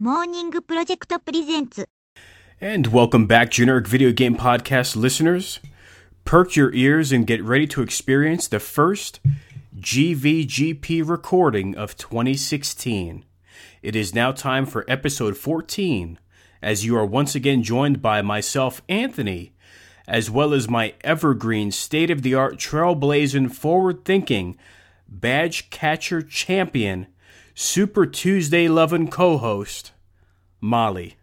モーニングプロジェクトプレゼンツ And welcome back, generic video game podcast listeners. Perk your ears and get ready to experience the first GVGP recording of 2016. It is now time for episode 14, as you are once again joined by myself, Anthony, as well as my evergreen, state of the art, trailblazing, forward thinking, badge catcher champion, Super Tuesday loving co host, Molly.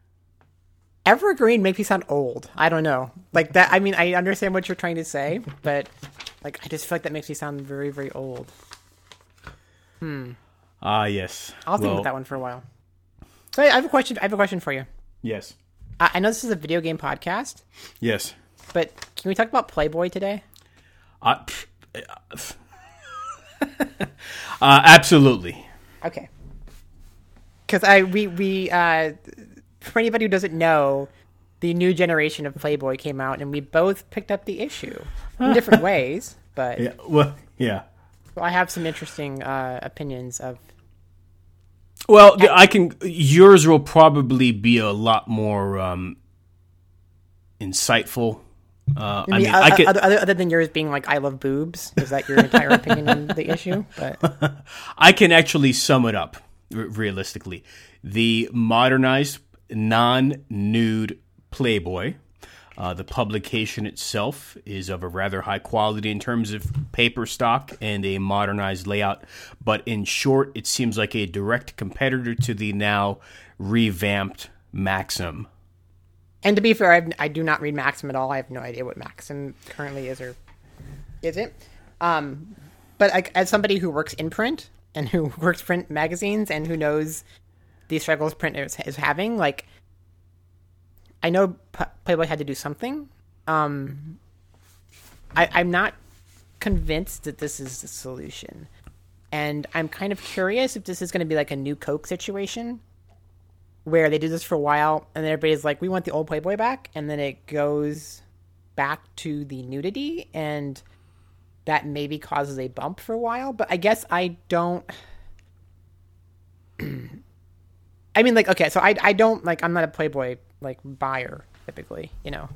Evergreen makes me sound old. I don't know. Like that I mean I understand what you're trying to say, but like I just feel like that makes me sound very, very old. Hmm. Ah, yes. I'll think Well, about that one for a while. So I have a question I have a question for you. Yes. I, I know this is a video game podcast, Yes. but can we talk about Playboy today? Uh, pff, uh, uh, absolutely. Okay. Because I we we uh for anybody who doesn't know, the new generation of Playboy came out, and we both picked up the issue in different ways. But Yeah. Well, yeah. Well, I have some interesting uh, opinions of. Well, th- I can. Yours will probably be a lot more um, insightful. Uh, I mean, o- I could. other, other, than yours being like "I love boobs," is that your entire opinion on the issue? But I can actually sum it up r- realistically. The modernized, non-nude Playboy. Uh, the publication itself is of a rather high quality in terms of paper stock and a modernized layout, but in short, it seems like a direct competitor to the now revamped Maxim. And to be fair, I've, I do not read Maxim at all. I have no idea what Maxim currently is or isn't. Um, but like, as somebody who works in print and who works print magazines and who knows the struggles print is, is having, like, I know P- Playboy had to do something. Um, I, I'm not convinced that this is the solution. And I'm kind of curious if this is going to be like a new Coke situation where they do this for a while and then everybody's like, we want the old Playboy back. And then it goes back to the nudity and that maybe causes a bump for a while. But I guess I don't. I mean, like, okay, so I, I don't, like, I'm not a Playboy, like, buyer typically, you know.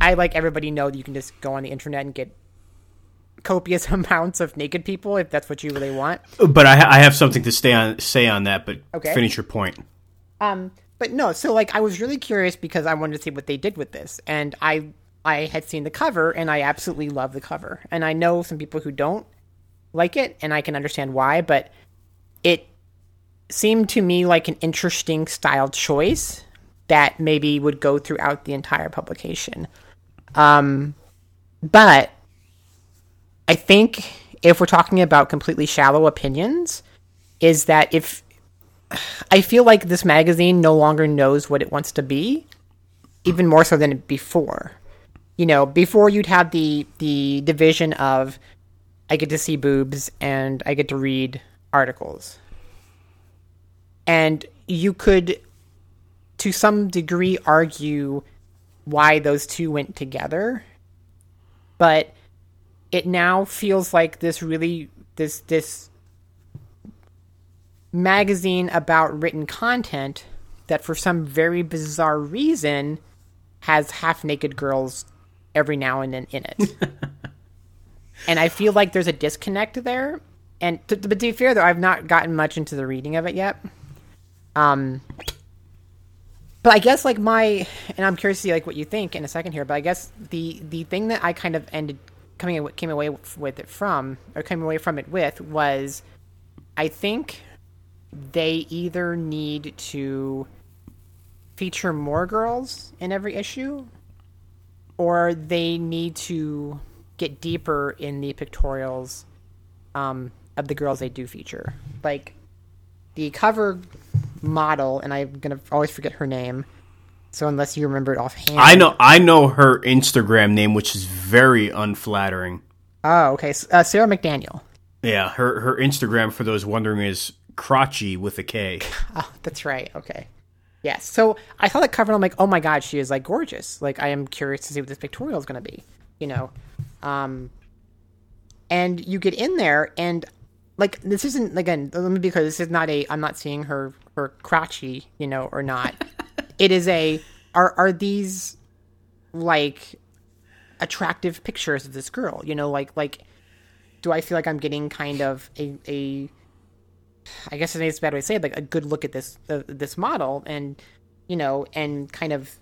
I, like everybody, know that you can just go on the internet and get copious amounts of naked people if that's what you really want. But I, I have something to stay on say on that. But Okay. finish your point. Um, but no, so like I was really curious because I wanted to see what they did with this, and I I had seen the cover and I absolutely love the cover, and I know some people who don't like it, and I can understand why, but it seemed to me like an interesting style choice that maybe would go throughout the entire publication. Um, but I think if we're talking about completely shallow opinions, is that if I feel like this magazine no longer knows what it wants to be, even more so than before. You know, before you'd have the the division of I get to see boobs and I get to read articles. And you could to some degree argue why those two went together. But it now feels like this really this this magazine about written content that for some very bizarre reason has half naked girls every now and then in it. and I feel like there's a disconnect there. And to, but to be fair though, I've not gotten much into the reading of it yet. Um but I guess like my and I'm curious to see like what you think in a second here, but I guess the the thing that I kind of ended coming came away with, with it from or came away from it with was I think they either need to feature more girls in every issue or they need to get deeper in the pictorials um, of the girls they do feature. Like the cover model, and I'm gonna always forget her name. So unless you remember it offhand, I know I know her Instagram name, which is very unflattering. Oh, okay, uh, Sarah McDaniel. Yeah, her her Instagram for those wondering is crotchy with a K. Oh, that's right. Okay. Yes. So I saw that cover and I'm like, oh my god, she is like gorgeous. Like I am curious to see what this pictorial is going to be. You know, um, and you get in there and like this isn't again because this is not a I'm not seeing her her crotchy you know or not. it is a are are these like attractive pictures of this girl? You know, like like do I feel like I'm getting kind of a a I guess it's a bad way to say it, like a good look at this uh, this model and you know and kind of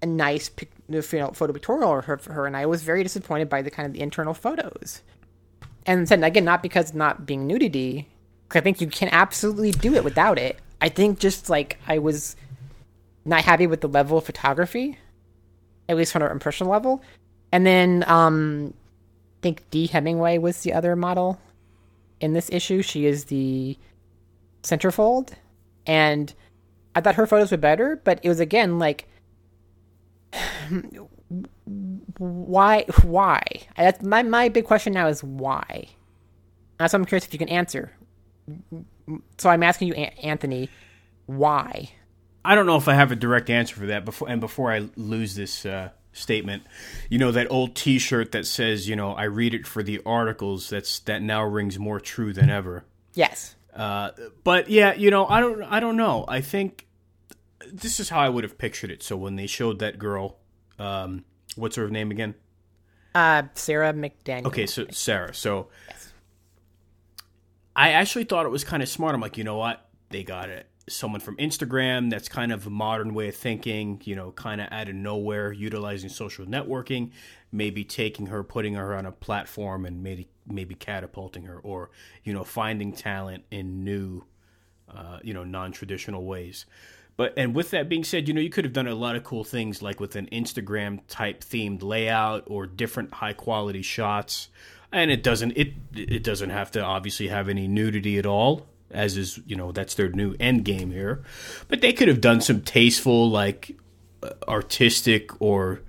a nice pic, you know, photo pictorial of her, and I was very disappointed by the kind of the internal photos and then again, not because not being nudity, because I think you can absolutely do it without it. I think just like I was not happy with the level of photography, at least from an impression level. And then um, I think Dree Hemingway was the other model in this issue. She is the centerfold, and I thought her photos were better, but it was again like why why? That's my, my big question now is why? That's what i'm curious if you can answer. So i'm asking you anthony why? I don't know if i have a direct answer for that before and before i lose this uh, statement you know that old t-shirt that says you know i read it for the articles that's that now rings more true than ever yes uh, but yeah you know i don't i don't know i think this is how i would have pictured it so when they showed that girl um, what's her name again? Uh, Sarah McDaniel. Okay, so Sarah. So yes. I actually thought it was kind of smart. I'm like, you know what? They got it. Someone from Instagram that's kind of a modern way of thinking, you know, kind of out of nowhere, utilizing social networking, maybe taking her, putting her on a platform and maybe maybe catapulting her or, you know, finding talent in new, uh, you know, non traditional ways. But and with that being said, you know, you could have done a lot of cool things like with an Instagram type themed layout or different high quality shots. And it doesn't it it doesn't have to obviously have any nudity at all, as is, you know, that's their new end game here. But they could have done some tasteful like artistic or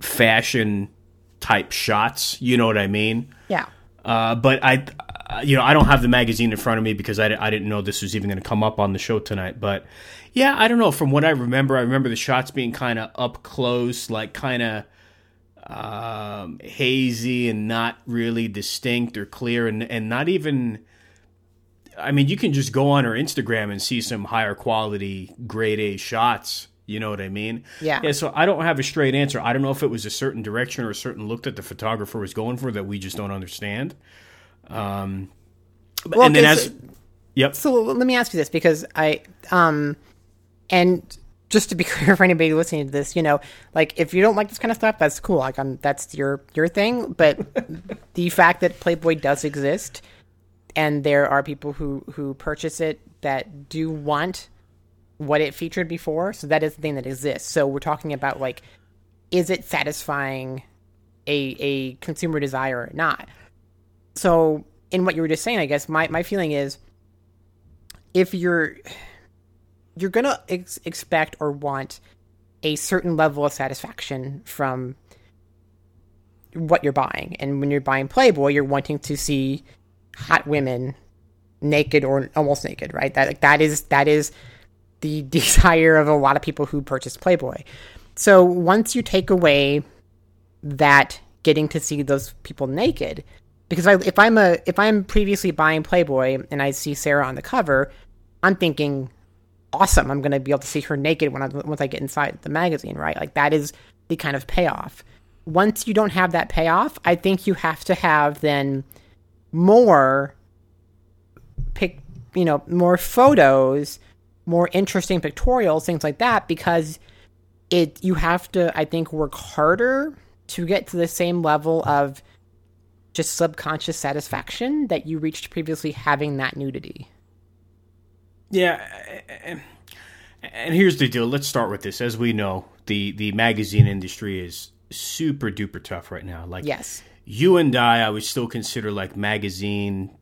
fashion type shots, you know what I mean? Yeah. Uh, but I, you know, I don't have the magazine in front of me because I, I didn't know this was even going to come up on the show tonight. But yeah, I don't know. From what I remember, I remember the shots being kind of up close, like kind of um, hazy and not really distinct or clear, and and not even. I mean, you can just go on her Instagram and see some higher quality grade A shots. You know what I mean? Yeah. Yeah. So I don't have a straight answer. I don't know if it was a certain direction or a certain look that the photographer was going for that we just don't understand. Um, well, and then as, yep. So let me ask you this because I, um, and just to be clear for anybody listening to this, you know, like if you don't like this kind of stuff, that's cool. Like I'm, that's your your thing. But the fact that Playboy does exist, and there are people who who purchase it that do want what it featured before, so that is the thing that exists. So we're talking about like, is it satisfying a a consumer desire or not? So in what you were just saying, I guess my my feeling is, if you're you're gonna ex- expect or want a certain level of satisfaction from what you're buying. And when you're buying Playboy, you're wanting to see hot women naked or almost naked, right? That like, that is that is the desire of a lot of people who purchase Playboy. So once you take away that getting to see those people naked, because I, if I'm a if I'm previously buying Playboy and I see Sarah on the cover, I'm thinking awesome. I'm going to be able to see her naked when I, once I get inside the magazine, right? Like that is the kind of payoff. Once you don't have that payoff, I think you have to have then more pick, you know, more photos, more interesting pictorials, things like that, because it you have to, I think, work harder to get to the same level of just subconscious satisfaction that you reached previously having that nudity. Yeah, and here's the deal. Let's start with this. As we know, the the magazine industry is super duper tough right now. Like, yes, you and I, I would still consider like magazine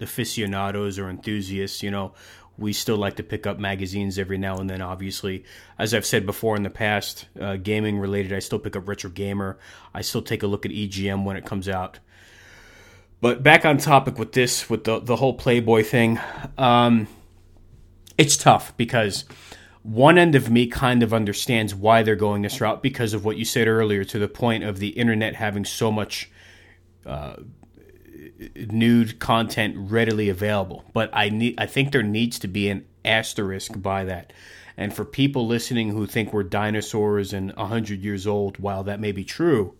aficionados or enthusiasts. You know, we still like to pick up magazines every now and then. Obviously, as I've said before in the past, uh, gaming related, I still pick up Retro Gamer. I still take a look at EGM when it comes out. But back on topic with this, with the the whole Playboy thing. Um, it's tough because one end of me kind of understands why they're going this route because of what you said earlier to the point of the internet having so much uh, nude content readily available. But I need I think there needs to be an asterisk by that. And for people listening who think we're dinosaurs and 100 years old, while that may be true,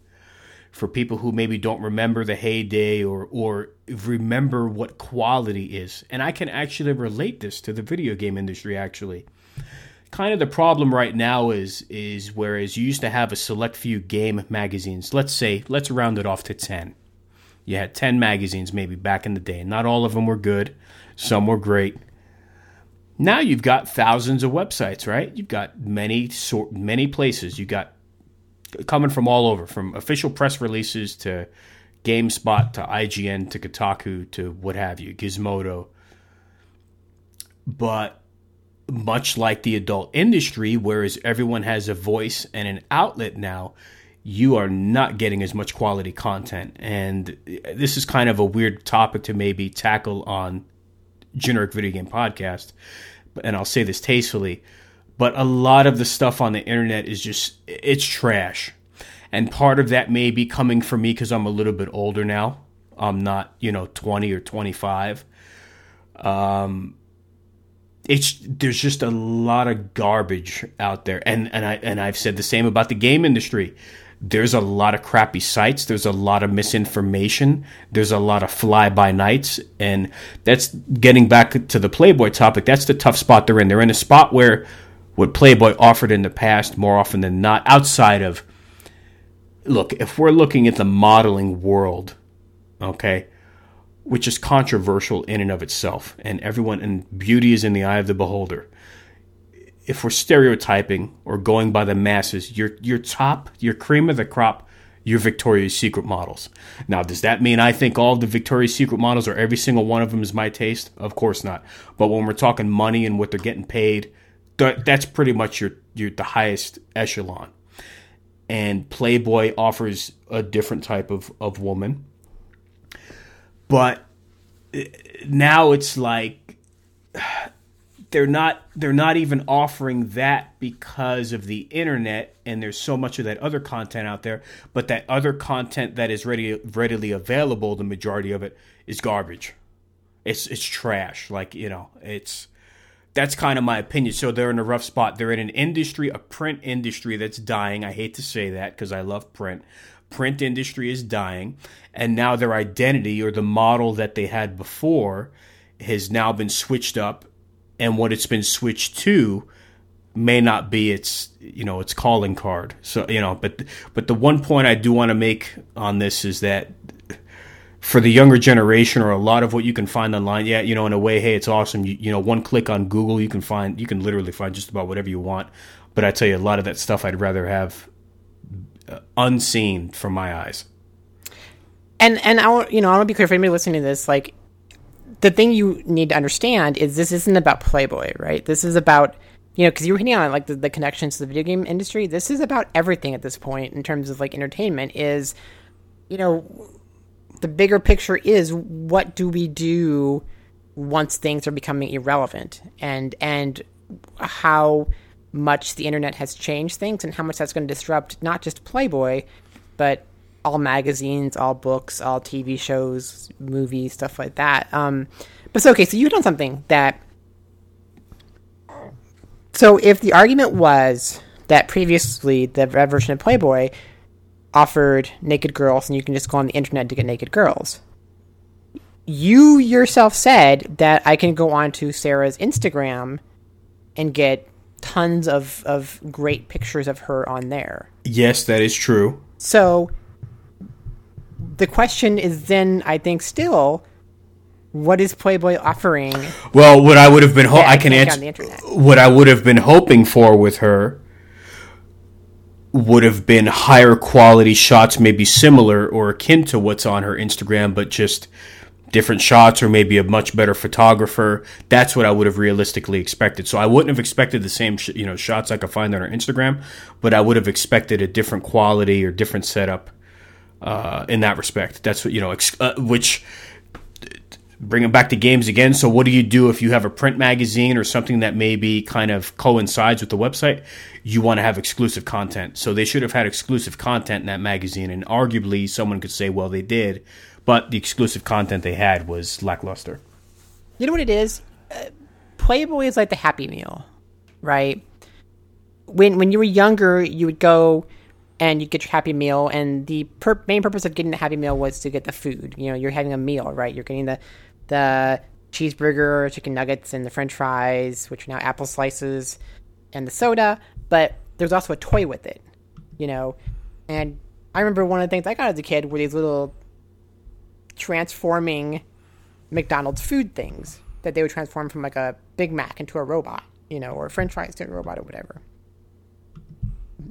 for people who maybe don't remember the heyday or or remember what quality is. And I can actually relate this to the video game industry actually. Kind of the problem right now is is whereas you used to have a select few game magazines, let's say let's round it off to 10. You had 10 magazines maybe back in the day. Not all of them were good, some were great. Now you've got thousands of websites, right? You've got many sort many places. You got coming from all over, from official press releases to GameSpot to IGN to Kotaku to what have you, Gizmodo. But much like the adult industry, whereas everyone has a voice and an outlet now, you are not getting as much quality content. And this is kind of a weird topic to maybe tackle on generic video game podcast. And I'll say this tastefully but a lot of the stuff on the internet is just it's trash and part of that may be coming from me because i'm a little bit older now i'm not you know 20 or 25 um it's there's just a lot of garbage out there and and i and i've said the same about the game industry there's a lot of crappy sites. There's a lot of misinformation. There's a lot of fly by nights and that's getting back to the playboy topic that's the tough spot they're in. They're in a spot where what Playboy offered in the past more often than not, outside of, look, if we're looking at the modeling world, okay, which is controversial in and of itself, and everyone, and beauty is in the eye of the beholder. If we're stereotyping or going by the masses, your your top, your cream of the crop, your Victoria's Secret models. Now, does that mean I think all the Victoria's Secret models or every single one of them is my taste? Of course not. But when we're talking money and what they're getting paid, that's pretty much your, your the highest echelon. And Playboy offers a different type of, of woman. But eh, now it's like they're not they're not even offering that because of the internet and there's so much of that other content out there but that other content that is ready readily available the majority of it is garbage it's it's trash like you know it's that's kind of my opinion. So they're in a rough spot. They're in an industry, a print industry that's dying. I hate to say that because I love print. Print industry is dying, and now their identity or the model that they had before has now been switched up, and what it's been switched to may not be its you know its calling card. So you know, but but the one point I do want to make on this is that for the younger generation or a lot of what you can find online, yeah, you know, in a way, hey, it's awesome. You, you know, one click on Google, you can find, you can literally find just about whatever you want. But I tell you, a lot of that stuff I'd rather have uh, unseen from my eyes. And and I you know I want to be clear for anybody listening to this, like the thing you need to understand is this isn't about Playboy, right? This is about you know because you were hitting on like the, the connections to the video game industry. This is about everything at this point in terms of like entertainment. Is you know the bigger picture is what do we do once things are becoming irrelevant and and how much the internet has changed things and how much that's going to disrupt not just Playboy but all magazines, all books, all TV shows, movies, stuff like that. Um, but so okay, so you've done something that. So if the argument was that previously the version of Playboy offered naked girls and you can just go on the internet to get naked girls. You yourself said that I can go onto Sarah's Instagram and get tons of, of great pictures of her on there. Yes, that is true. So the question is then, I think, still, what is Playboy offering? Well, what I would have been, ho- I can answer. What I would have been hoping for with her would have been higher quality shots, maybe similar or akin to what's on her Instagram, but just different shots or maybe a much better photographer. That's what I would have realistically expected. So I wouldn't have expected the same, sh- you know, shots I could find on her Instagram, but I would have expected a different quality or different setup uh, in that respect. That's what you know, ex- uh, which bring it back to games again. So, what do you do if you have a print magazine or something that maybe kind of coincides with the website? You want to have exclusive content. So, they should have had exclusive content in that magazine. And arguably, someone could say, well, they did, but the exclusive content they had was lackluster. You know what it is? Uh, Playboy is like the Happy Meal, right? When when you were younger, you would go and you get your Happy Meal, and the per- main purpose of getting the Happy Meal was to get the food. You know, you're having a meal, right? You're getting the the cheeseburger, chicken nuggets, and the French fries, which are now apple slices, and the soda. But there's also a toy with it, you know. And I remember one of the things I got as a kid were these little transforming McDonald's food things that they would transform from like a Big Mac into a robot, you know, or French fries to a robot or whatever.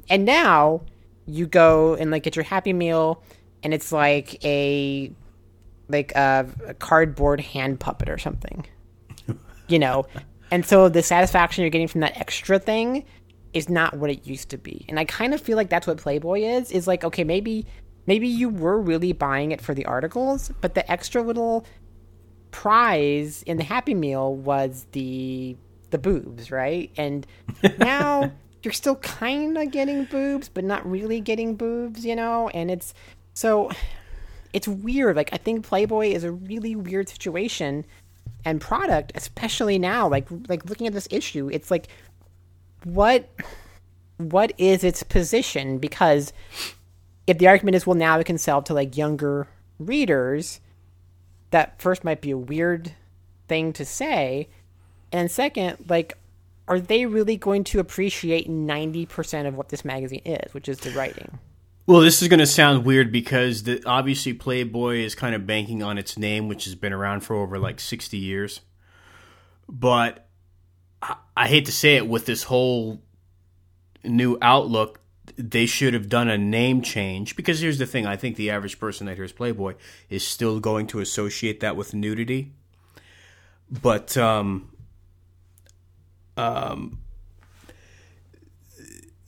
And now you go and like get your Happy Meal, and it's like a like a, a cardboard hand puppet or something, you know. And so the satisfaction you're getting from that extra thing is not what it used to be. And I kind of feel like that's what Playboy is. Is like okay, maybe maybe you were really buying it for the articles, but the extra little prize in the Happy Meal was the the boobs, right? And now you're still kind of getting boobs, but not really getting boobs, you know? And it's so it's weird. Like I think Playboy is a really weird situation and product, especially now. Like like looking at this issue, it's like what what is its position? Because if the argument is well now it can sell to like younger readers, that first might be a weird thing to say. And second, like, are they really going to appreciate 90% of what this magazine is, which is the writing? Well, this is going to sound weird because the, obviously Playboy is kind of banking on its name, which has been around for over like 60 years. But I, I hate to say it, with this whole new outlook, they should have done a name change because here's the thing I think the average person that hears Playboy is still going to associate that with nudity. But um um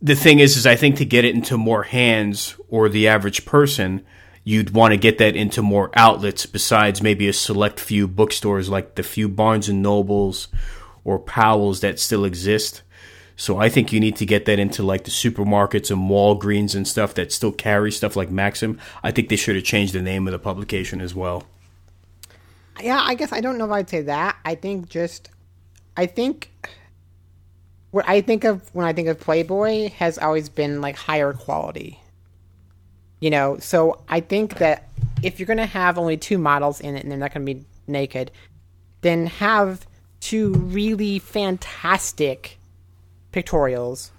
the thing is is I think to get it into more hands or the average person you'd want to get that into more outlets besides maybe a select few bookstores like the few Barnes and Nobles or Powell's that still exist so I think you need to get that into like the supermarkets and Walgreens and stuff that still carry stuff like Maxim. I think they should have changed the name of the publication as well. Yeah, I guess I don't know if I'd say that. I think just, I think what I think of when I think of Playboy has always been like higher quality. You know, so I think that if you're going to have only two models in it and they're not going to be naked, then have two really fantastic pictorials,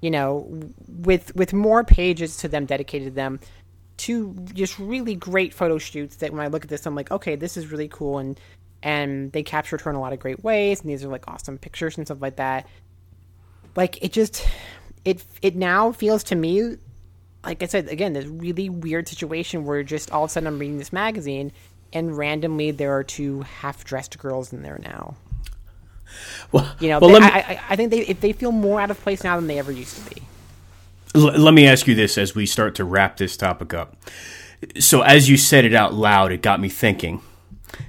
you know, with with more pages to them dedicated to them, two just really great photo shoots that when I look at this, I'm like, okay, this is really cool, and and they captured her in a lot of great ways, and these are like awesome pictures and stuff like that. Like it just, it it now feels to me, like I said again, this really weird situation where just all of a sudden I'm reading this magazine, and randomly there are two half dressed girls in there now. Well, You know, well, they, me, I, I, I think they if they feel more out of place now than they ever used to be. L- let me ask you this as we start to wrap this topic up. So, as you said it out loud, it got me thinking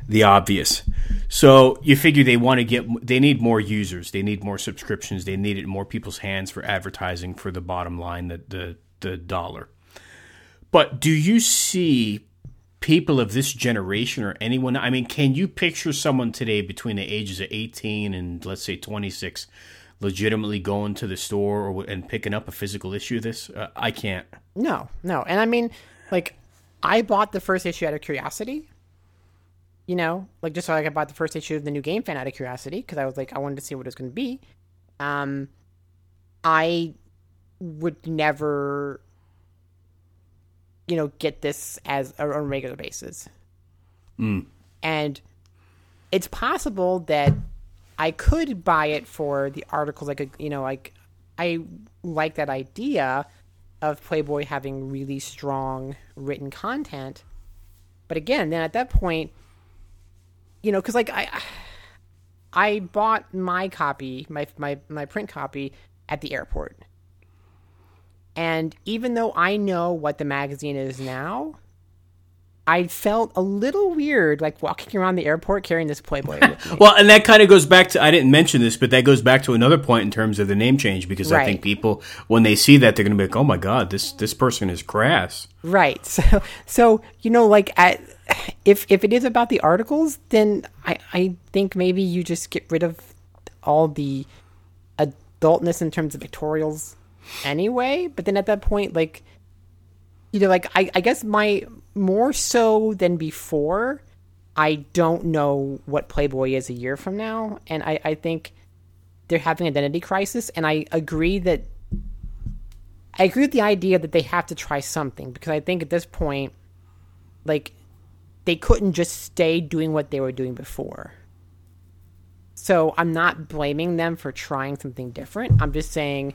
the obvious. So, you figure they want to get, they need more users, they need more subscriptions, they need it in more people's hands for advertising for the bottom line, the, the, the dollar. But do you see people of this generation or anyone? I mean, can you picture someone today between the ages of 18 and let's say 26 legitimately going to the store or, and picking up a physical issue of this? Uh, I can't. No, no. And I mean, like, I bought the first issue out of curiosity. You know, like just like I bought the first issue of the new Game Fan out of curiosity because I was like, I wanted to see what it was going to be. Um, I would never, you know, get this as a, on a regular basis. And it's possible that I could buy it for the articles. Like, you know, like I like that idea of Playboy having really strong written content. But again, then at that point, you know, because like I, I bought my copy, my my my print copy at the airport, and even though I know what the magazine is now, I felt a little weird, like walking around the airport carrying this Playboy. Well, and that kind of goes back to I didn't mention this, but that goes back to another point in terms of the name change because I think people when they see that they're going to be like, "Oh my god, this this person is crass." Right. So, so you know, like, at, if if it is about the articles, then I I think maybe you just get rid of all the adultness in terms of pictorials anyway. But then at that point, like, you know, like I I guess my more so than before, I don't know what Playboy is a year from now, and I I think they're having an identity crisis, and I agree that I agree with the idea that they have to try something because I think at this point, like, they couldn't just stay doing what they were doing before. So I'm not blaming them for trying something different. I'm just saying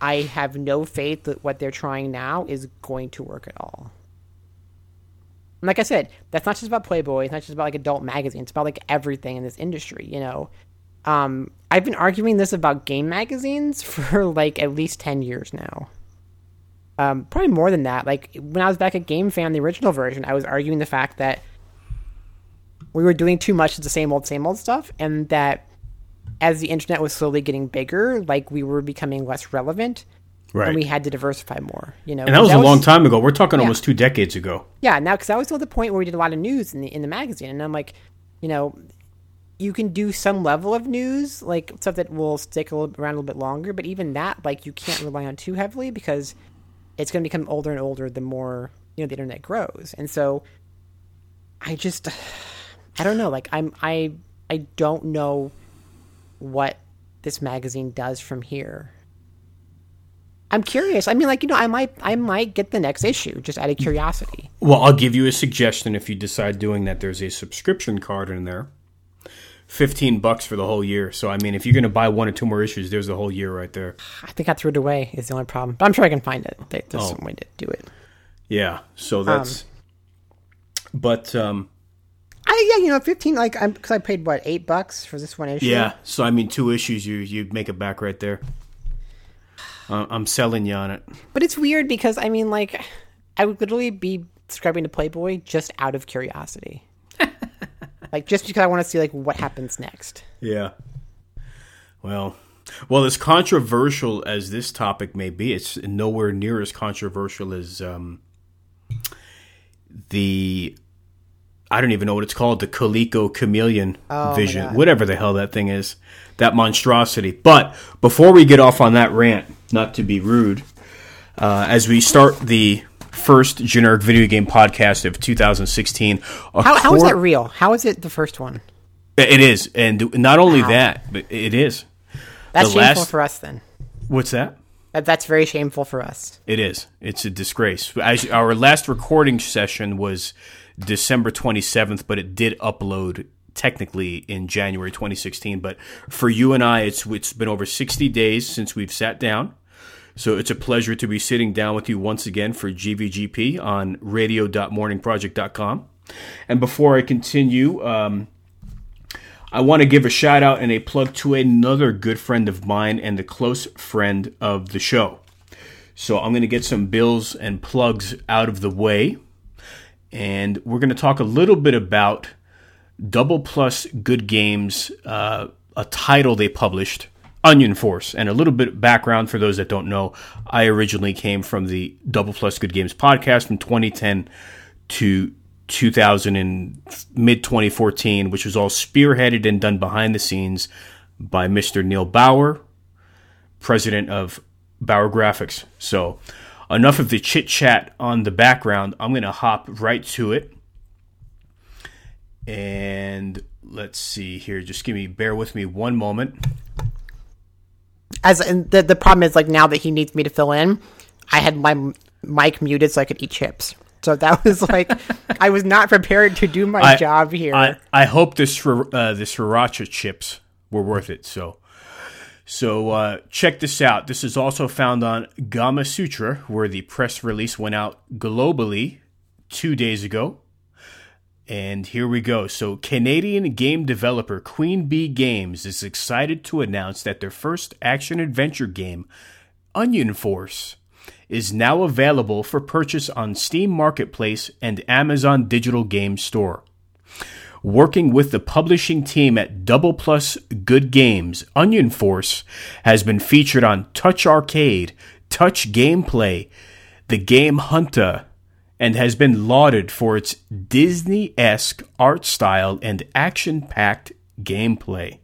I have no faith that what they're trying now is going to work at all. And like I said, that's not just about Playboy. It's not just about like adult magazines. It's about like everything in this industry. You know, um, I've been arguing this about game magazines for like at least ten years now um, probably more than that. Like when I was back at Game Fan, the original version, I was arguing the fact that we were doing too much of the same old, same old stuff, and that as the internet was slowly getting bigger, like we were becoming less relevant, Right. and we had to diversify more. You know, and that was That a long time ago. We're talking Yeah. almost 2 decades ago. yeah, now because I was still at the point where we did a lot of news in the in the magazine, and I'm like, you know, you can do some level of news, like stuff that will stick a little, around a little bit longer, but even that, like, you can't rely on too heavily because it's going to become older and older the more you know the internet grows, and so I just, I don't know, like I'm I I don't know what this magazine does from here. I'm curious. I mean, like you know, I might I might get the next issue just out of curiosity. Well, I'll give you a suggestion if you decide doing that. There's a subscription card in there. 15 bucks for the whole year. So I mean, if you're going to buy one or two more issues, there's the whole year right there. I think I threw it away. Is the only problem, but I'm sure I can find it. There- There's Oh. some way to do it. Yeah. So that's but um I yeah, you know, fifteen like I'm because I paid what eight bucks for this one issue. yeah, so I mean two issues you you make it back right there. Uh, I'm selling you on it. but it's weird because I mean, like, I would literally be subscribing to Playboy just out of curiosity, like just because I want to see like what happens next. Yeah. Well, well, as controversial as this topic may be, it's nowhere near as controversial as um, the I don't even know what it's called, the Coleco Chameleon Vision, whatever the hell that thing is, that monstrosity. But before we get off on that rant, not to be rude, uh, as we start the first generic video game podcast of 2016, a How, how is that real? How is it the first one? It is, and not only that, but it is. That's The shameful last- for us. Then What's that? that, that's very shameful for us. It is. It's a disgrace. As our last recording session was December 27th, but it did upload technically in January 2016. But for you and I, it's it's been over 60 days since we've sat down. So it's a pleasure to be sitting down with you once again for GVGP on radio.morningproject.com. And before I continue, um, I want to give a shout out and a plug to another good friend of mine and a close friend of the show. So I'm going to get some bills and plugs out of the way. And we're going to talk a little bit about Double Plus Good Games, uh, a title they published, Onion Force. And a little bit background for those that don't know. I originally came from the Double Plus Good Games podcast from 2010 to 2000 and mid 2014, which was all spearheaded and done behind the scenes by Mr. Neil Bauer, president of Bauer Graphics. So, enough of the chit chat on the background. I'm going to hop right to it. And let's see here. Just give me, bear with me one moment. As and the the problem is like now that he needs me to fill in, I had my mic muted so I could eat chips. So that was like I was not prepared to do my I- job here. I, I hope this uh, the sriracha chips were worth it. So, so uh, check this out. This is also found on Gamasutra, where the press release went out globally two days ago. And here we go. So, Canadian game developer Queen Bee Games is excited to announce that their first action adventure game, Onion Force, is now available for purchase on Steam Marketplace and Amazon Digital Game Store. Working with the publishing team at Double Plus Good Games, Onion Force has been featured on Touch Arcade, Touch Gameplay, The Game Hunter, and has been lauded for its Disney esque art style and action packed gameplay.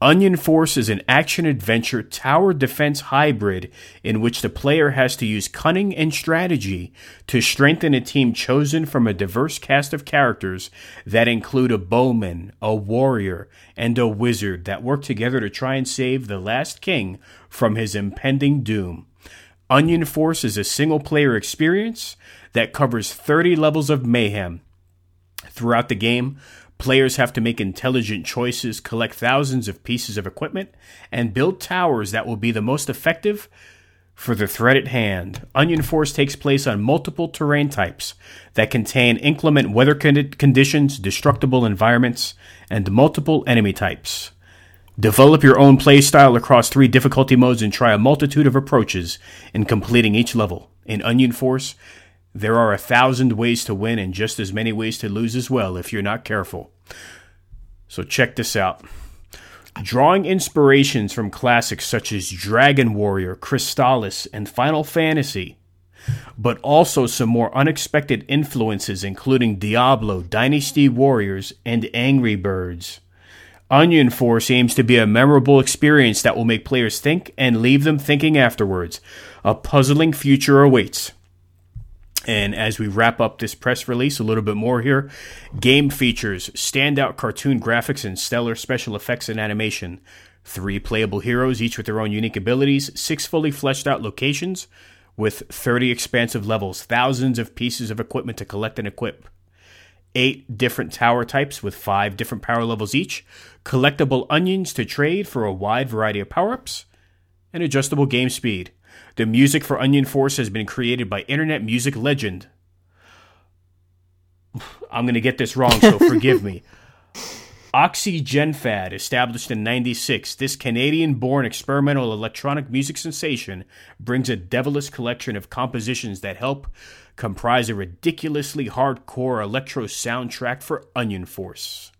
Onion Force is an action adventure tower defense hybrid in which the player has to use cunning and strategy to strengthen a team chosen from a diverse cast of characters that include a bowman, a warrior, and a wizard that work together to try and save the last king from his impending doom. Onion Force is a single player experience that covers 30 levels of mayhem. Throughout the game, Players have to make intelligent choices, collect thousands of pieces of equipment, and build towers that will be the most effective for the threat at hand. Onion Force takes place on multiple terrain types that contain inclement weather conditions, destructible environments, and multiple enemy types. Develop your own playstyle across three difficulty modes and try a multitude of approaches in completing each level. In Onion Force, there are a thousand ways to win and just as many ways to lose as well if you're not careful. So check this out. Drawing inspirations from classics such as Dragon Warrior, Crystalis, and Final Fantasy, but also some more unexpected influences including Diablo, Dynasty Warriors, and Angry Birds. Onion Force aims to be a memorable experience that will make players think and leave them thinking afterwards. A puzzling future awaits. And as we wrap up this press release, a little bit more here game features, standout cartoon graphics, and stellar special effects and animation. Three playable heroes, each with their own unique abilities, six fully fleshed out locations with 30 expansive levels, thousands of pieces of equipment to collect and equip. Eight different tower types with five different power levels each, collectible onions to trade for a wide variety of power ups, and adjustable game speed. The music for Onion Force has been created by internet music legend. I'm going to get this wrong, so forgive me. Oxygenfad, established in 96, this Canadian born experimental electronic music sensation brings a devilish collection of compositions that help comprise a ridiculously hardcore electro soundtrack for Onion Force.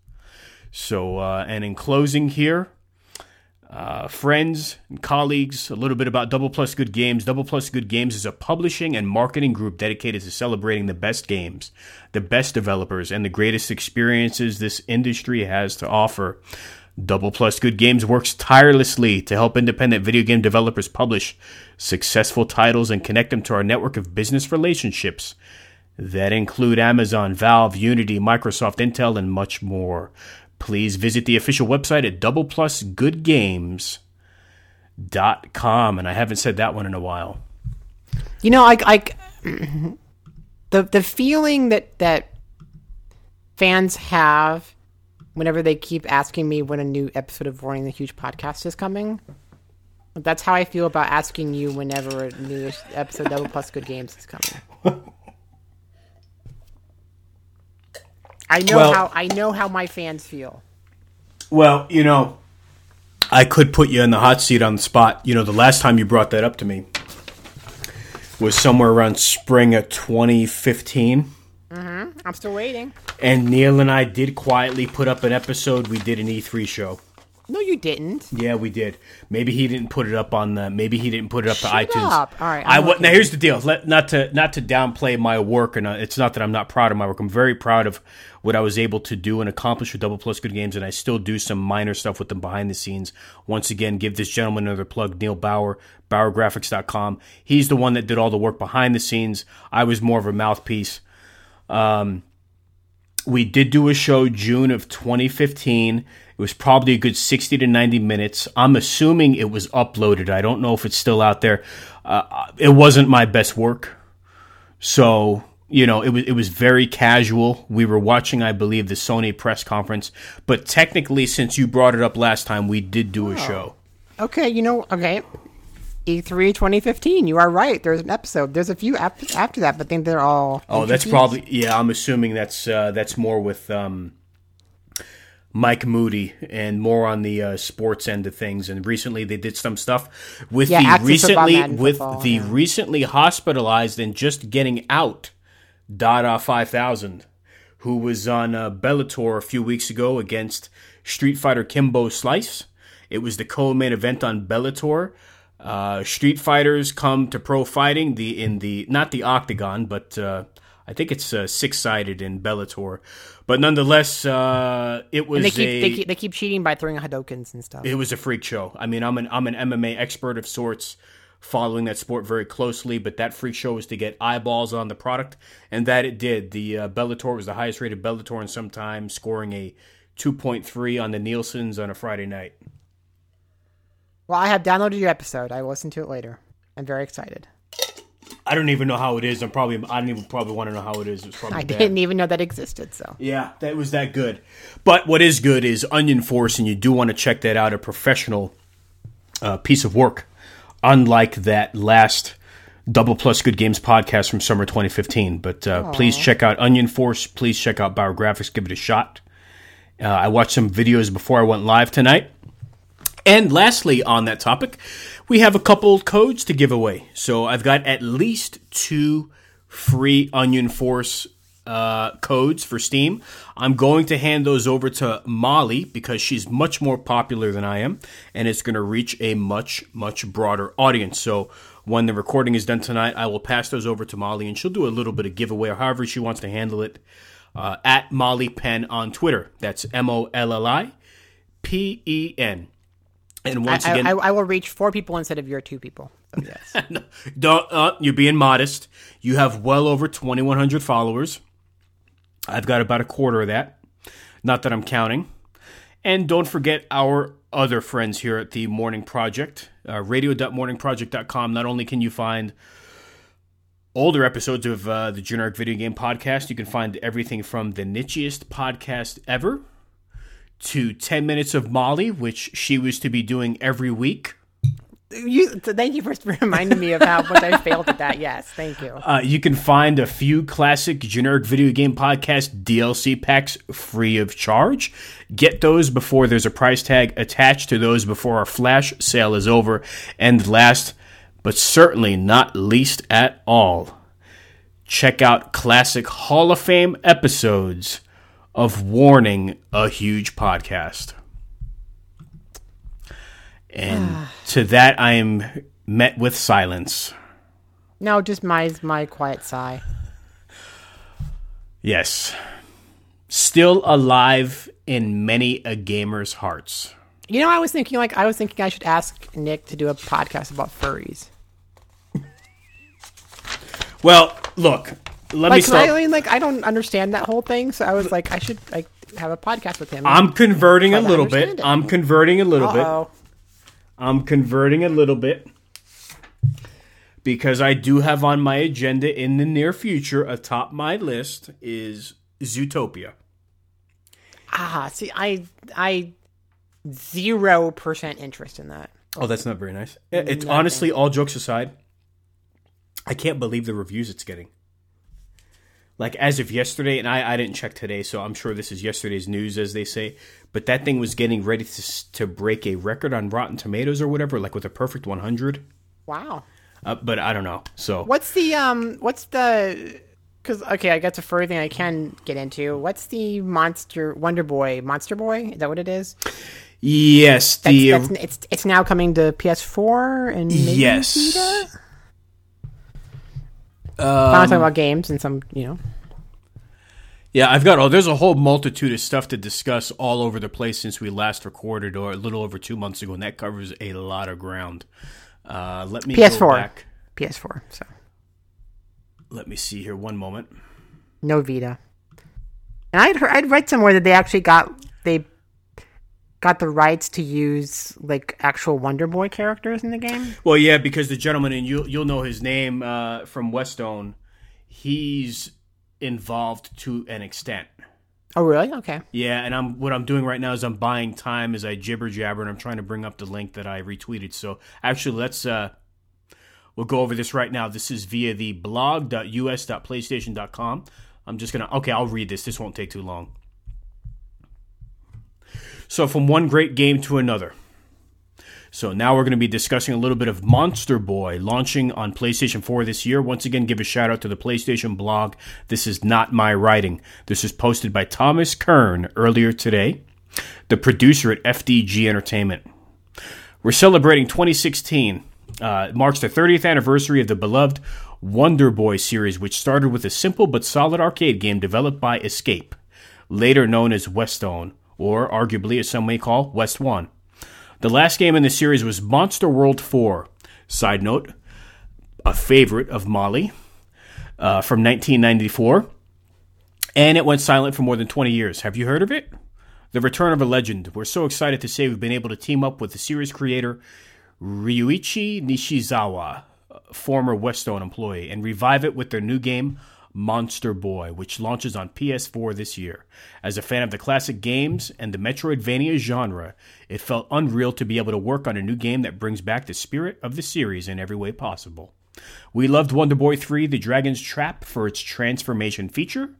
So, uh, and in closing here, uh, friends and colleagues, a little bit about Double Plus Good Games. Double Plus Good Games is a publishing and marketing group dedicated to celebrating the best games, the best developers, and the greatest experiences this industry has to offer. Double Plus Good Games works tirelessly to help independent video game developers publish successful titles and connect them to our network of business relationships that include Amazon, Valve, Unity, Microsoft, Intel, and much more please visit the official website at doubleplusgoodgames.com. And I haven't said that one in a while. You know, like, like the the feeling that that fans have whenever they keep asking me when a new episode of Warning the Huge podcast is coming. That's how I feel about asking you whenever a new episode of Double Plus Good Games is coming. I know well, how I know how my fans feel. Well, you know, I could put you in the hot seat on the spot. You know, the last time you brought that up to me was somewhere around spring of 2015. Mm-hmm. I'm still waiting. And Neil and I did quietly put up an episode. We did an E3 show. No, you didn't. Yeah, we did. Maybe he didn't put it up on the. Maybe he didn't put it up Shut to iTunes. Up. All right. i I now here's the deal. Let, not to not to downplay my work, and uh, it's not that I'm not proud of my work. I'm very proud of what I was able to do and accomplish with Double Plus Good Games, and I still do some minor stuff with them behind the scenes. Once again, give this gentleman another plug. Neil Bauer, BauerGraphics.com. He's the one that did all the work behind the scenes. I was more of a mouthpiece. Um, we did do a show June of 2015 it was probably a good 60 to 90 minutes. I'm assuming it was uploaded. I don't know if it's still out there. Uh, it wasn't my best work. So, you know, it was it was very casual. We were watching, I believe, the Sony press conference, but technically since you brought it up last time, we did do a oh. show. Okay, you know, okay. E3 2015. You are right. There's an episode. There's a few after, after that, but then they're all. Oh, that's probably yeah. I'm assuming that's uh, that's more with um, Mike Moody and more on the uh, sports end of things. And recently they did some stuff with Yeah, the recently with Football, the yeah. recently hospitalized and just getting out Dada Five Thousand, who was on uh, Bellator a few weeks ago against Street Fighter Kimbo Slice. It was the co-main event on Bellator. Uh, street fighters come to pro fighting the in the not the octagon, but uh, I think it's uh, six sided in Bellator. But nonetheless, uh, it was And they keep, a they keep they keep cheating by throwing Hadokens and stuff. it was a freak show. I mean, I'm an I'm an MMA expert of sorts, following that sport very closely. But that freak show was to get eyeballs on the product, and that it did. The uh, Bellator was the highest rated Bellator in some time, scoring a 2.3 on the Nielsen's on a Friday night. well, I have downloaded your episode. I will listen to it later. I'm very excited. I don't even know how it is. I'm probably I don't even probably want to know how it is. Probably I didn't even know that existed. So Yeah, that was that good. But what is good is Onion Force, and you do want to check that out. A professional uh, piece of work, unlike that last Double Plus Good Games podcast from summer 2015. But uh, please check out Onion Force. Please check out Biographics. Give it a shot. Uh, I watched some videos before I went live tonight. And lastly, on that topic, we have a couple codes to give away. So I've got at least two free Onion Force uh, codes for Steam. I'm going to hand those over to Molly because she's much more popular than I am, and it's going to reach a much, much broader audience. So when the recording is done tonight, I will pass those over to Molly, and she'll do a little bit of giveaway or however she wants to handle it. Uh, at Molly Penn on Twitter. That's M O L L I P E N. And once I, again, I, I will reach four people instead of your two people. So yes. don't uh, you're being modest. You have well over 2,100 followers. I've got about a quarter of that. Not that I'm counting. And don't forget our other friends here at the Morning Project, uh, radio.morningproject.com. Not only can you find older episodes of uh, the Generic Video Game Podcast, you can find everything from the nichiest podcast ever to 10 Minutes of Molly, which she was to be doing every week. you, so thank you for reminding me of how much I failed at that. Yes, thank you. Uh, you can find a few classic generic video game podcast DLC packs free of charge. Get those before there's a price tag attached to those before our flash sale is over. And last, but certainly not least at all, check out classic Hall of Fame episodes of Warning, a huge podcast. And ah. to that, I am met with silence. No, just my my quiet sigh. Yes. Still alive in many a gamer's hearts. You know, I was thinking like I was thinking I should ask Nick to do a podcast about furries. Well, look, let me Like, 'cause start. I mean, like I don't understand that whole thing, so I was like, I should like have a podcast with him. I'm converting a little bit. it. I'm converting a little bit. oh. I'm converting a little bit because I do have on my agenda in the near future atop my list is Zootopia. Ah, see, I I zero percent interest in that. Oh, that's not very nice. It's Nothing. honestly, all jokes aside, I can't believe the reviews it's getting. Like as of yesterday, and I, I didn't check today, so I'm sure this is yesterday's news, as they say. But that thing was getting ready to to break a record on Rotten Tomatoes or whatever, like with a perfect 100. Wow. Uh, but I don't know. So What's the um? What's the? Because okay, I guess a further thing I can get into. What's the monster Wonder Boy Monster Boy? Is that what it is? yes, the that's, it's it's now coming to PS4 and maybe yes. Vita? Um, I'm not talking about games and some, you know. Yeah, I've got oh, there's a whole multitude of stuff to discuss all over the place since we last recorded, or a little over two months ago, and that covers a lot of ground. Uh, let me go PS4. back. PS4. So Let me see here. One moment. no Vita. And I'd heard, I'd read somewhere that they actually got they got the rights to use like actual Wonder Boy characters in the game. Well, yeah, because the gentleman, and you you'll know his name uh, from Westone. He's involved to an extent. Oh, really? Okay. Yeah, and I'm what I'm doing right now is I'm buying time as I jibber jabber, and I'm trying to bring up the link that I retweeted. So actually, let's uh, we'll go over this right now. This is via the blog.us.playstation.com. I'm just gonna okay, I'll read this. This won't take too long. So, from one great game to another. So, now we're going to be discussing a little bit of Monster Boy launching on PlayStation 4 this year. Once again, give a shout out to the PlayStation blog. This is not my writing. This is posted by Thomas Kern earlier today, the producer at FDG Entertainment. We're celebrating 2016. Uh, marks the 30th anniversary of the beloved Wonder Boy series, which started with a simple but solid arcade game developed by Escape, later known as Westone, or arguably as some may call West One. The last game in the series was Monster World 4. Side note, a favorite of Molly uh, from 1994. And it went silent for more than 20 years. Have you heard of it? The Return of a Legend. We're so excited to say we've been able to team up with the series creator Ryuichi Nishizawa, former Westone employee, and revive it with their new game, Monster Boy, which launches on PS4 this year. As a fan of the classic games and the Metroidvania genre, it felt unreal to be able to work on a new game that brings back the spirit of the series in every way possible. We loved Wonder Boy 3 The Dragon's Trap for its transformation feature,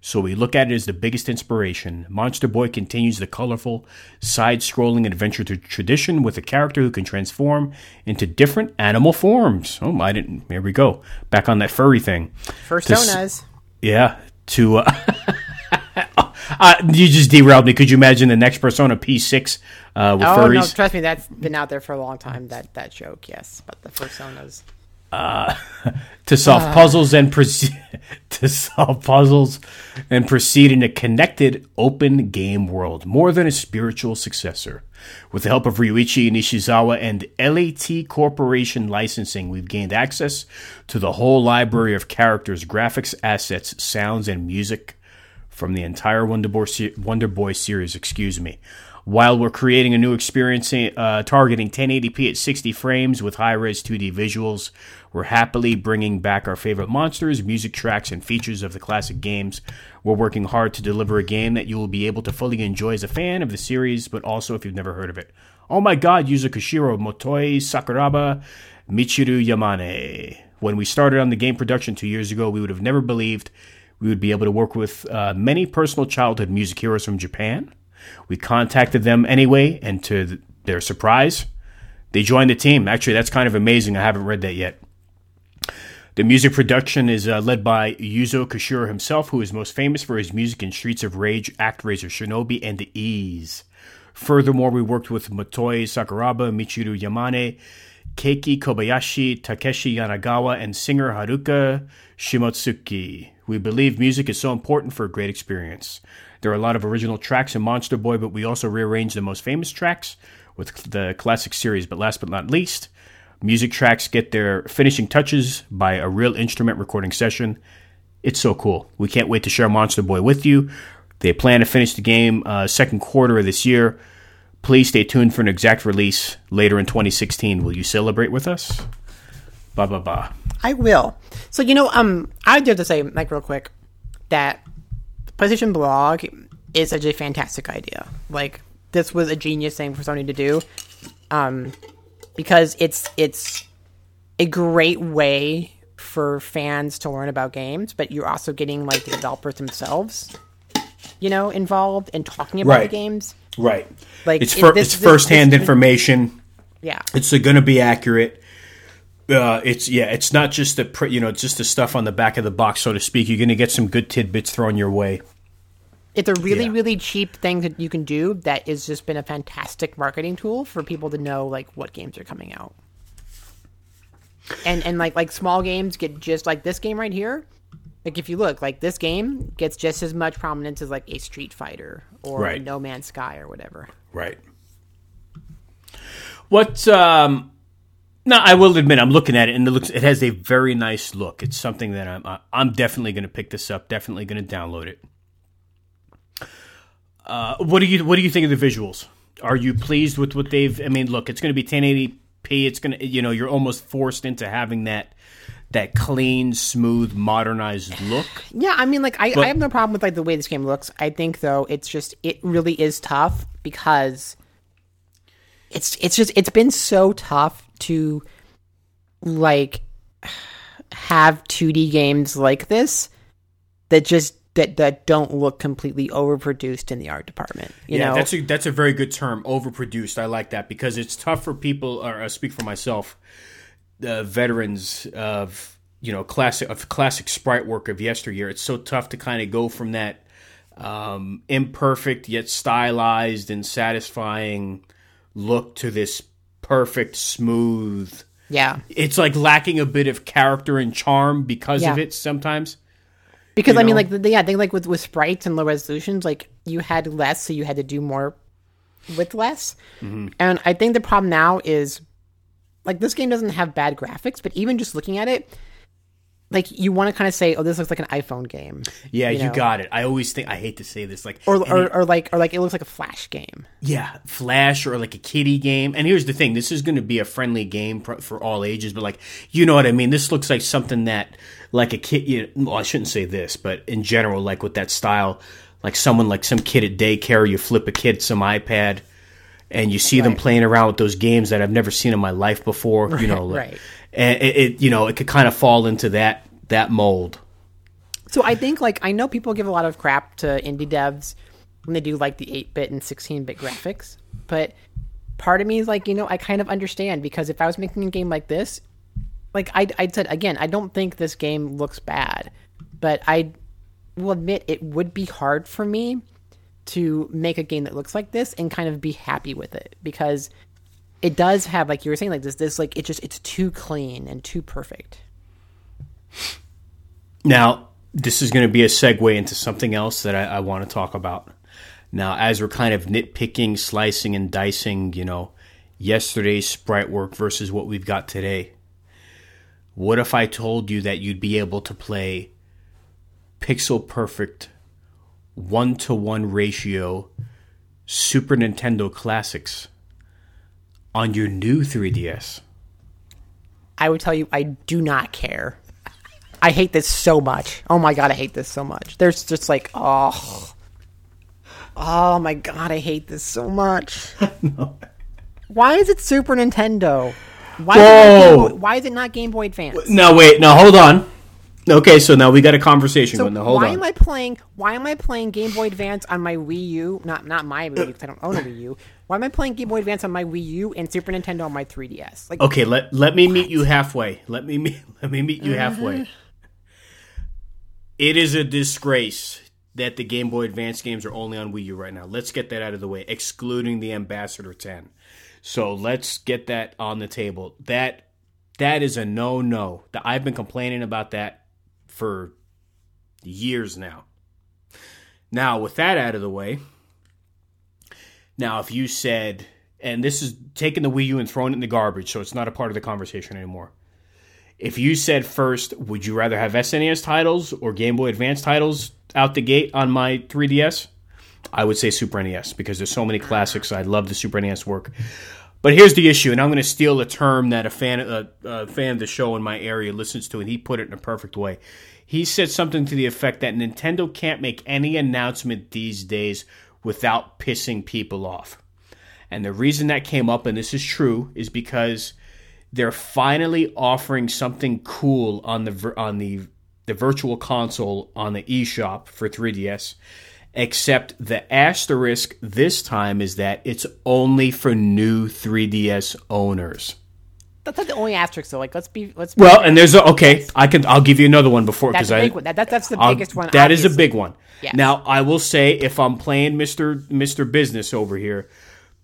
so we look at it as the biggest inspiration. Monster Boy continues the colorful, side scrolling adventure tradition with a character who can transform into different animal forms. Oh, I didn't. Here we go. Back on that furry thing. Personas. Yeah. To. Uh, uh, you just derailed me. Could you imagine the next Persona P6 uh, with oh furries? no, trust me, that's been out there for a long time. That that joke, yes, but the personas. to solve puzzles and proceed to solve puzzles and proceed in a connected open game world more than a spiritual successor. With the help of Ryuichi Nishizawa and LAT Corporation licensing we've gained access to the whole library of characters graphics assets sounds and music from the entire Wonder Boy, Wonder Boy series excuse me. While we're creating a new experience uh, targeting 1080p at 60 frames with high res 2D visuals, we're happily bringing back our favorite monsters, music tracks, and features of the classic games. We're working hard to deliver a game that you will be able to fully enjoy as a fan of the series, but also if you've never heard of it. Oh my god, Yuzo Koshiro, Motoi Sakuraba, Michiru Yamane. When we started on the game production two years ago, we would have never believed we would be able to work with uh, many personal childhood music heroes from Japan. We contacted them anyway, and to th- their surprise, they joined the team. Actually, that's kind of amazing. I haven't read that yet. The music production is uh, led by Yuzo Koshiro himself, who is most famous for his music in Streets of Rage, ActRaiser Shinobi, and The Ys. Furthermore, we worked with Motoi Sakuraba, Michiru Yamane, Keiki Kobayashi, Takeshi Yanagawa, and singer Haruka Shimotsuki. We believe music is so important for a great experience. There are a lot of original tracks in Monster Boy, but we also rearranged the most famous tracks with the classic series. But last but not least, music tracks get their finishing touches by a real instrument recording session. It's so cool. We can't wait to share Monster Boy with you. They plan to finish the game uh, second quarter of this year. Please stay tuned for an exact release later in 2016. Will you celebrate with us? Ba ba ba. I will. So you know, um, I do have to say, like, real quick, that PlayStation Blog is such a fantastic idea. Like, this was a genius thing for Sony to do, um, because it's it's a great way for fans to learn about games, but you're also getting like the developers themselves, you know, involved in talking about Right. the games. Right. Like, it's it- fir- this- it's firsthand this- information. Yeah, It's going to be accurate. Uh, it's yeah. It's not just the pr- you know it's just the stuff on the back of the box, so to speak. You're going to get some good tidbits thrown your way. It's a really Yeah. really cheap thing that you can do that has just been a fantastic marketing tool for people to know like what games are coming out and and like like small games get just like this game right here like if you look like this game gets just as much prominence as like a street fighter or Right. no man's sky or whatever Right. What? Um, no, I will admit I'm looking at it and it looks. It has a very nice look. It's something that I'm. I'm definitely going to pick this up. Definitely going to download it. Uh, what do you What do you think of the visuals? Are you pleased with what they've? I mean, look, it's going to be 1080p. It's going to. You know, you're almost forced into having that that clean, smooth, modernized look. Yeah, I mean, like I, But- I have no problem with like the way this game looks. I think though it's just it really is tough because it's it's just it's been so tough to like have 2D games like this that just that that don't look completely overproduced in the art department. You yeah, know, that's a that's a very good term, overproduced. I like that because it's tough for people. Or I speak for myself, the veterans of you know classic of classic sprite work of yesteryear. It's so tough to kind of go from that um, imperfect yet stylized and satisfying look to this perfect, smooth. yeah. It's like lacking a bit of character and charm because of it sometimes. Because I mean, like, the, yeah, I think like with with sprites and low resolutions, like you had less, so you had to do more with less. Mm-hmm. And I think the problem now is, like, this game doesn't have bad graphics, but even just looking at it, like, you want to kind of say, "Oh, this looks like an iPhone game," Yeah, you, know? got it. I always think I hate to say this, like or or, it- or like or like it looks like a Flash game. Yeah, Flash or like a kiddie game. And here's the thing: this is going to be a friendly game for, for all ages, but like you know what I mean. This looks like something that like a kid. You well, I shouldn't say this, but in general, like with that style, like someone like some kid at daycare, you flip a kid some iPad. And you see them playing around with those games that I've never seen in my life before, you know. like- right. And it, it, you know, it could kind of fall into that that mold. So I think like I know people give a lot of crap to indie devs when they do like the 8-bit and 16-bit graphics, but part of me is like, you know, I kind of understand because if I was making a game like this, like I I said again, I don't think this game looks bad, but I will admit it would be hard for me to make a game that looks like this and kind of be happy with it because it does have like you were saying like this this like it just it's too clean and too perfect. Now, this is going to be a segue into something else that I, I want to talk about. Now, as we're kind of nitpicking, slicing, and dicing, you know, yesterday's sprite work versus what we've got today, what if I told you that you'd be able to play pixel perfect one to one ratio Super Nintendo classics on your new 3DS? I would tell you I do not care. I hate this so much. Oh my god, I hate this so much. There's just like oh, oh my god, I hate this so much. Why is it Super Nintendo? Why is, it not Game Whoa. Boy, why is it not Game Boy Advance? No, wait, no, hold on. Okay, so now we got a conversation So going. Now, hold why on. am I playing? Why am I playing Game Boy Advance on my Wii U? Not not my Wii U because I don't own a Wii U. Why am I playing Game Boy Advance on my Wii U and Super Nintendo on my 3DS? Like, Okay, let let me meet you halfway. Let me meet, let me meet you halfway. It is a disgrace that the Game Boy Advance games are only on Wii U right now. Let's get that out of the way, excluding the Ambassador 10. So let's get that on the table. That that is a no no. I've been complaining about that for years now. Now, with that out of the way, now if you said, and this is taking the Wii U and throwing it in the garbage, so it's not a part of the conversation anymore. If you said first, would you rather have SNES titles or Game Boy Advance titles out the gate on my 3DS? I would say Super NES because there's so many classics. I love the Super NES work. But here's the issue, and I'm going to steal a term that a fan, a, a fan of the show in my area listens to, and he put it in a perfect way. He said something to the effect that Nintendo can't make any announcement these days without pissing people off. And the reason that came up, and this is true, is because they're finally offering something cool on the on the the virtual console on the eShop for 3DS. Except the asterisk this time is that it's only for new 3DS owners. That's not the only asterisk though. Like, let's be let's. Be Well, and there's a okay. I can I'll give you another one before because I one. That, that, that's the I'll- biggest one. That is a big one. Now, I will say, if I'm playing Mister Mister Business over here,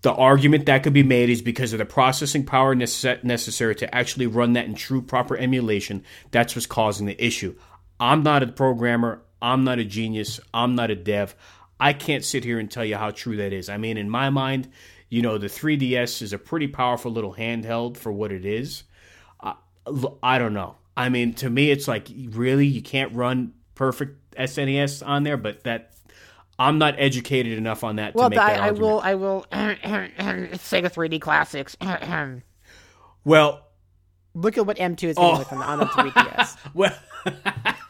the argument that could be made is because of the processing power nece- necessary to actually run that in true proper emulation. That's what's causing the issue. I'm not a programmer. I'm not a genius. I'm not a dev. I can't sit here and tell you how true that is. I mean, in my mind, you know, the 3DS is a pretty powerful little handheld for what it is. I don't know. I mean, to me, it's like really you can't run perfect SNES on there, but that I'm not educated enough on that Well, to make that I, I argument. will. I will. Sega 3D Classics. Well, look at what M2 is doing Oh. with on the, on the 3DS. well,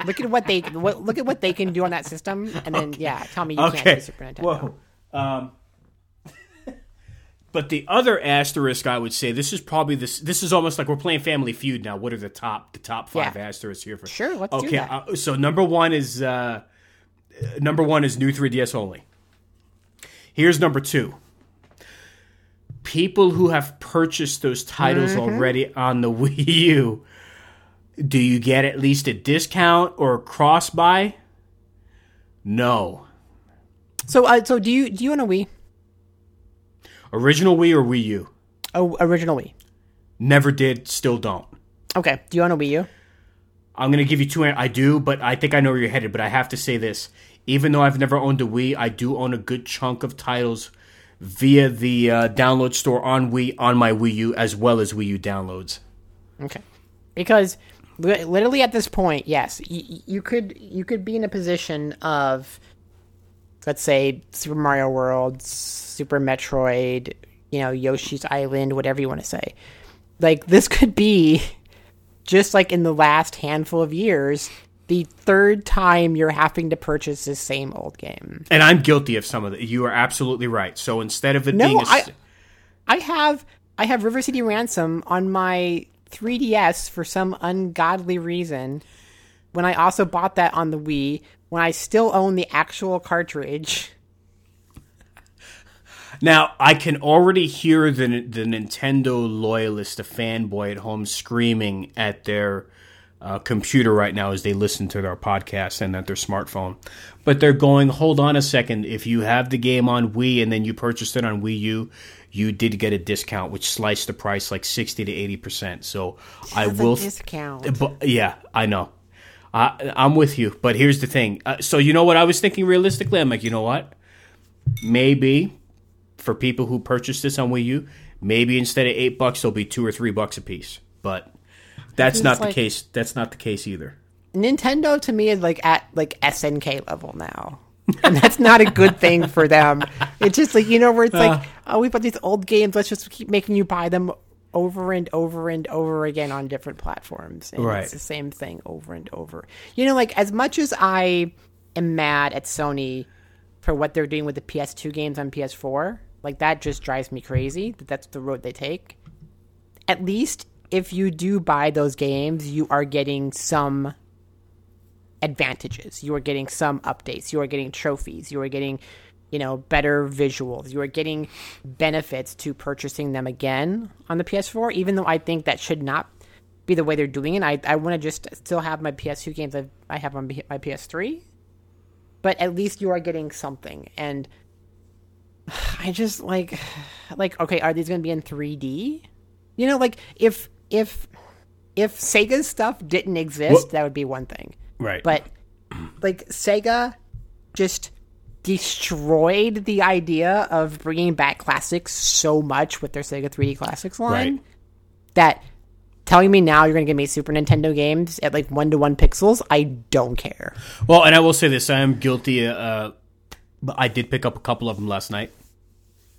Look at what they what, look at what they can do on that system, and then yeah, tell me you can't do Super Nintendo. Whoa. Um, but the other asterisk, I would say, this is probably this. This is almost like we're playing Family Feud now. What are the top the top five Yeah. asterisks here for? Sure, let's do okay, that. Uh, so number one is uh, uh, number one is new 3DS only. Here's number two. People who have purchased those titles already on the Wii U, do you get at least a discount or a cross buy? No. So, uh, so do you do you own a Wii? Original Wii or Wii U? Oh, original Wii. Never did, still don't. Okay. Do you own a Wii U? I'm going to give you two. I do, but I think I know where you're headed. But I have to say this: even though I've never owned a Wii, I do own a good chunk of titles via the uh, download store on Wii on my Wii U as well as Wii U downloads. Okay. Because li- literally at this point, yes, you, you could you could be in a position of let's say Super Mario World, Super Metroid, you know, Yoshi's Island, whatever you want to say. Like this could be just like in the last handful of years, the third time you're having to purchase the same old game. And I'm guilty of some of it. You are absolutely right. So instead of it No, being a, I- I have I have River City Ransom on my 3DS for some ungodly reason. When I also bought that on the Wii, when I still own the actual cartridge. Now I can already hear the the Nintendo loyalist, the fanboy at home, screaming at their uh, computer right now as they listen to their podcast and at their smartphone. But they're going, hold on a second. If you have the game on Wii and then you purchased it on Wii U, you did get a discount, which sliced the price like sixty to eighty percent. So I That's a will. discount. But yeah, I know. I, I'm with you, but here's the thing. Uh, so you know what I was thinking realistically? I'm like, you know what? Maybe for people who purchase this on Wii U, maybe instead of eight bucks, it'll be two or three bucks a piece. But that's not the case. That's not the case either. Nintendo to me is like at like SNK level now. and that's not a good thing for them. It's just like you know where it's like, oh, we bought these old games. Let's just keep making you buy them over and over and over again on different platforms. And Right. It's the same thing over and over. You know, like as much as I am mad at Sony for what they're doing with the PS2 games on PS4, like that just drives me crazy. That that's the road they take. At least if you do buy those games, you are getting some advantages. You are getting some updates. You are getting trophies. You are getting, you know, better visuals. You are getting benefits to purchasing them again on the PS4, even though I think that should not be the way they're doing it. I, I want to just still have my PS2 games I, I have on my PS3, but at least you are getting something. And I just like, like, okay, are these going to be in 3D? You know, like if, if, if Sega's stuff didn't exist, that would be one thing. Right. But like Sega just destroyed the idea of bringing back classics so much with their Sega 3D Classics line Right. that telling me now you're going to give me Super Nintendo games at like 1 to 1 pixels, I don't care. well, and I will say this: I am guilty. Uh, but I did pick up a couple of them last night.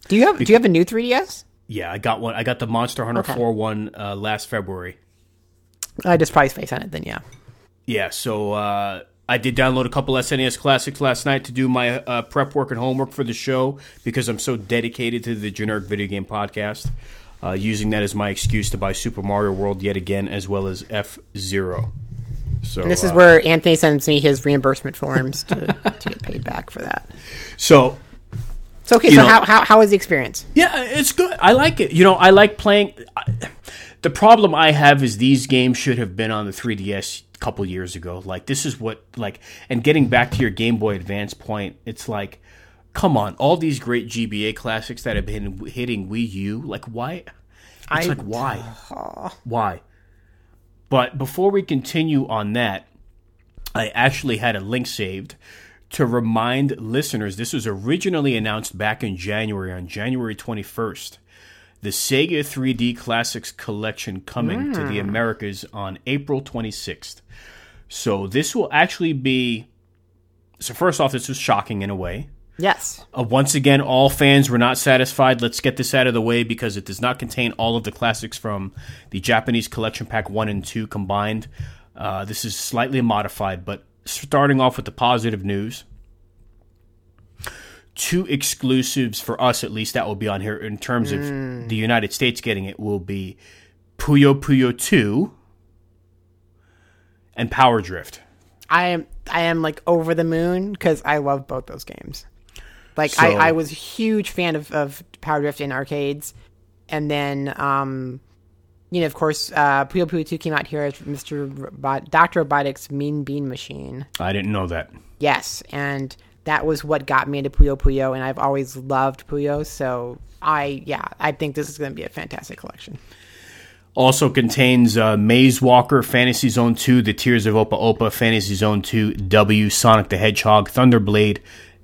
Do you have do you have a new 3DS? Yeah, I got one. I got the Monster Hunter Okay. 4 one uh, last February. I just probably face on it then, yeah. Yeah, so uh, I did download a couple SNES classics last night to do my uh, prep work and homework for the show because I'm so dedicated to the generic video game podcast. Uh, using that as my excuse to buy Super Mario World yet again, as well as F Zero. So And this is uh, where Anthony sends me his reimbursement forms to, to get paid back for that. so So okay, so know- how, how how is the experience? Yeah, it's good. I like it. You know, I like playing. I, the problem I have is these games should have been on the 3DS a couple years ago. Like this is what like, and getting back to your Game Boy Advance point, it's like, come on, all these great GBA classics that have been hitting Wii U, like why? It's I- like why, why? But before we continue on that, I actually had a link saved to remind listeners this was originally announced back in January, on January 21st. The Sega 3D Classics Collection coming to the Americas on April 26th. So this will actually be. So, first off, this was shocking in a way. Yes. Uh, once again, all fans were not satisfied. Let's get this out of the way because it does not contain all of the classics from the Japanese Collection Pack 1 and 2 combined. Uh, this is slightly modified, but starting off with the positive news. Two exclusives for us, at least, that will be on here in terms of the United States getting it, will be Puyo Puyo 2 and Power Drift. I am I am like over the moon because I love both those games. Like So- I, I was a huge fan of, of Power Drift in arcades, and then um, you know of course uh, Puyo Puyo Two came out here as Mister Robot- Doctor Robotnik's Mean Bean Machine. I didn't know that. Yes, and that was what got me into Puyo Puyo, and I've always loved Puyo. So I yeah I think this is going to be a fantastic collection. Also contains uh, Maze Walker, Fantasy Zone 2, The Tears of Opa Opa, Fantasy Zone 2, W, Sonic the Hedgehog, Thunderblade,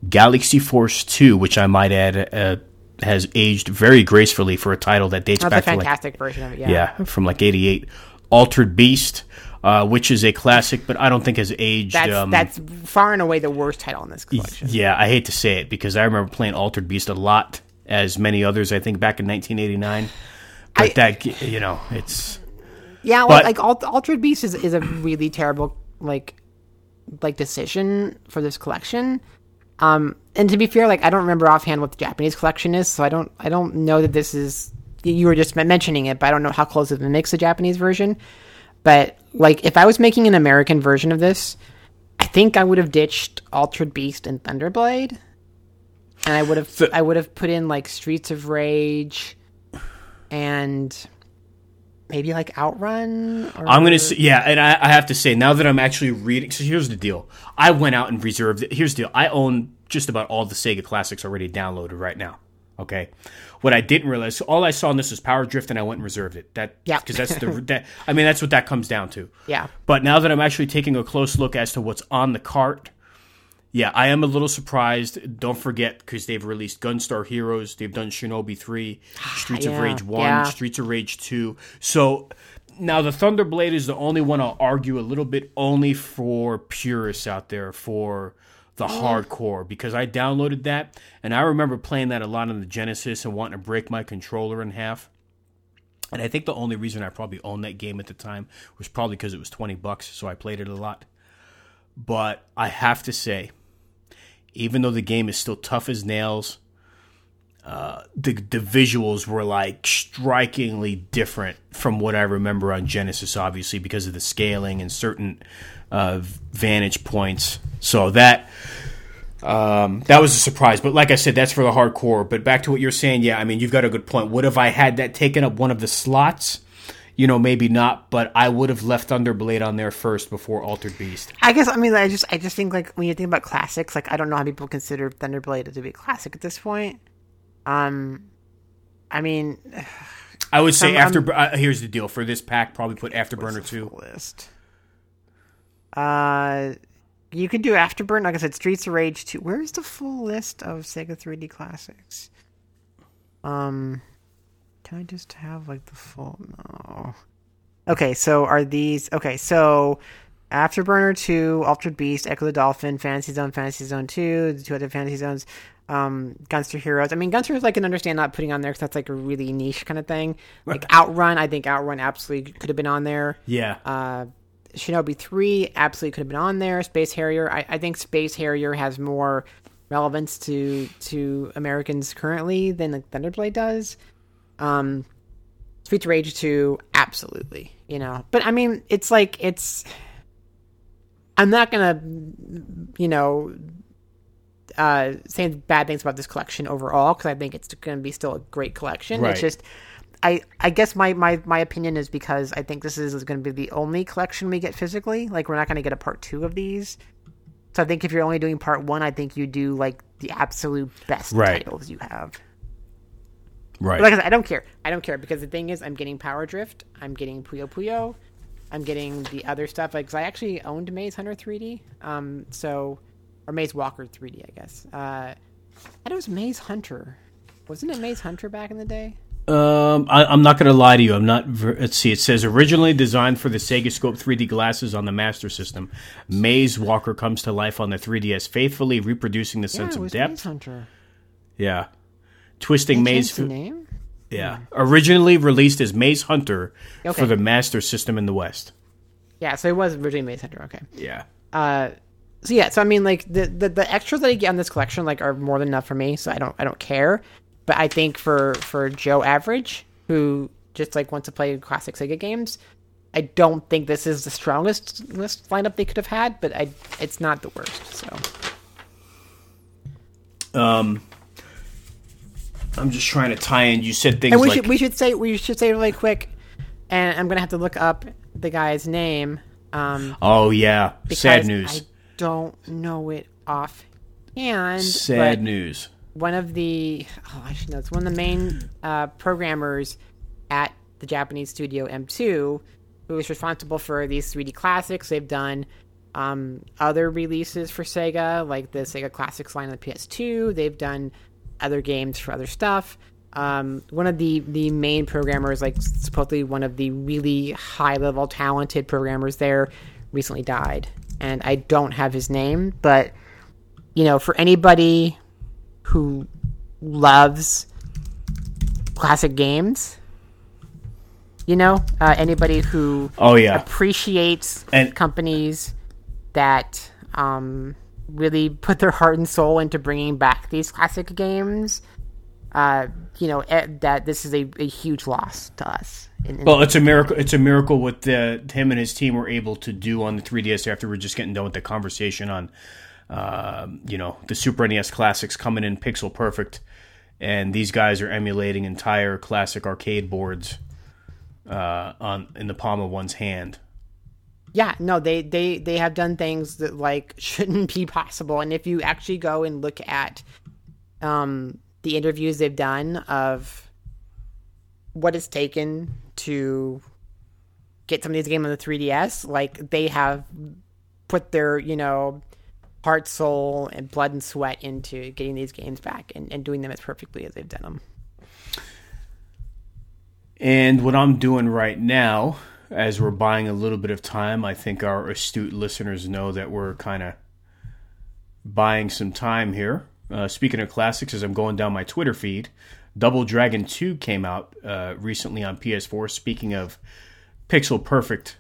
Galaxy Force 2, which I might add uh, has aged very gracefully for a title that dates That's a back to like fantastic version of it. Yeah. yeah, from like 88. Altered Beast, uh, which is a classic, but I don't think has aged. That's um, that's far and away the worst title in this collection. Yeah, I hate to say it because I remember playing Altered Beast a lot, as many others, I think, back in 1989. But I- that, you know, it's. Yeah, But- like, like Altered Beast is, is a really terrible like like decision for this collection. Um, and to be fair, like I don't remember offhand what the Japanese collection is, so I don't I don't know that this is. You were just mentioning it, but I don't know how close it mimics the Japanese version. But like, if I was making an American version of this, I think I would have ditched Altered Beast and Thunderblade, and I would have So- I would have put in like Streets of Rage, and maybe like Outrun. Or, I'm gonna say, yeah, and I, I have to say now that I'm actually reading. So here's the deal: I went out and reserved. it. Here's the deal: I own just about all the Sega classics already downloaded right now. Okay, what I didn't realize, so all I saw in this was Power Drift, and I went and reserved it. That Yeah. because that's the that. I mean, that's what that comes down to. Yeah. But now that I'm actually taking a close look as to what's on the cart, yeah, I am a little surprised. Don't forget because they've released Gunstar Heroes, they've done Shinobi Three, ah, Streets of Rage One, yeah. Streets of Rage Two. So now the Thunderblade is the only one I'll argue a little bit only for purists out there for the hardcore because I downloaded that and I remember playing that a lot on the Genesis and wanting to break my controller in half. And I think the only reason I probably owned that game at the time was probably because it was 20 bucks, so I played it a lot. But I have to say, even though the game is still tough as nails, uh, the the visuals were like strikingly different from what I remember on Genesis, obviously because of the scaling and certain uh, vantage points. So that um, that was a surprise. But like I said, that's for the hardcore. But back to what you're saying, yeah, I mean you've got a good point. Would have I had that taken up one of the slots? You know, maybe not, but I would have left Thunderblade on there first before Altered Beast. I guess I mean I just I just think like when you think about classics, like I don't know how people consider Thunderblade to be a classic at this point. Um, I mean, I would say after. Uh, here's the deal for this pack, probably put Afterburner two. list. Uh, you could do Afterburn. Like I said, Streets of Rage two. Where's the full list of Sega 3D classics? Um, can I just have like the full? No. Okay, so are these okay? So Afterburner two, Altered Beast, Ecco the Dolphin, Fantasy Zone, Fantasy Zone two, the two other Fantasy Zones, um, Gunstar Heroes. I mean, Gunstar I can understand not putting on there because that's like a really niche kind of thing. Like Outrun, I think Outrun absolutely could have been on there. Yeah, Uh, Shinobi 3 absolutely could have been on there. Space Harrier, I, I think Space Harrier has more relevance to to Americans currently than like Thunderblade does. Um, Streets of Rage 2, absolutely, you know. But I mean, it's like it's. I'm not gonna, you know, uh, say bad things about this collection overall because I think it's going to be still a great collection. Right. It's just, I I guess my, my my opinion is because I think this is going to be the only collection we get physically. Like we're not going to get a part two of these. So I think if you're only doing part one, I think you do like the absolute best Right. titles you have. right. But like I said, I don't care. I don't care because the thing is, I'm getting Power Drift. I'm getting Puyo Puyo. I'm getting the other stuff. Like, 'cause I actually owned Maze Hunter 3D. Um, so or Maze Walker 3D, I guess. Uh, I thought it was Maze Hunter. Wasn't it Maze Hunter back in the day? Um, I, I'm not going to lie to you. I'm not. ver- Let's see. It says originally designed for the Sega Scope 3D glasses on the Master System. Maze Walker comes to life on the 3DS, faithfully reproducing the sense yeah, it of depth. Maze Hunter. Yeah, twisting Maze. the fu- name. Yeah, originally released as Maze Hunter Okay. for the Master System in the West. Yeah, so it was originally Maze Hunter. Okay. Yeah. Uh, so yeah, so I mean, like the, the the extras that I get on this collection like are more than enough for me. So I don't I don't care. But I think for for Joe Average, who just like wants to play classic Sega games, I don't think this is the strongest list lineup they could have had, but I it's not the worst. So I'm just trying to tie in. You said things and we like should we should say we should say really quick, and I'm gonna have to look up the guy's name. Um, Oh yeah, sad news. I don't know it off. offhand. Sad news. One of the oh I should know it's one of the main uh, programmers at the Japanese studio M2, who is responsible for these 3D classics. They've done um, other releases for Sega, like the Sega Classics line on the PS2. They've done other games for other stuff. Um, one of the the main programmers, like supposedly one of the really high level talented programmers there, recently died, and I don't have his name, but you know, for anybody who loves classic games, you know, uh, anybody who Oh yeah, appreciates And- companies that um, really put their heart and soul into bringing back these classic games. Uh, you know eh, that this is a, a huge loss to us. In, in- Well, it's a miracle. It's a miracle what the, him and his team were able to do on the 3DS after we're just getting done with the conversation on, uh, you know, the Super NES classics coming in pixel perfect, and these guys are emulating entire classic arcade boards uh, on in the palm of one's hand. yeah, no, they they they have done things that like shouldn't be possible. And if you actually go and look at um, the interviews they've done of what it's taken to get some of these games on the 3DS, like they have put their you know heart, soul, and blood and sweat into getting these games back and, and doing them as perfectly as they've done them. And what I'm doing right now, as we're buying a little bit of time, I think our astute listeners know that we're kind of buying some time here. Uh, speaking of classics, as I'm going down my Twitter feed, Double Dragon 2 came out uh, recently on PS4. Speaking of pixel perfect,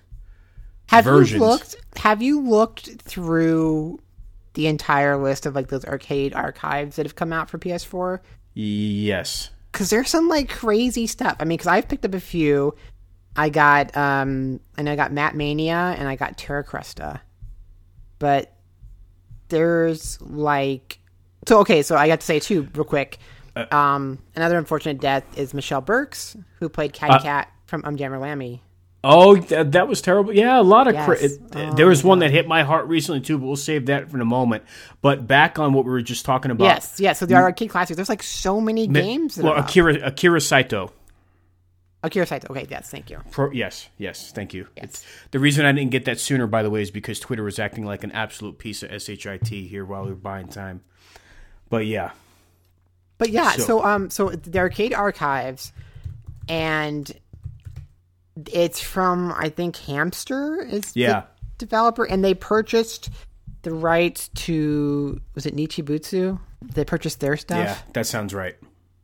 Have Versions. you looked? Have you looked through the entire list of like those arcade archives that have come out for PS4? yes. because there's some like crazy stuff. I mean, because I've picked up a few. I got um, and I got Mat Mania and I got Terra Cresta, but there's like so okay. So I got to say too, real quick. Um, another unfortunate death is Michelle Burks, who played Katy Kat from Um Jammer Lammy. Oh, that, that was terrible. Yeah, a lot of. Cra- Yes. it- Oh there was one that hit my heart recently too, but we'll save that for a moment. But back on what we were just talking about. Yes, yes. So the arcade classics. There's like so many games. Well, up. Akira Akira Saito. Akira Saito. Okay, yes, thank you. Pro, yes, yes, thank you. Yes. It's- the reason I didn't get that sooner, by the way, is because Twitter was acting like an absolute piece of shit here while we were buying time. But yeah, But yeah, So- so, um, so the arcade archives, and it's from I think Hamster is Yeah. the developer, and they purchased the rights to was it Nichibutsu? They purchased their stuff. yeah, that sounds right.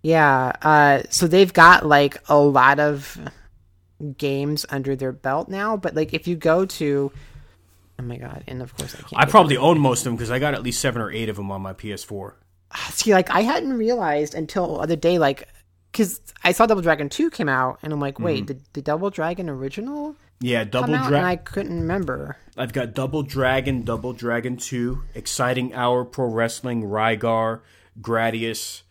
Yeah. Uh, so they've got like a lot of games under their belt now. But like, if you go to, oh my god, and of course I can't. I probably own most of them because I got at least seven or eight of them on my PS4. see like I hadn't realized until the other day like because I saw Double Dragon two came out and I'm like, wait, did the Double Dragon original Yeah, Double Dragon. I couldn't remember. I've got Double Dragon, Double Dragon 2, Exciting Hour Pro Wrestling, Rygar, Gradius,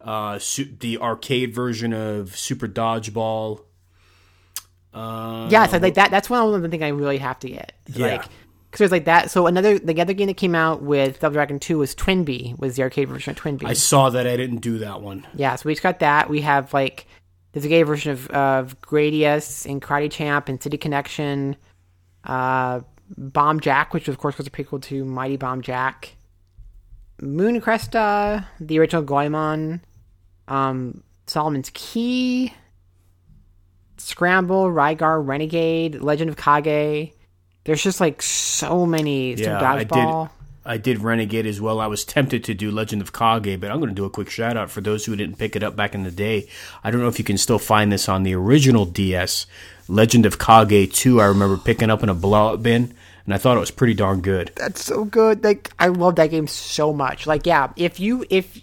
uh, su- the arcade version of Super Dodgeball. Uh, Yeah, so like that. That's one of the things I really have to get. Yeah. Like, because there's like that. So another the other game that came out with Double Dragon two was Twinbee was the arcade version of Twinbee. I saw that. I didn't do that one. Yeah, so we just got that. We have like there's a gay version of, of Gradius and Karate Champ and City Connection, uh, Bomb Jack, which of course was a prequel to Mighty Bomb Jack, Moon Cresta, the original Goemon, um, Solomon's Key, Scramble, Rygar, Renegade, Legend of Kage. There's just like so many. Yeah, Super I did. I did Renegade as well. I was tempted to do Legend of Kage, but I'm going to do a quick shout out for those who didn't pick it up back in the day. I don't know if you can still find this on the original DS. Legend of Kage 2, I remember picking up in a blowout bin, and I thought it was pretty darn good. that's so good. Like I love that game so much. Like yeah, if you if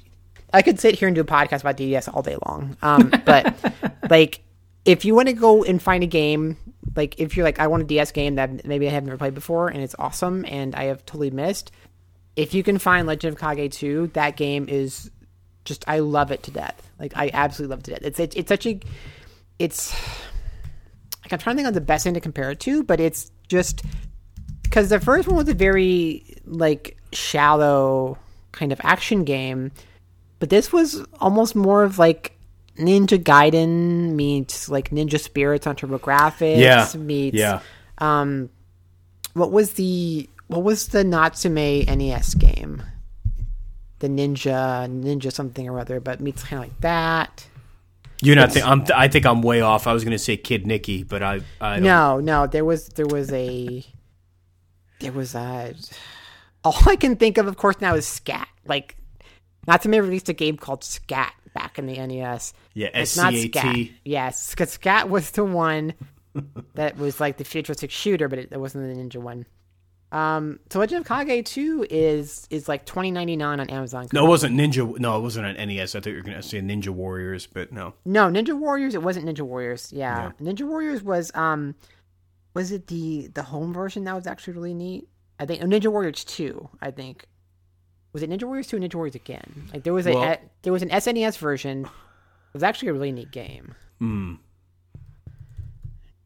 I could sit here and do a podcast about DDS all day long. Um, but like if you want to go and find a game like if you're like I want a DS game that maybe I have never played before and it's awesome and I have totally missed, if you can find Legend of Kage 2, that game is just I love it to death. Like I absolutely love it to death. It's it's, it's such a it's like I'm trying to think of the best thing to compare it to, but it's just because the first one was a very like shallow kind of action game, but this was almost more of like Ninja Gaiden meets like Ninja Spirits on TurboGrafx Yeah. meets Yeah. um what was the what was the Natsume NES game? The Ninja Ninja something or other, but meets kind of like that. You're not. Think, I'm. I think I'm way off. I was going to say Kid Niki, but I. I No, no, there was there was a there was a all I can think of, of course, now is Scat. Like Natsume released a game called Scat back in the NES. Yeah. It's not Scat. Yes, because Scat was the one that was like the futuristic shooter, but it, it wasn't the ninja one. Um, so Legend of Kage 2 is is like twenty ninety nine on Amazon. No, it wasn't Ninja. No, it wasn't an NES. I thought you were going to say Ninja Warriors, but no. No, Ninja Warriors. It wasn't Ninja Warriors. Yeah. Ninja Warriors was um, was it the the home version that was actually really neat? I think oh, Ninja Warriors two. I think was it Ninja Warriors two Ninja Warriors again? Like there was a, Well- a there was an SNES version. It was actually a really neat game.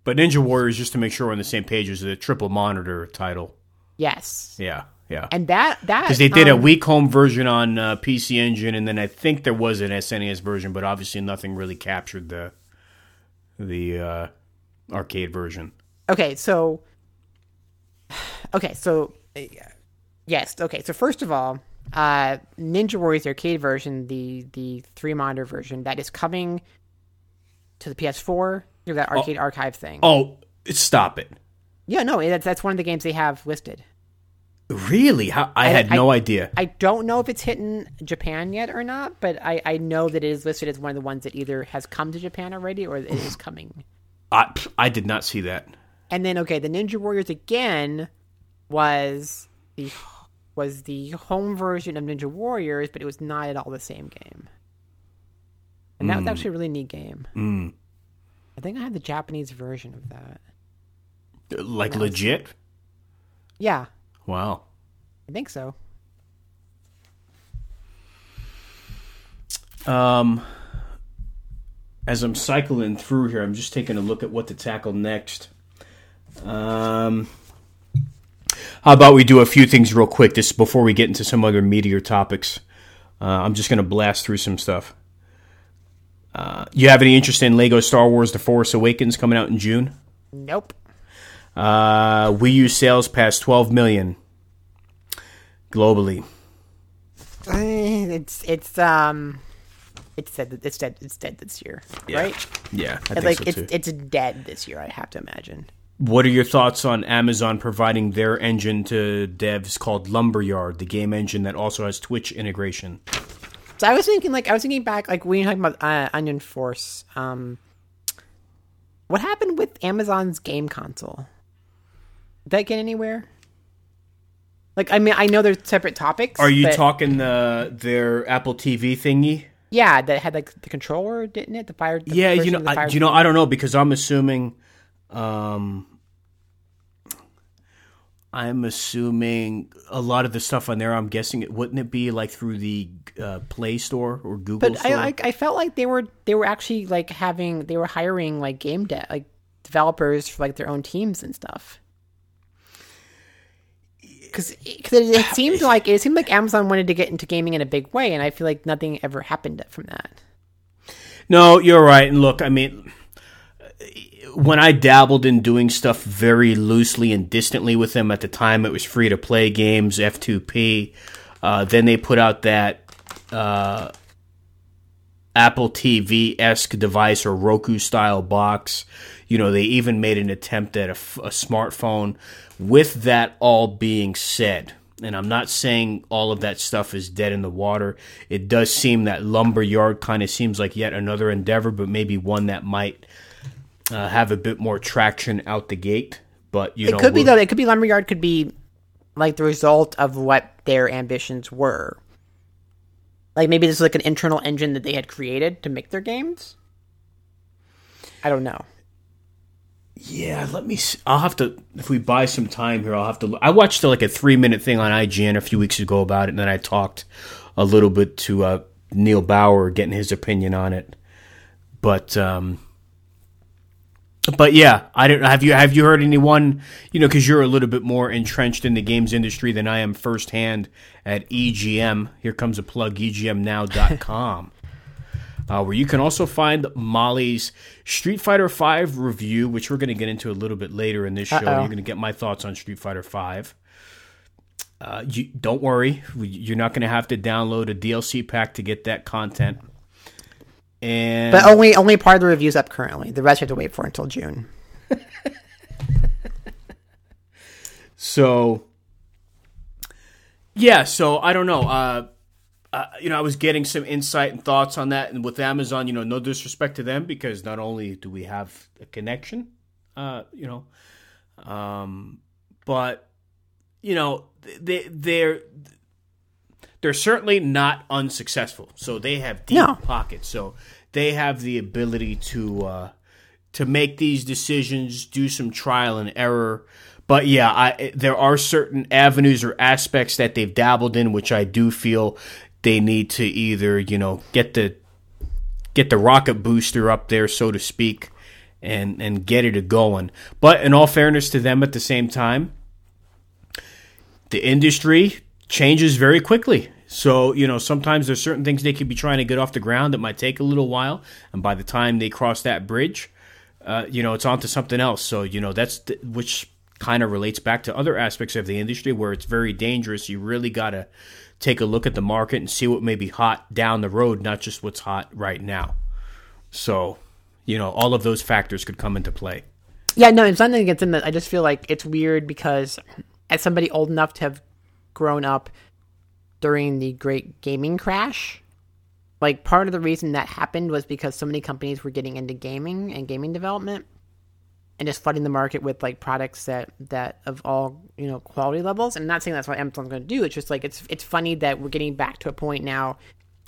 But Ninja Warriors, just to make sure we're on the same page, is a triple monitor title. Yes, Yeah. Yeah. and that that Because they did a um, weak home version on uh, PC Engine, and then I think there was an SNES version, but obviously nothing really captured the the uh, arcade version. Okay, so okay, so uh, yes, okay. So first of all, uh, Ninja Warriors arcade version, the the three monitor version that is coming to the PS4 through that arcade archive thing. Oh, stop it! Yeah, no, that's that's one of the games they have listed. Really? How, I, had I- no idea. I don't know if it's hitting Japan yet or not, but I, I know that it is listed as one of the ones that either has come to Japan already or it is coming. I, I did not see that. And then okay, the Ninja Warriors again was the was the home version of Ninja Warriors, but it was not at all the same game. And that was actually a really neat game. Mm. I think I have the Japanese version of that. Like legit? Yeah, Wow. I think so. Um, as I'm cycling through here, I'm just taking a look at what to tackle next. Um, how about we do a few things real quick, this before we get into some other meatier topics. Uh, I'm just going to blast through some stuff. Uh, you have any interest in Lego Star Wars: The Force Awakens coming out in June? Nope. Uh, Wii U sales past 12 million globally. It's it's um it's dead it's dead it's dead this year. Right? Yeah, I think like so it's it's dead this year, I have to imagine. What are your thoughts on Amazon providing their engine to devs called Lumberyard, the game engine that also has Twitch integration? So I was thinking, like, I was thinking back, like, when you're talking about uh, Onion Force, um, what happened with Amazon's game console? Did that get anywhere? Like, I mean, I know they're separate topics. Are you but- talking the their Apple TV thingy? Yeah, that had like the controller, didn't it? The fire. The Yeah, you know, I, you know, I don't know because I'm assuming, um, I'm assuming a lot of the stuff on there. I'm guessing it wouldn't it be like through the uh, Play Store or Google But Store? I, I, I felt like they were they were actually like having they were hiring like game de- like developers for like their own teams and stuff. Because it, it seemed like it seemed like Amazon wanted to get into gaming in a big way, and I feel like nothing ever happened from that. No, you're right. And look, I mean, when I dabbled in doing stuff very loosely and distantly with them at the time, it was free to play games, F2P. Uh, then they put out that uh, Apple TV esque device or Roku style box. You know, they even made an attempt at a, a smartphone. With that all being said, and I'm not saying all of that stuff is dead in the water, it does seem that Lumberyard kind of seems like yet another endeavor, but maybe one that might uh, have a bit more traction out the gate. But you It know, could be though. It could be Lumberyard could be like the result of what their ambitions were. Like maybe this is like an internal engine that they had created to make their games. I don't know. Yeah, let me. See. I'll have to if we buy some time here. I'll have to. I watched like a three minute thing on IGN a few weeks ago about it, and then I talked a little bit to uh, Neil Bauer, getting his opinion on it. But um, but yeah, I don't. Have you have you heard anyone? You know, because you're a little bit more entrenched in the games industry than I am firsthand at EGM. Here comes a plug: EGMNow.com. uh, where you can also find Molly's Street Fighter V review, which we're going to get into a little bit later in this show. Uh-oh. You're going to get my thoughts on Street Fighter V. Uh, you, don't worry, you're not going to have to download a DLC pack to get that content. And But only only part of the review's up currently. The rest you have to wait for until June. So, yeah, so I don't know. Uh, uh, you know, I was getting some insight and thoughts on that, and with Amazon, you know, no disrespect to them because not only do we have a connection, uh, you know, um, but you know, they they're they're certainly not unsuccessful. So they have deep No. pockets. So they have the ability to uh, to make these decisions, do some trial and error. But yeah, I, there are certain avenues or aspects that they've dabbled in, which I do feel they need to either you know get the get the rocket booster up there, so to speak, and and get it going. But in all fairness to them, at the same time, the industry changes very quickly. So, you know, sometimes there's certain things they could be trying to get off the ground that might take a little while. And by the time they cross that bridge, uh, you know, it's on to something else. So, you know, that's th- which kind of relates back to other aspects of the industry where it's very dangerous. You really got to take a look at the market and see what may be hot down the road, not just what's hot right now. So, you know, all of those factors could come into play. Yeah, no, it's nothing against them. I just feel like it's weird because as somebody old enough to have grown up during the great gaming crash, like part of the reason that happened was because so many companies were getting into gaming and gaming development and just flooding the market with like products that that of all you know quality levels. And I'm not saying that's what Amazon's going to do. It's just like it's it's funny that we're getting back to a point now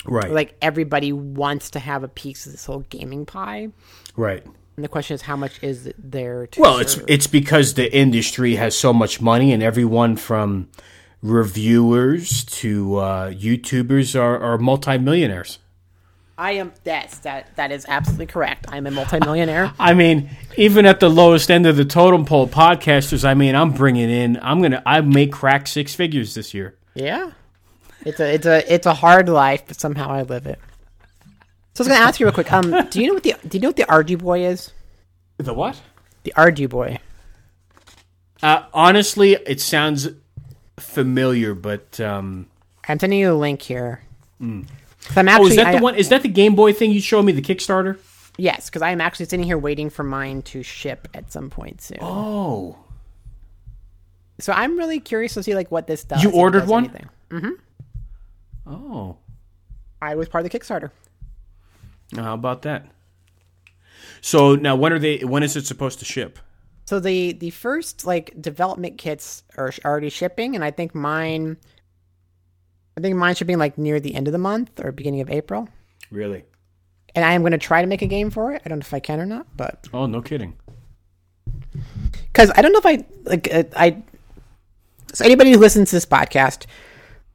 Right. where like everybody wants to have a piece of this whole gaming pie. right. And the question is, how much is there to Well, it's it's because the industry has so much money, and everyone from reviewers to uh, YouTubers are, are multimillionaires. I am yes, that that is absolutely correct. I'm a multimillionaire. I mean, even at the lowest end of the totem pole, podcasters. I mean, I'm bringing in. I'm gonna. I may crack six figures this year. yeah, it's a it's a it's a hard life, but somehow I live it. So I was going to ask you real quick. Um, do you know what the do you know what the Arduboy is? The what? The Arduboy. Uh, honestly, it sounds familiar, but um, I'm sending you a link here. 'Cause I'm oh, is that I- the one? Is that the Game Boy thing you showed me? The Kickstarter? Yes, because I am actually sitting here waiting for mine to ship at some point soon. Oh, So I'm really curious to see like what this does. You ordered does one? anything. oh. I was part of the Kickstarter. How about that? So now, when are they? When is it supposed to ship? So the the first like development kits are already shipping, and I think mine, I think mine should be like near the end of the month or beginning of April. Really? And I am going to try to make a game for it. I don't know if I can or not, but Oh, no kidding. because I don't know if I like uh, I. So anybody who listens to this podcast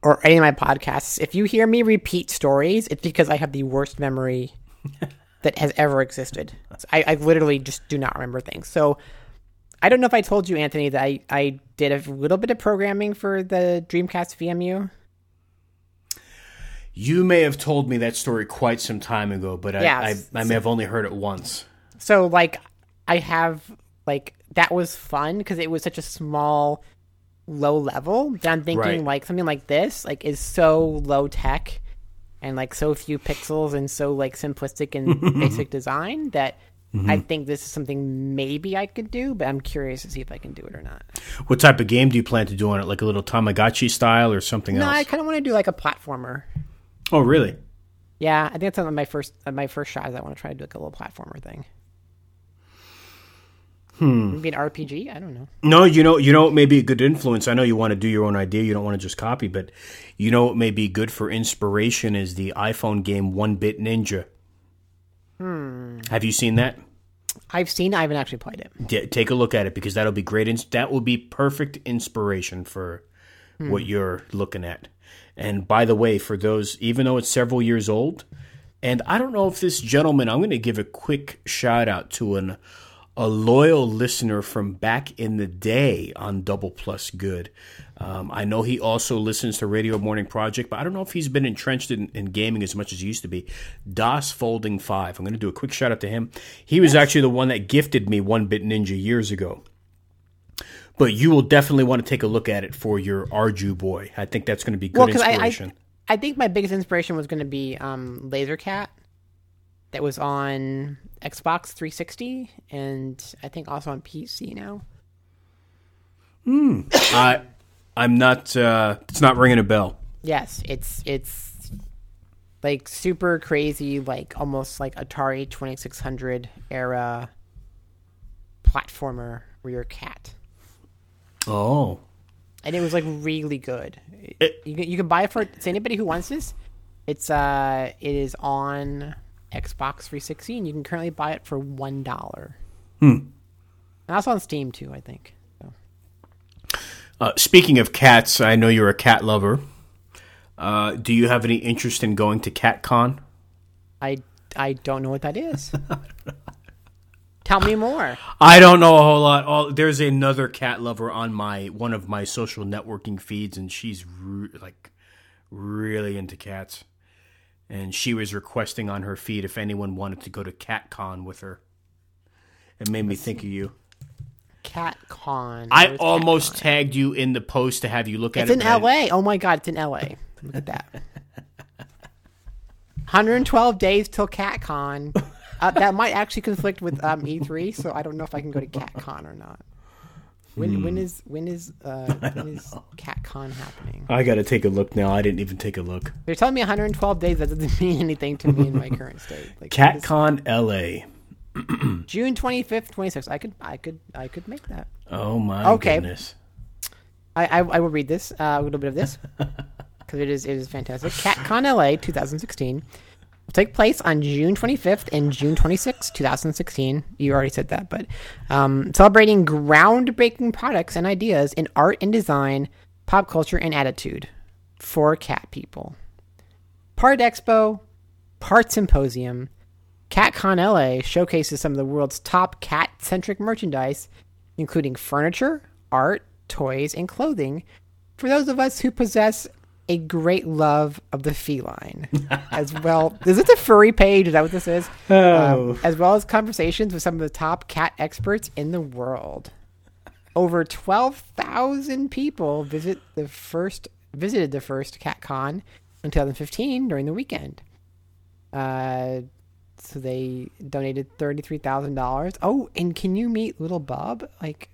or any of my podcasts, if you hear me repeat stories, it's because I have the worst memory that has ever existed. I, I literally just do not remember things. So I don't know if I told you, Anthony, that I, I did a little bit of programming for the Dreamcast VMU. You may have told me that story quite some time ago, but I, I, I may have only heard it once. So like I have like that was fun because it was such a small low level that I'm thinking Right. like something like this like is so low tech and like so few pixels and so like simplistic and basic design that I think this is something maybe I could do, but I'm curious to see if I can do it or not. What type of game do you plan to do on it? Like a little Tamagotchi style or something No, else? I kind of want to do like a platformer. oh, really? Yeah, I think that's one of my first uh, my first shot. Is I want to try to do like a little platformer thing. Hmm. Maybe an RPG. I don't know. No, you know, you know, it may be a good influence. I know you want to do your own idea. You don't want to just copy, but you know, what may be good for inspiration is the iPhone game One Bit Ninja. Hmm. Have you seen that? I've seen. I haven't actually played it. Yeah, take a look at it because that'll be great. ins- That will be perfect inspiration for what you're looking at. And by the way, for those, even though it's several years old, and I don't know if this gentleman, I'm going to give a quick shout out to an a loyal listener from back in the day on Double Plus Good. Um, I know he also listens to Radio Morning Project, but I don't know if he's been entrenched in, in gaming as much as he used to be. DOS Folding 5. I'm going to do a quick shout out to him. He was actually the one that gifted me One Bit Ninja years ago. But you will definitely want to take a look at it for your Arduboy. I think that's going to be good Well, because I, inspiration. I I think my biggest inspiration was going to be um, Laser Cat, that was on Xbox 360, and I think also on PC now. I, I'm not. Uh, it's not ringing a bell. Yes, it's it's like super crazy, like almost like Atari 2600 era platformer where you're a cat. Oh, and it was like really good. It- you can, you can buy it for to anybody who wants this. It's uh it is on Xbox 360 and you can currently buy it for one dollar. Hmm. And that's on Steam too, I think. Uh, speaking of cats, I know you're a cat lover. Uh, do you have any interest in going to CatCon? I I don't know what that is. Tell me more. I don't know a whole lot. All there's another cat lover on my one of my social networking feeds, and she's re- like really into cats. And she was requesting on her feed if anyone wanted to go to CatCon with her. It made me think of you. CatCon. I almost tagged you in the post to have you look at It's it. in LA. Oh my god, it's in LA. Look at that. 112 days till CatCon. Uh, that might actually conflict with um, E3, so I don't know if I can go to CatCon or not. When Hmm. when is when is uh, when is CatCon happening? I got to take a look now. I didn't even take a look. They're telling me 112 days. That doesn't mean anything to me in my current state. Like CatCon LA. June 25th, 26th. I could I could I could make that. Oh my Okay. goodness. I, I, I will read this, uh, a little bit of this, because it is it is fantastic. CatCon LA 2016 will take place on June 25th and June 26th, 2016. You already said that, but um, celebrating groundbreaking products and ideas in art and design, pop culture, and attitude for cat people. Part Expo, part symposium. CatCon LA showcases some of the world's top cat centric merchandise, including furniture, art, toys, and clothing for those of us who possess a great love of the feline. as well, is this a furry page? Is that what this is? Um, as well as conversations with some of the top cat experts in the world. Over 12,000 people visit the first visited the first CatCon in 2015 during the weekend. Uh, so they donated thirty-three thousand dollars. Oh, and can you meet Little Bub? Like,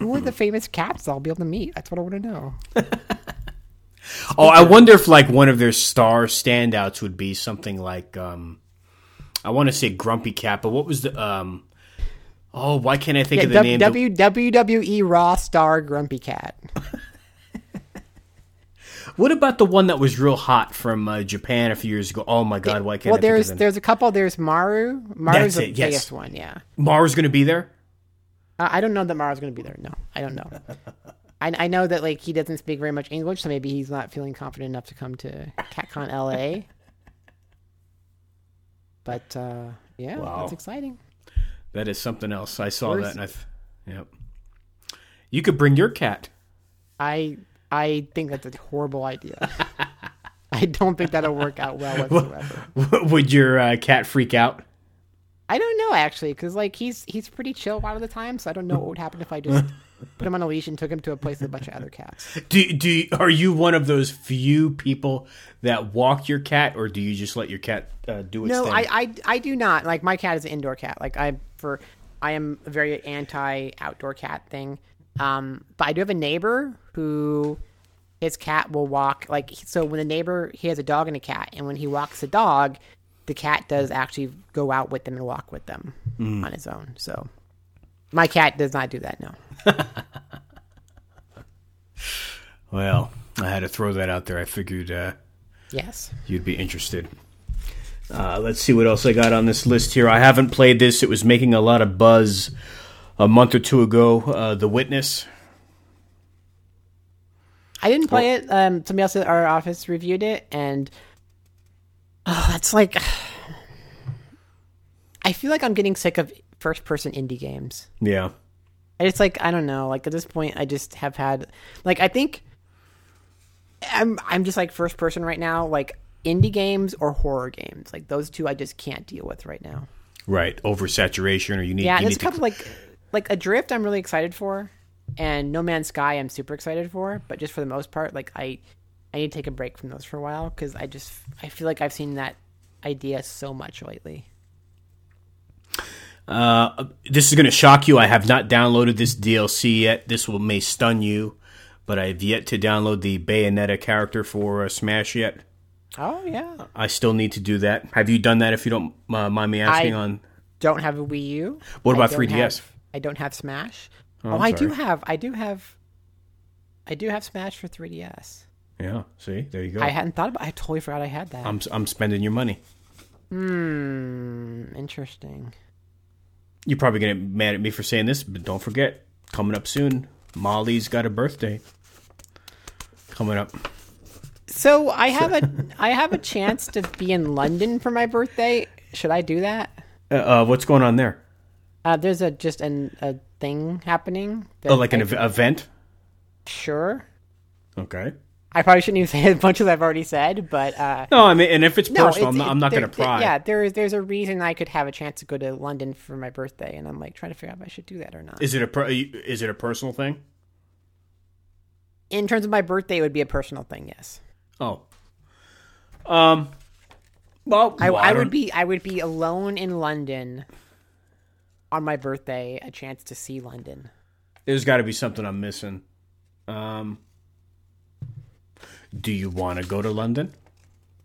who are the famous cats I'll be able to meet? That's what I want to know. Oh, I wonder if like one of their star standouts would be something like um I want to say Grumpy Cat, but what was the um Oh, why can't I think Yeah, of the name? w- w- WWE Raw star Grumpy Cat. what about the one that was real hot from uh, Japan a few years ago? Oh my god, why can't well, I there's there's a couple. There's Maru. Maru's That's the it, yes. biggest one. Yeah. Maru's going to be there? Uh, I don't know that Maru's going to be there. No, I don't know. I, I know that like he doesn't speak very much English, so maybe he's not feeling confident enough to come to CatCon LA. But uh, yeah, Wow. that's exciting. That is something else. I saw Where's- that and I th- Yep. You could bring your cat. I I think that's a horrible idea. I don't think that'll work out well whatsoever. would your uh, cat freak out? I don't know actually, because like he's he's pretty chill a lot of the time, so I don't know what would happen if I just put him on a leash and took him to a place with a bunch of other cats. Do do are you one of those few people that walk your cat, or do you just let your cat uh, do its No, thing? I, I I do not. Like my cat is an indoor cat. Like I for I am a very anti outdoor cat thing. Um, but I do have a neighbor who his cat will walk like so when the neighbor he has a dog and a cat and when he walks the dog, the cat does actually go out with them and walk with them on his own. So my cat does not do that. No. Well, I had to throw that out there. I figured uh, Yes. you'd be interested. Uh, let's see what else I got on this list here. I haven't played this. It was making a lot of buzz a month or two ago. Uh, the Witness. I didn't play it. Um, somebody else at our office reviewed it, and oh, that's like. I feel like I'm getting sick of first-person indie games. Yeah. It's like I don't know. Like at this point, I just have had like I think I'm I'm just like first person right now. Like indie games or horror games, like those two, I just can't deal with right now. Right. Oversaturation, or you need. Yeah, you there's need a couple like like Adrift. I'm really excited for, and No Man's Sky. I'm super excited for. But just for the most part, like I I need to take a break from those for a while because I just I feel like I've seen that idea so much lately. Uh, this is going to shock you. I have not downloaded this DLC yet. This will may stun you, but I have yet to download the Bayonetta character for uh, Smash yet. Oh yeah. I still need to do that. Have you done that? If you don't uh, mind me asking, I- on Don't have a Wii U. What about don't 3DS? have- I don't have Smash. Oh, I'm I do have. I do have. I do have Smash for 3DS. yeah, see, there you go. I hadn't thought about. I totally forgot I had that. I'm I'm spending your money. Hmm. Interesting. You're probably gonna get mad at me for saying this, but don't forget, coming up soon, Molly's got a birthday coming up. So I have a I have a chance to be in London for my birthday. Should I do that? Uh, uh, what's going on there? Uh, there's a just an, a thing happening. that Oh, like an ev- event? sure. Okay. I probably shouldn't even say as much as I've already said, but uh, No, I mean, and if it's no, personal, I'm it's- not, I'm it- not going to pry. Yeah, there's there's a reason I could have a chance to go to London for my birthday, and I'm like trying to figure out if I should do that or not. Is it a per- is it a personal thing? in terms of my birthday, it would be a personal thing. Yes, Oh. Um. Well, I, well, I don't- would be I would be alone in London on my birthday, a chance to see London. There's got to be something I'm missing. Um. Do you want to go to London?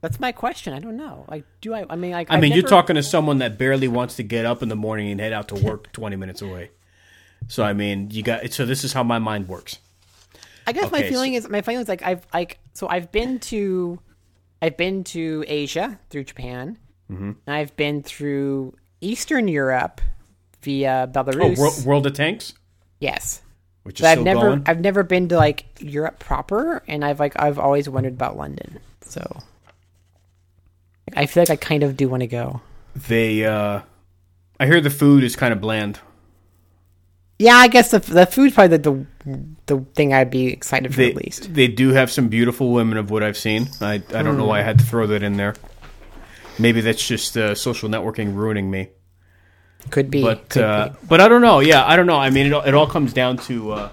That's my question. I don't know. Like, do I? I mean, like, I I've mean, you're talking to someone that barely wants to get up in the morning and head out to work 20 minutes away. So I mean, you got. So this is how my mind works. I guess my okay, feeling is my feeling is like I've like so I've been to, I've been to Asia through Japan, Mm-hmm. and I've been through Eastern Europe via Oh, Belarus. World, World of Tanks, yes, which is but I've never going. I've never been to like Europe proper, and I've like I've always wondered about London. So I feel like I kind of do want to go. They, uh, I hear the food is kind of bland. Yeah, I guess the the food's probably the the, the thing I'd be excited for They, at least. they do have some beautiful women of what I've seen. I, I don't know why I had to throw that in there. Maybe that's just uh, social networking ruining me. Could be. But could uh, be. but I don't know. Yeah, I don't know. I mean, it all, it all comes down to uh,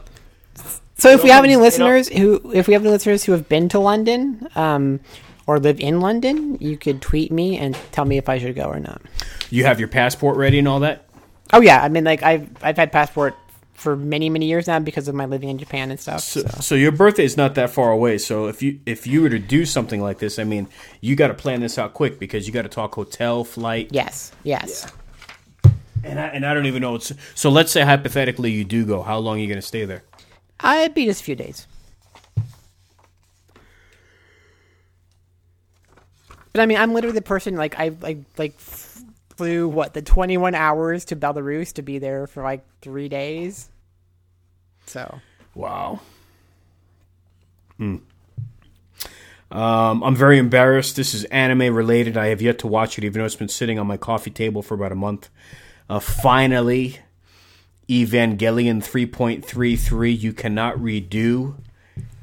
So if we have any comes- listeners who, if we have any listeners who have been to London, um, or live in London, you could tweet me and tell me if I should go or not. you have your passport ready and all that. Oh yeah, I mean, like I've I've had passport for many many years now because of my living in Japan and stuff. So, So, so your birthday is not that far away. So if you if you were to do something like this, I mean, you got to plan this out quick because you got to talk hotel, flight, yes, yes. And I, and I don't even know. It's, so let's say hypothetically you do go. How long are you going to stay there? I'd be just a few days. But I mean, I'm literally the person like I like like flew what the 21 hours to Belarus to be there for like three days. So Wow. Hmm. Um, I'm very embarrassed. This is anime related. I have yet to watch it, even though it's been sitting on my coffee table for about a month. Uh, finally, Evangelion 3.33. You cannot redo.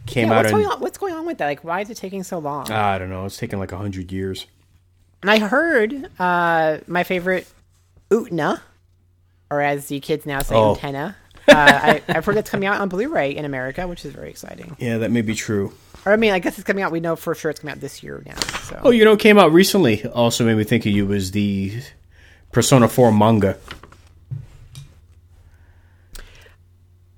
Came yeah, out what's in. going on? What's going on with that? Like, why is it taking so long? I don't know. It's taken like a hundred years. And I heard uh, my favorite Utna, or as the kids now say, Oh. antenna. uh, I, I've heard it's coming out on Blu-ray in America, which is very exciting. Yeah, that may be true. Or I mean, I guess it's coming out. We know for sure it's coming out this year now. So Oh, you know, it came out recently. Also made me think of you was the Persona 4 manga.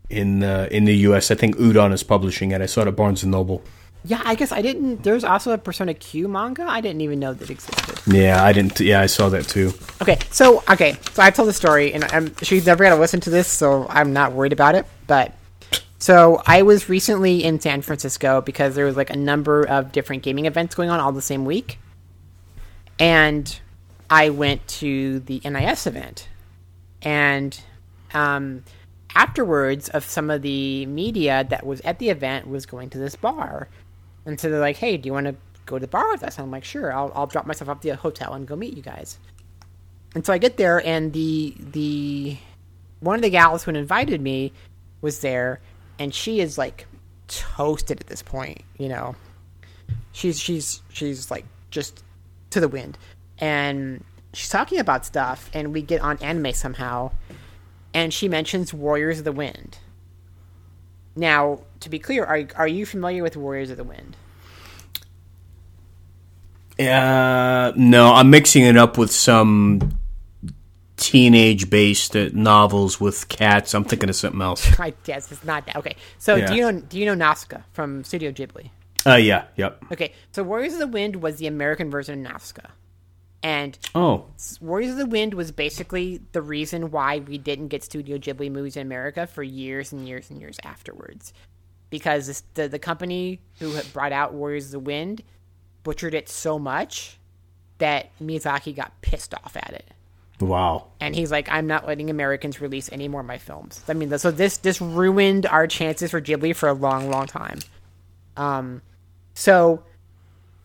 In uh, in the U.S., I think Udon is publishing it. I saw it at Barnes and Noble. yeah, I guess I didn't. There's also a Persona Q manga. I didn't even know that existed. Yeah, I didn't. Yeah, I saw that too. Okay, so okay, so I told the story, and I'm, she's never gonna listen to this, so I'm not worried about it. But so I was recently in San Francisco because there was like a number of different gaming events going on all the same week, and I went to the NIS event, and um, afterwards, of some of the media that was at the event was going to this bar, and so they're like, "Hey, do you want to go to the bar with us?" And I'm like, "Sure, I'll, I'll drop myself off at the hotel and go meet you guys." And so I get there, and the the one of the gals who invited me was there, and she is like toasted at this point. You know, she's she's she's like just to the wind, and she's talking about stuff, and we get on anime somehow, and she mentions Warriors of the Wind. Now, to be clear, are are you familiar with Warriors of the Wind? Uh, no, I'm mixing it up with some teenage-based novels with cats. I'm thinking of something else. I guess it's not that. Okay, so Yeah. do you know do you know Nausicaa from Studio Ghibli? Uh, yeah, yep. Okay, so Warriors of the Wind was the American version of Nausicaa, and Oh, Warriors of the Wind was basically the reason why we didn't get Studio Ghibli movies in America for years and years and years afterwards. Because this, the the company who had brought out Warriors of the Wind butchered it so much that Miyazaki got pissed off at it. wow. And he's like, I'm not letting Americans release any more of my films. I mean, so this this ruined our chances for Ghibli for a long, long time. Um, so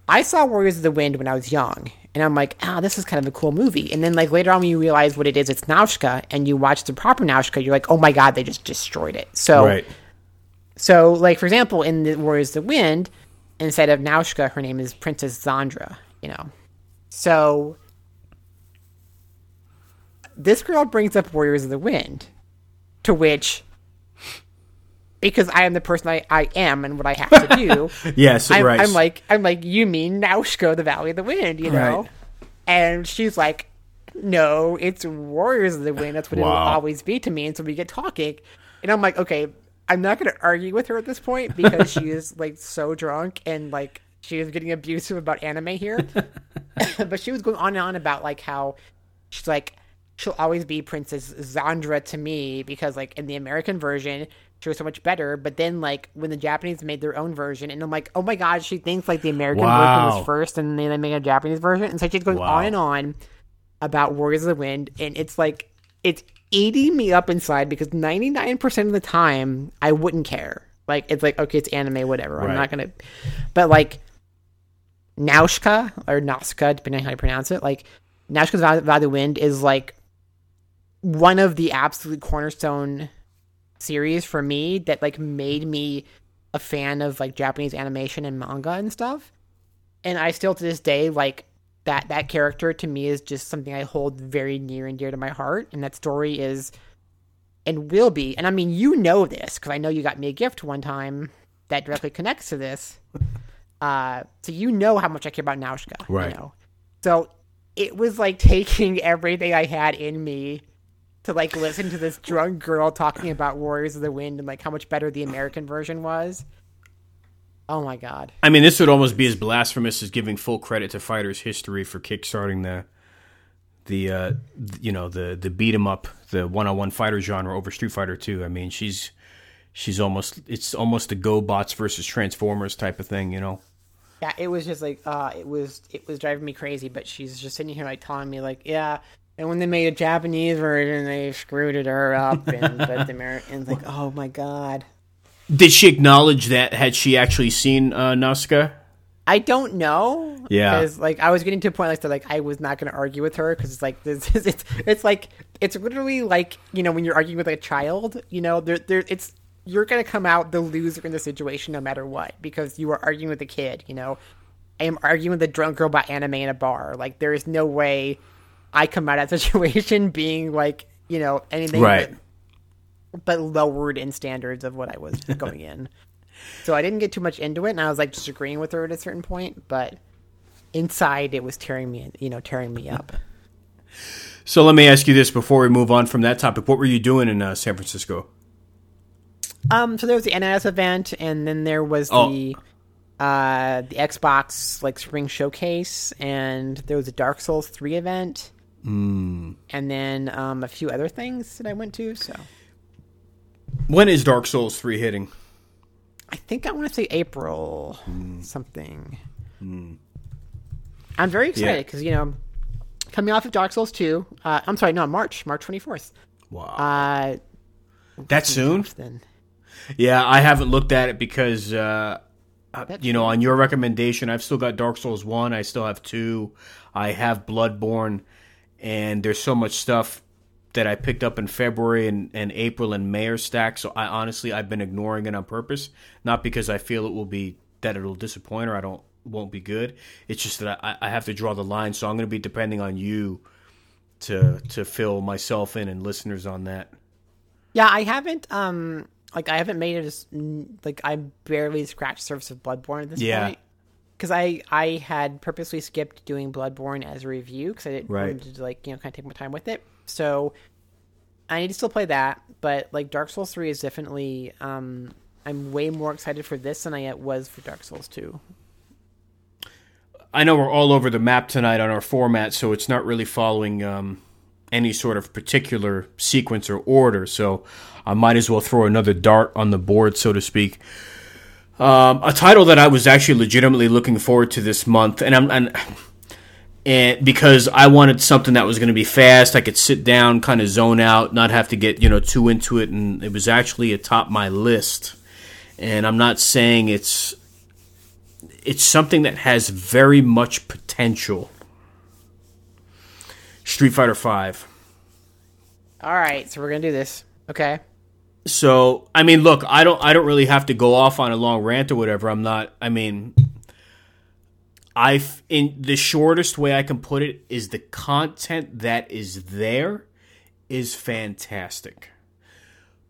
I saw Warriors of the Wind when I was young, and I'm like, ah, this is kind of a cool movie. And then like later on, when you realize what it is, it's Nausicaa, and you watch the proper Nausicaa, you're like, oh my god, they just destroyed it. So Right. so, like for example, in the Warriors of the Wind, instead of Nausicaa, her name is Princess Zandra. You know, so this girl brings up Warriors of the Wind, to which, because I am the person I, I am and what I have to do, Yes, I'm, right. I'm like I'm like you mean Nausicaa, the Valley of the Wind, you know? Right. And she's like, no, it's Warriors of the Wind. That's what it will always be to me. And so we get talking, and I'm like, okay, I'm not going to argue with her at this point because she is like so drunk and like she is getting abusive about anime here. but she was going on and on about like how she's like she'll always be Princess Zandra to me because like in the American version she was so much better. But then like when the Japanese made their own version, and I'm like, oh my god, she thinks like the American version was first, and then they made a Japanese version, and so she's going Wow. on and on about Warriors of the Wind, and it's like it's eating me up inside because 99% of the time I wouldn't care. Like it's like okay, it's anime, whatever. I'm not gonna, but like Nausicaa or Nausicaa, depending on how you pronounce it, like Valley Valley of the Wind is like one of the absolute cornerstone series for me that like made me a fan of like Japanese animation and manga and stuff. And I still to this day like that that character to me is just something I hold very near and dear to my heart and that story is and will be and I mean you know this cuz I know you got me a gift one time that directly connects to this. Uh so you know how much I care about Nausicaa, Right. you know. So it was like taking everything I had in me to like listen to this drunk girl talking about Warriors of the Wind and like how much better the American version was. Oh my god. I mean, this would almost be as blasphemous as giving full credit to Fighters History for kickstarting the the uh, you know the the beat 'em up, the one on one fighter genre over Street Fighter Two. I mean, she's she's almost it's almost a GoBots versus Transformers type of thing, you know. Yeah, it was just like uh it was it was driving me crazy, but she's just sitting here like telling me like, yeah, and when they made a Japanese version they screwed it her up and but the Americans like, oh my god. Did she acknowledge that? Had she actually seen uh? I don't know. Yeah. Because like I was getting to a point like that, like I was not going to argue with her because it's like this. Is, it's it's like it's literally like you know when you're arguing with a child, you know, there there it's you're going to come out the loser in the situation no matter what because you are arguing with a kid. You know, I am arguing with a drunk girl about anime in a bar. Like there is no way I come out of that situation being like you know anything Right. but, but lowered in standards of what I was going in. So I didn't get too much into it, and I was like disagreeing with her at a certain point, but inside it was tearing me, you know, tearing me up. So let me ask you this before we move on from that topic. What were you doing in uh, San Francisco? Um, so there was the NS event, and then there was Oh. the uh the Xbox like spring showcase, and there was a Dark Souls three event, mm. and then um a few other things that I went to. So When is Dark Souls three hitting? I think I want to say April something. I'm very excited because you know, coming off of Dark Souls two. Uh, I'm sorry, no, March, March 24th. Wow. Uh, that soon? then Yeah, I haven't looked at it because, uh, uh, you know, on your recommendation, I've still got Dark Souls 1. I still have 2. I have Bloodborne. And there's so much stuff that I picked up in February and, and April and May are stacked. So I honestly, I've been ignoring it on purpose. Not because I feel it will be, that it'll disappoint or I don't, won't be good. It's just that I, I have to draw the line. So I'm going to be depending on you to, to fill myself in and listeners on that. Yeah, I haven't um like I haven't made it as like I barely scratched the surface of Bloodborne at this Yeah. point. Because I I had purposely skipped doing Bloodborne as a review because I didn't Right. wanted to like you know kind of take my time with it. So I need to still play that, but like Dark Souls three is definitely um I'm way more excited for this than I was for Dark Souls two. I know we're all over the map tonight on our format, so it's not really following um, any sort of particular sequence or order. So I might as well throw another dart on the board, so to speak. Um, a title that I was actually legitimately looking forward to this month, and I'm and, and because I wanted something that was going to be fast, I could sit down, kind of zone out, not have to get you know too into it, and it was actually atop my list. And I'm not saying it's it's something that has very much potential. Street Fighter Five. All right, so we're gonna do this. Okay. So I mean, look, I don't, I don't really have to go off on a long rant or whatever. I'm not. I mean, I in the shortest way I can put it is the content that is there is fantastic.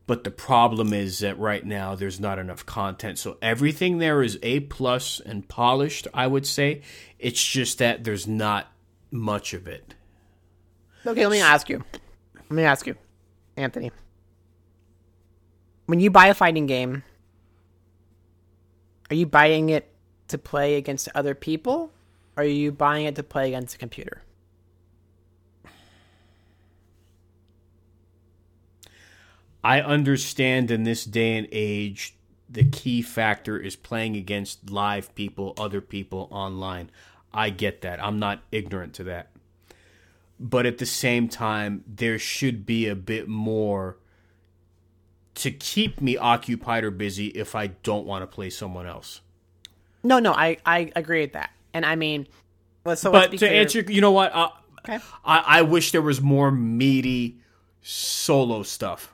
But the problem is that right now there's not enough content. So everything there is A plus and polished, I would say. It's just that there's not much of it. Okay, let me ask you. Let me ask you, Anthony. When you buy a fighting game, are you buying it to play against other people? Or are you buying it to play against a computer? I understand in this day and age, the key factor is playing against live people, other people online. I get that. I'm not ignorant to that. But at the same time, there should be a bit more to keep me occupied or busy if I don't want to play someone else. No, no, I, I agree with that. And I mean, so But to clear. answer, you know what? Uh, Okay. I, I wish there was more meaty solo stuff.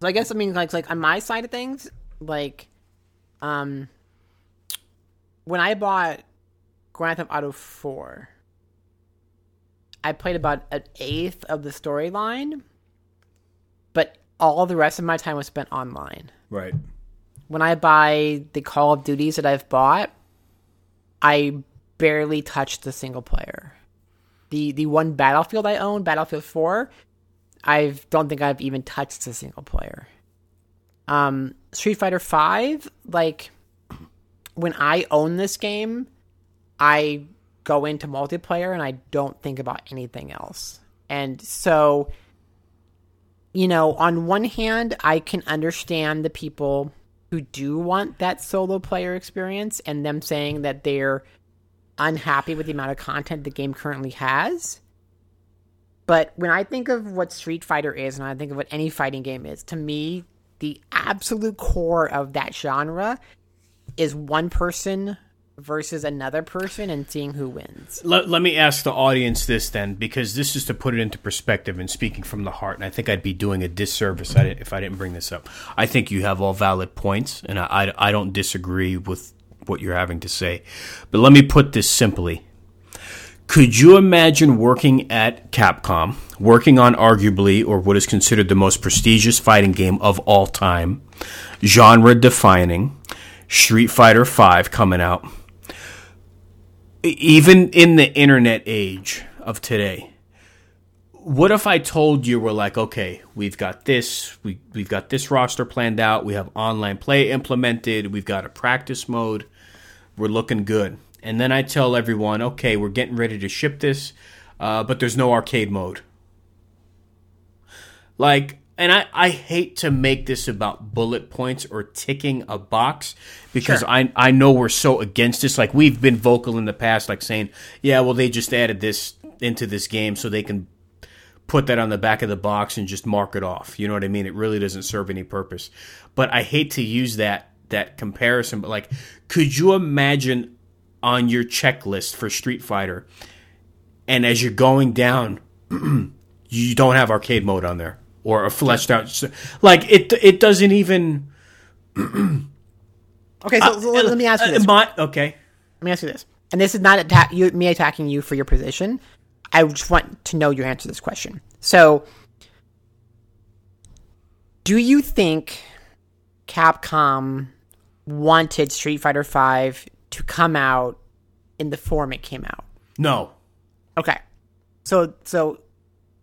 So I guess I mean like like on my side of things, like um when I bought Grand Theft Auto 4, I played about an eighth of the storyline, all the rest of my time was spent online. Right. When I buy the Call of Duties that I've bought, I barely touched the single player. The the one Battlefield I own, Battlefield 4, I don't think I've even touched the single player. Um, Street Fighter Five, like when I own this game, I go into multiplayer and I don't think about anything else. And so, you know, on one hand, I can understand the people who do want that solo player experience and them saying that they're unhappy with the amount of content the game currently has. But when I think of what Street Fighter is and I think of what any fighting game is, to me, the absolute core of that genre is one person versus another person and seeing who wins. Let, let me ask the audience this then, because this is to put it into perspective and speaking from the heart. And I think I'd be doing a disservice if I didn't bring this up. I think you have all valid points, and I, I, I don't disagree with what you're having to say. But let me put this simply. Could you imagine working at Capcom, working on arguably or what is considered the most prestigious fighting game of all time, genre defining, Street Fighter V coming out? Even in the internet age of today, what if I told you we're like, okay, we've got this, we we've got this roster planned out, we have online play implemented, we've got a practice mode, we're looking good, and then I tell everyone, okay, we're getting ready to ship this, uh, but there's no arcade mode. Like, and I, I hate to make this about bullet points or ticking a box because Sure. I I know we're so against this. Like we've been vocal in the past, like saying, yeah, well they just added this into this game so they can put that on the back of the box and just mark it off. You know what I mean? It really doesn't serve any purpose. But I hate to use that that comparison. But like, could you imagine on your checklist for Street Fighter, and as you're going down, you don't have arcade mode on there or a fleshed out like it it doesn't even Okay, so, so let me ask you Uh, this. my- okay Let me ask you this. And this is not atta- you, me attacking you for your position. I just want to know your answer to this question. So, do you think Capcom wanted Street Fighter V to come out in the form it came out? no Okay. So, so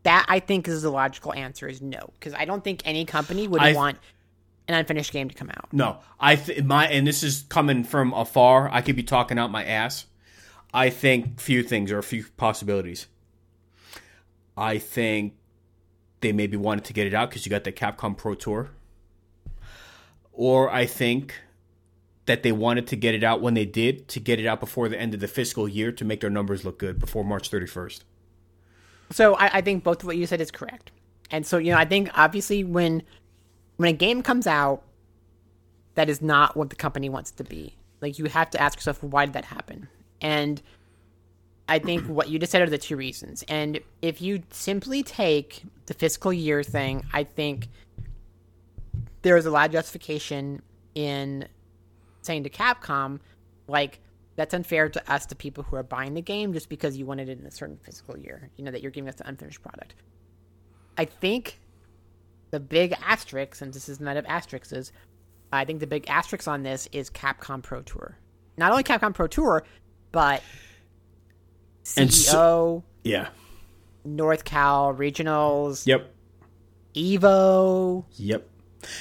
that I think is the logical answer is no, because I don't think any company would I- want an unfinished game to come out. No, I th- my and this is coming from afar. I could be talking out my ass. I think few things or a few possibilities. I think they maybe wanted to get it out because you got the Capcom Pro Tour, or I think that they wanted to get it out when they did to get it out before the end of the fiscal year to make their numbers look good before March thirty first. So I, I think both of what you said is correct. And so, you know, I think obviously when when a game comes out that is not what the company wants to be, like you have to ask yourself, why did that happen? And I think what you just said are the two reasons. And if you simply take the fiscal year thing, I think there is a lot of justification in saying to Capcom, like, that's unfair to us, the people who are buying the game, just because you wanted it in a certain fiscal year. You know, that you're giving us the unfinished product. I think the big asterisk, and this is not of asterisks, I think the big asterisk on this is Capcom Pro Tour. Not only Capcom Pro Tour, but And CEO, so- Yeah. NorCal Regionals, Yep. Evo, Yep.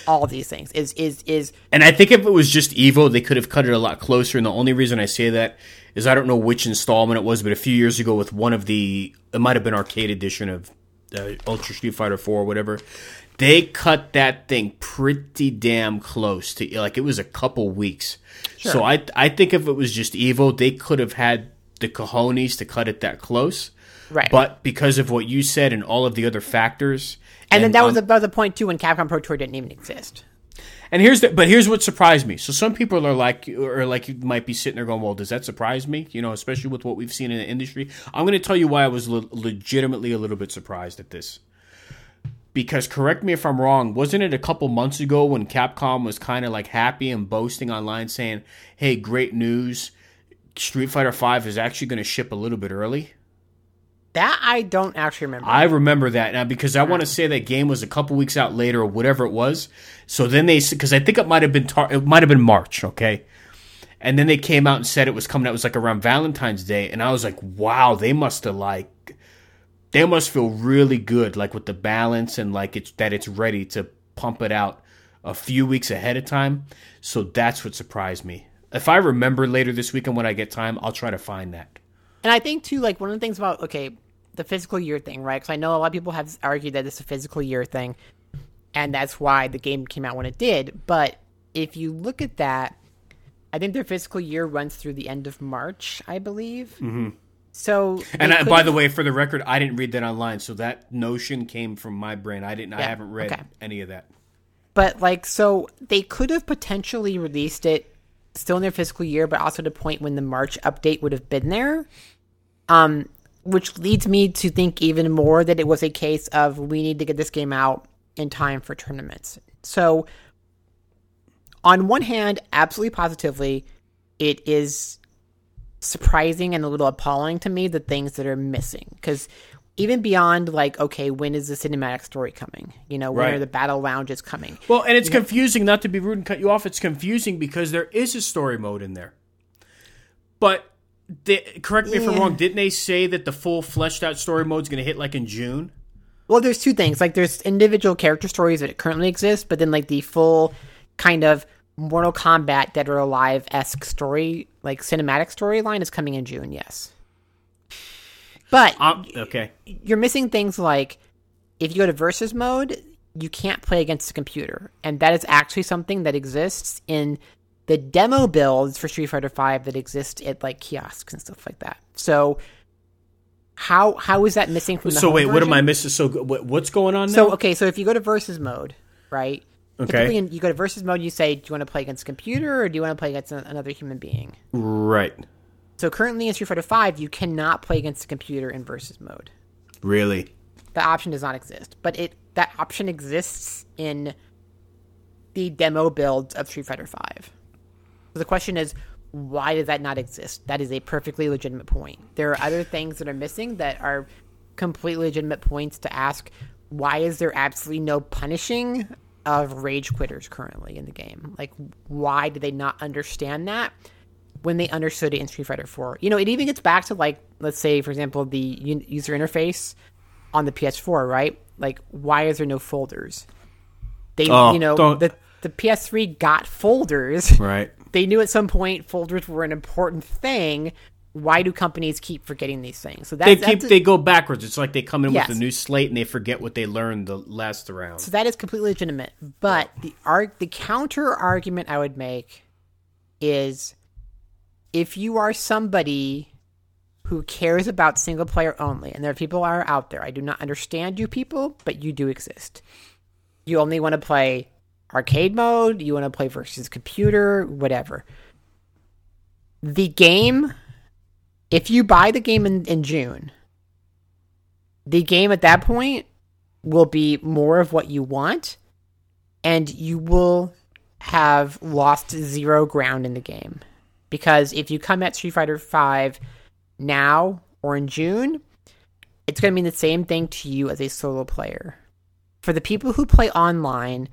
All these things is is is And I think if it was just Evo, they could have cut it a lot closer. And the only reason I say that is I don't know which installment it was, but a few years ago with one of the, it might have been arcade edition of uh, Ultra Street Fighter 4 or whatever. They cut that thing pretty damn close to like it was a couple weeks. So I I think if it was just Evo, they could have had the cojones to cut it that close. Right. But because of what you said and all of the other factors, and, then that was um, about the point too when Capcom Pro Tour didn't even exist. and here's the, but here's what surprised me. So some people are like, or like you might be sitting there going, "Well, does that surprise me?" You know, especially with what we've seen in the industry. I'm going to tell you why I was le- legitimately a little bit surprised at this. Because correct me if I'm wrong, wasn't it a couple months ago when Capcom was kind of like happy and boasting online, saying, "Hey, great news! Street Fighter Five is actually going to ship a little bit early." That I don't actually remember. I remember that now because I want to say that game was a couple weeks out later or whatever it was. So then they because I think it might have been tar- it might have been March, okay. And then they came out and said it was coming out. It was like around Valentine's Day, and I was like, wow, they must have like they must feel really good, like with the balance and like it's that it's ready to pump it out a few weeks ahead of time. So that's what surprised me. If I remember later this weekend when I get time, I'll try to find that. And I think too, like one of the things about okay, the physical year thing, right? Because I know a lot of people have argued that it's a physical year thing, and that's why the game came out when it did. But if you look at that, I think their physical year runs through the end of March, I believe. Mm-hmm. So, And I, by the way, for the record, I didn't read that online, so that notion came from my brain. I didn't. I haven't read okay. any of that. But like, so they could have potentially released it still in their fiscal year, but also at a point when the March update would have been there. Um, which leads me to think even more that it was a case of we need to get this game out in time for tournaments. So, on one hand, absolutely positively, it is surprising and a little appalling to me the things that are missing because even beyond like okay when is the cinematic story coming you know when Right. are the battle lounges coming Well, and it's confusing. Not to be rude and cut you off, it's confusing because there is a story mode in there. But they, correct me if I'm wrong. Didn't they say that the full fleshed out story mode is going to hit like in June? Well, there's two things. Like there's individual character stories that currently exist, but then like the full kind of Mortal Kombat Dead or Alive esque story, like cinematic storyline, is coming in June. Yes, but Um, okay. you're missing things like if you go to versus mode, you can't play against the computer, and that is actually something that exists in the demo builds for Street Fighter V that exist at like kiosks and stuff like that. So how how is that missing from the so wait version? what am i missing? So what's going on now? so okay so if you go to versus mode right okay. in, you go to versus mode you say do you want to play against a computer or do you want to play against another human being? Right. So currently in street fighter 5 you cannot play against a computer in versus mode. Really? The option does not exist but it that option exists in the demo builds of street fighter 5 the question is, why does that not exist? That is a perfectly legitimate point. There are other things that are missing that are completely legitimate points to ask. Why is there absolutely no punishing of rage quitters currently in the game? Like, why do they not understand that when they understood it in Street Fighter 4? You know, it even gets back to, like, let's say, for example, the user interface on the PS4, right? Like, why is there no folders? They, Oh, you know, don't- the, the PS3 got folders Right. They knew at some point folders were an important thing. Why do companies keep forgetting these things? So that's, They keep that's a- they go backwards. It's like they come in Yes. with a new slate and they forget what they learned the last round. so that is completely legitimate. But the arg- the counter argument I would make is if you are somebody who cares about single player only, and there are people are out there. I do not understand you people, but you do exist. You only want to play arcade mode, you want to play versus computer, whatever. The game, if you buy the game in, in June, the game at that point will be more of what you want, and you will have lost zero ground in the game. Because if you come at Street Fighter V now or in June, it's going to mean the same thing to you as a solo player. For the people who play online,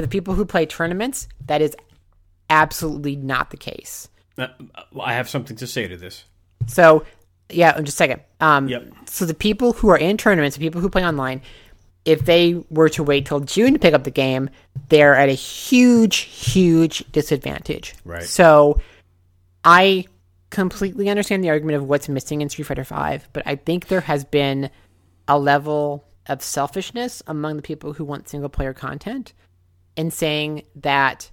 for the people who play tournaments, that is absolutely not the case. Uh, I have something to say to this. So, yeah, just a second. Um, Yep. So the people who are in tournaments, the people who play online, if they were to wait till June to pick up the game, they're at a huge, huge disadvantage. Right. So, I completely understand the argument of what's missing in Street Fighter V, but I think there has been a level of selfishness among the people who want single player content in saying that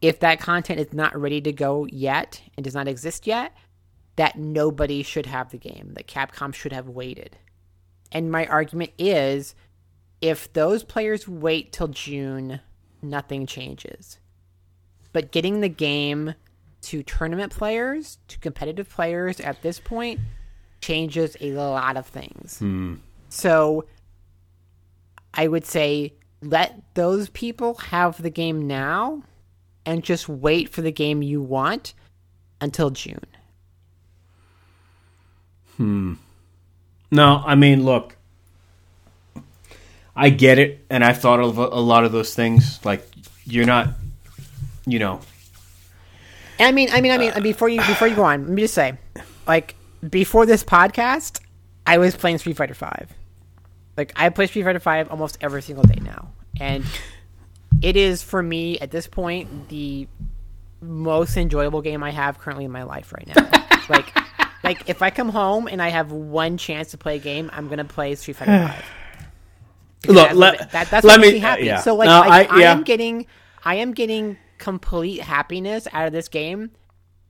if that content is not ready to go yet and does not exist yet, that nobody should have the game, that Capcom should have waited. And my argument is if those players wait till June, nothing changes. But getting the game to tournament players, to competitive players at this point, changes a lot of things. Hmm. So I would say let those people have the game now and just wait for the game you want until June. Hmm. No, I mean, look, I get it, and I thought of a, a lot of those things. Like, you're not, you know, I mean, I mean, I mean, before you before you go on, let me just say, like before this podcast, I was playing Street Fighter Five. Like I play Street Fighter Five almost every single day now, and it is for me at this point the most enjoyable game I have currently in my life right now. like, like if I come home and I have one chance to play a game, I'm gonna play Street Fighter Five. Look, let- that, that's let what makes me- happy. yeah. So like, No, I, I- yeah. I am getting, I am getting complete happiness out of this game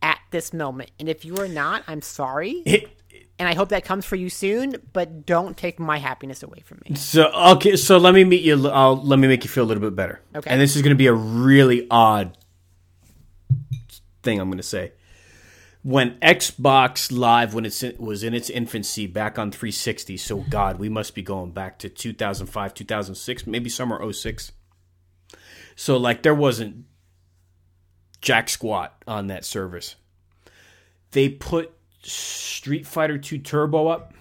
at this moment. And if you are not, I'm sorry, it, and I hope that comes for you soon. But don't take my happiness away from me. So okay, so let me meet you. I'll let me make you feel a little bit better. Okay. And this is going to be a really odd thing I'm going to say. When Xbox Live, when in, was in its infancy back on 360, so God, we must be going back to 2005, 2006, maybe summer 06. So like there wasn't jack squat on that service. They put Street Fighter 2 Turbo up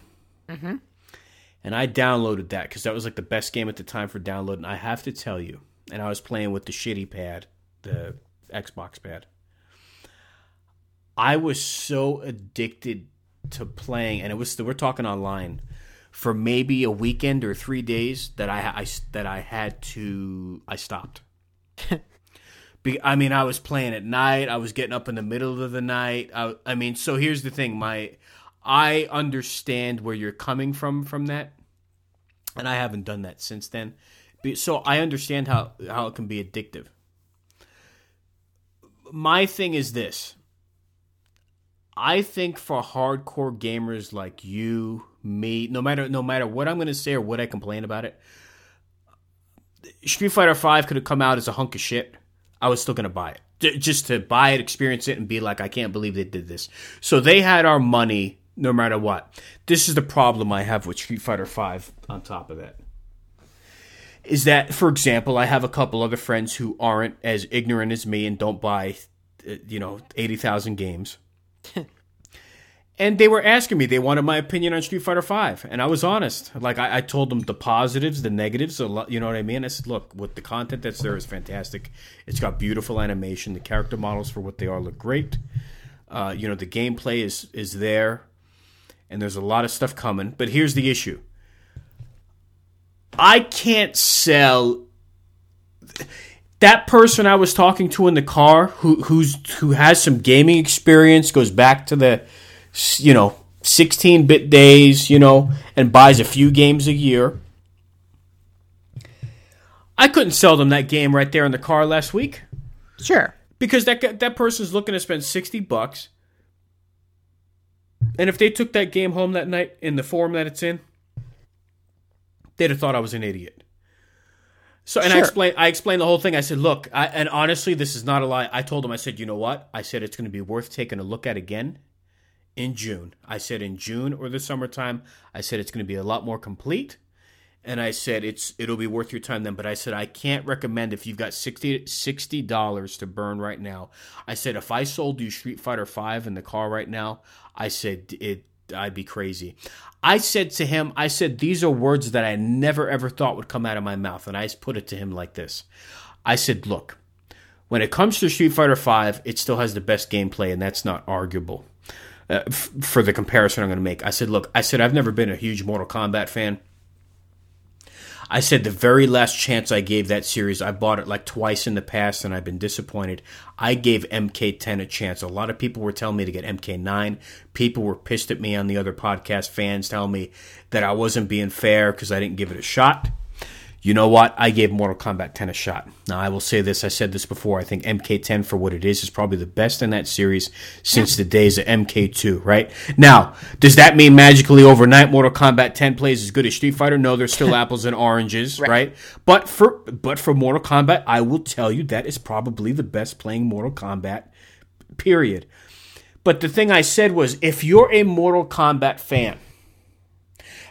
mm-hmm. and I downloaded that because that was like the best game at the time for downloading. I have to tell you, and I was playing with the shitty pad, the Xbox pad. I was so addicted to playing, and it was we're talking online for maybe a weekend or three days that I, I that I had to I stopped. I mean, I was playing at night. I was getting up in the middle of the night. I, I mean, so here's the thing: my I understand where you're coming from from that, and I haven't done that since then. So I understand how how it can be addictive. My thing is this. I think for hardcore gamers like you, me, no matter no matter what I'm going to say or what I complain about it, Street Fighter Five could have come out as a hunk of shit. I was still going to buy it J- just to buy it, experience it, and be like, I can't believe they did this. So they had our money no matter what. This is the problem I have with Street Fighter Five. On top of that, is that, for example, I have a couple other friends who aren't as ignorant as me and don't buy, uh, you know, eighty thousand games. and they were asking me, they wanted my opinion on Street Fighter Five, and I was honest. Like I, I told them the positives, the negatives. A lot, you know what I mean? I said, look, with the content that's there is fantastic. It's got beautiful animation. The character models for what they are look great. Uh, you know, the gameplay is is there, and there's a lot of stuff coming. But here's the issue. I can't sell that person I was talking to in the car who who's who has some gaming experience goes back to the you know 16 bit days, you know, and buys a few games a year. I couldn't sell them that game right there in the car last week Sure. because that that person's looking to spend 60 bucks. And if they took that game home that night in the form that it's in, they'd have thought I was an idiot. So, and I Sure. explained, I explained the whole thing. I said, "Look, I, and honestly, this is not a lie." I told him, I said, "You know what?" I said it's going to be worth taking a look at again in June. I said in June or the summertime. I said it's going to be a lot more complete, and I said it's it'll be worth your time then. But I said I can't recommend if you've got 60 dollars to burn right now. I said if I sold you Street Fighter Five in the car right now, I said it. I'd be crazy. I said to him, I said these are words that I never ever thought would come out of my mouth, and I put it to him like this. I said, look, when it comes to Street Fighter Five, it still has the best gameplay, and that's not arguable. Uh, f- for the comparison I'm going to make, I said, look, I said I've never been a huge Mortal Kombat fan. I said the very last chance I gave that series, I bought it like twice in the past and I've been disappointed. I gave MK10 a chance. A lot of people were telling me to get MK9. People were pissed at me on the other podcast fans telling me that I wasn't being fair because I didn't give it a shot. You know what? I gave Mortal Kombat 10 a shot. Now, I will say this. I said this before. I think MK10 for what it is is probably the best in that series since the days of MK2, right? Now, does that mean magically overnight Mortal Kombat 10 plays as good as Street Fighter? No, there's still apples and oranges, right. But for but for Mortal Kombat, I will tell you that is probably the best playing Mortal Kombat period. But the thing I said was if you're a Mortal Kombat fan,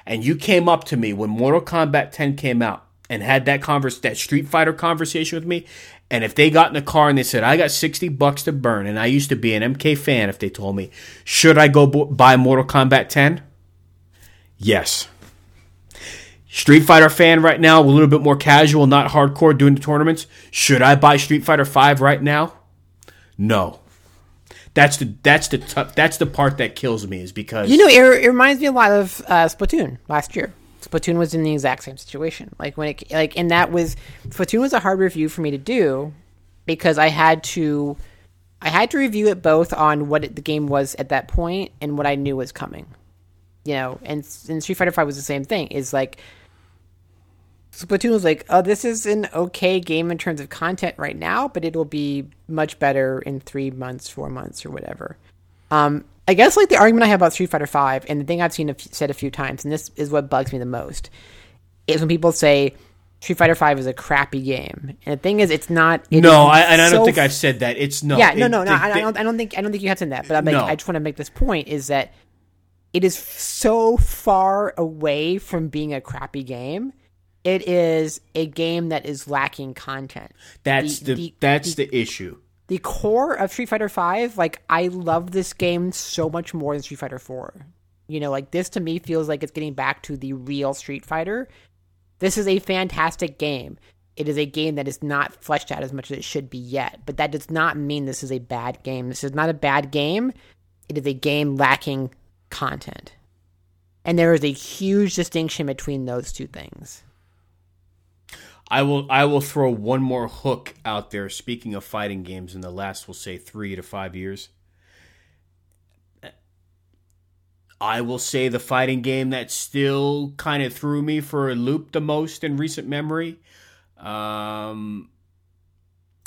and you came up to me when Mortal Kombat 10 came out and had that converse that Street Fighter conversation with me, and if they got in the car and they said I got 60 bucks to burn and I used to be an MK fan if they told me, should I go bu- buy Mortal Kombat 10? Yes. Street Fighter fan right now, a little bit more casual, not hardcore doing the tournaments. Should I buy Street Fighter 5 right now? No. That's the that's the tough, that's the part that kills me is because You know, it, it reminds me a lot of uh, Splatoon last year. Splatoon was in the exact same situation. Like when it like, and that was Splatoon was a hard review for me to do because I had to, I had to review it both on what it, the game was at that point and what I knew was coming. You know, and, and Street Fighter Five was the same thing. Is like Splatoon was like, oh, this is an okay game in terms of content right now, but it'll be much better in three months, four months, or whatever. Um, I guess like the argument I have about Street Fighter Five, and the thing I've seen a f- said a few times, and this is what bugs me the most, is when people say Street Fighter Five is a crappy game, and the thing is, it's not. it no, I, and I don't think I've said that. It's not. yeah, no, no, no. they- I, I don't. I don't think. I don't think you have said that. But I'm like, No. I just want to make this point: is that it is so far away from being a crappy game. It is a game that is lacking content. That's the, the- that's the issue. The core of Street Fighter Five, like I love this game so much more than Street Fighter Four. You know, like this to me feels like it's getting back to the real Street Fighter. This is a fantastic game. It is a game that is not fleshed out as much as it should be yet, but that does not mean this is a bad game. This is not a bad game. It is a game lacking content. And there is a huge distinction between those two things. I will I will throw one more hook out there. Speaking of fighting games, in the last we'll say three to five years, I will say the fighting game that still kind of threw me for a loop the most in recent memory. Um,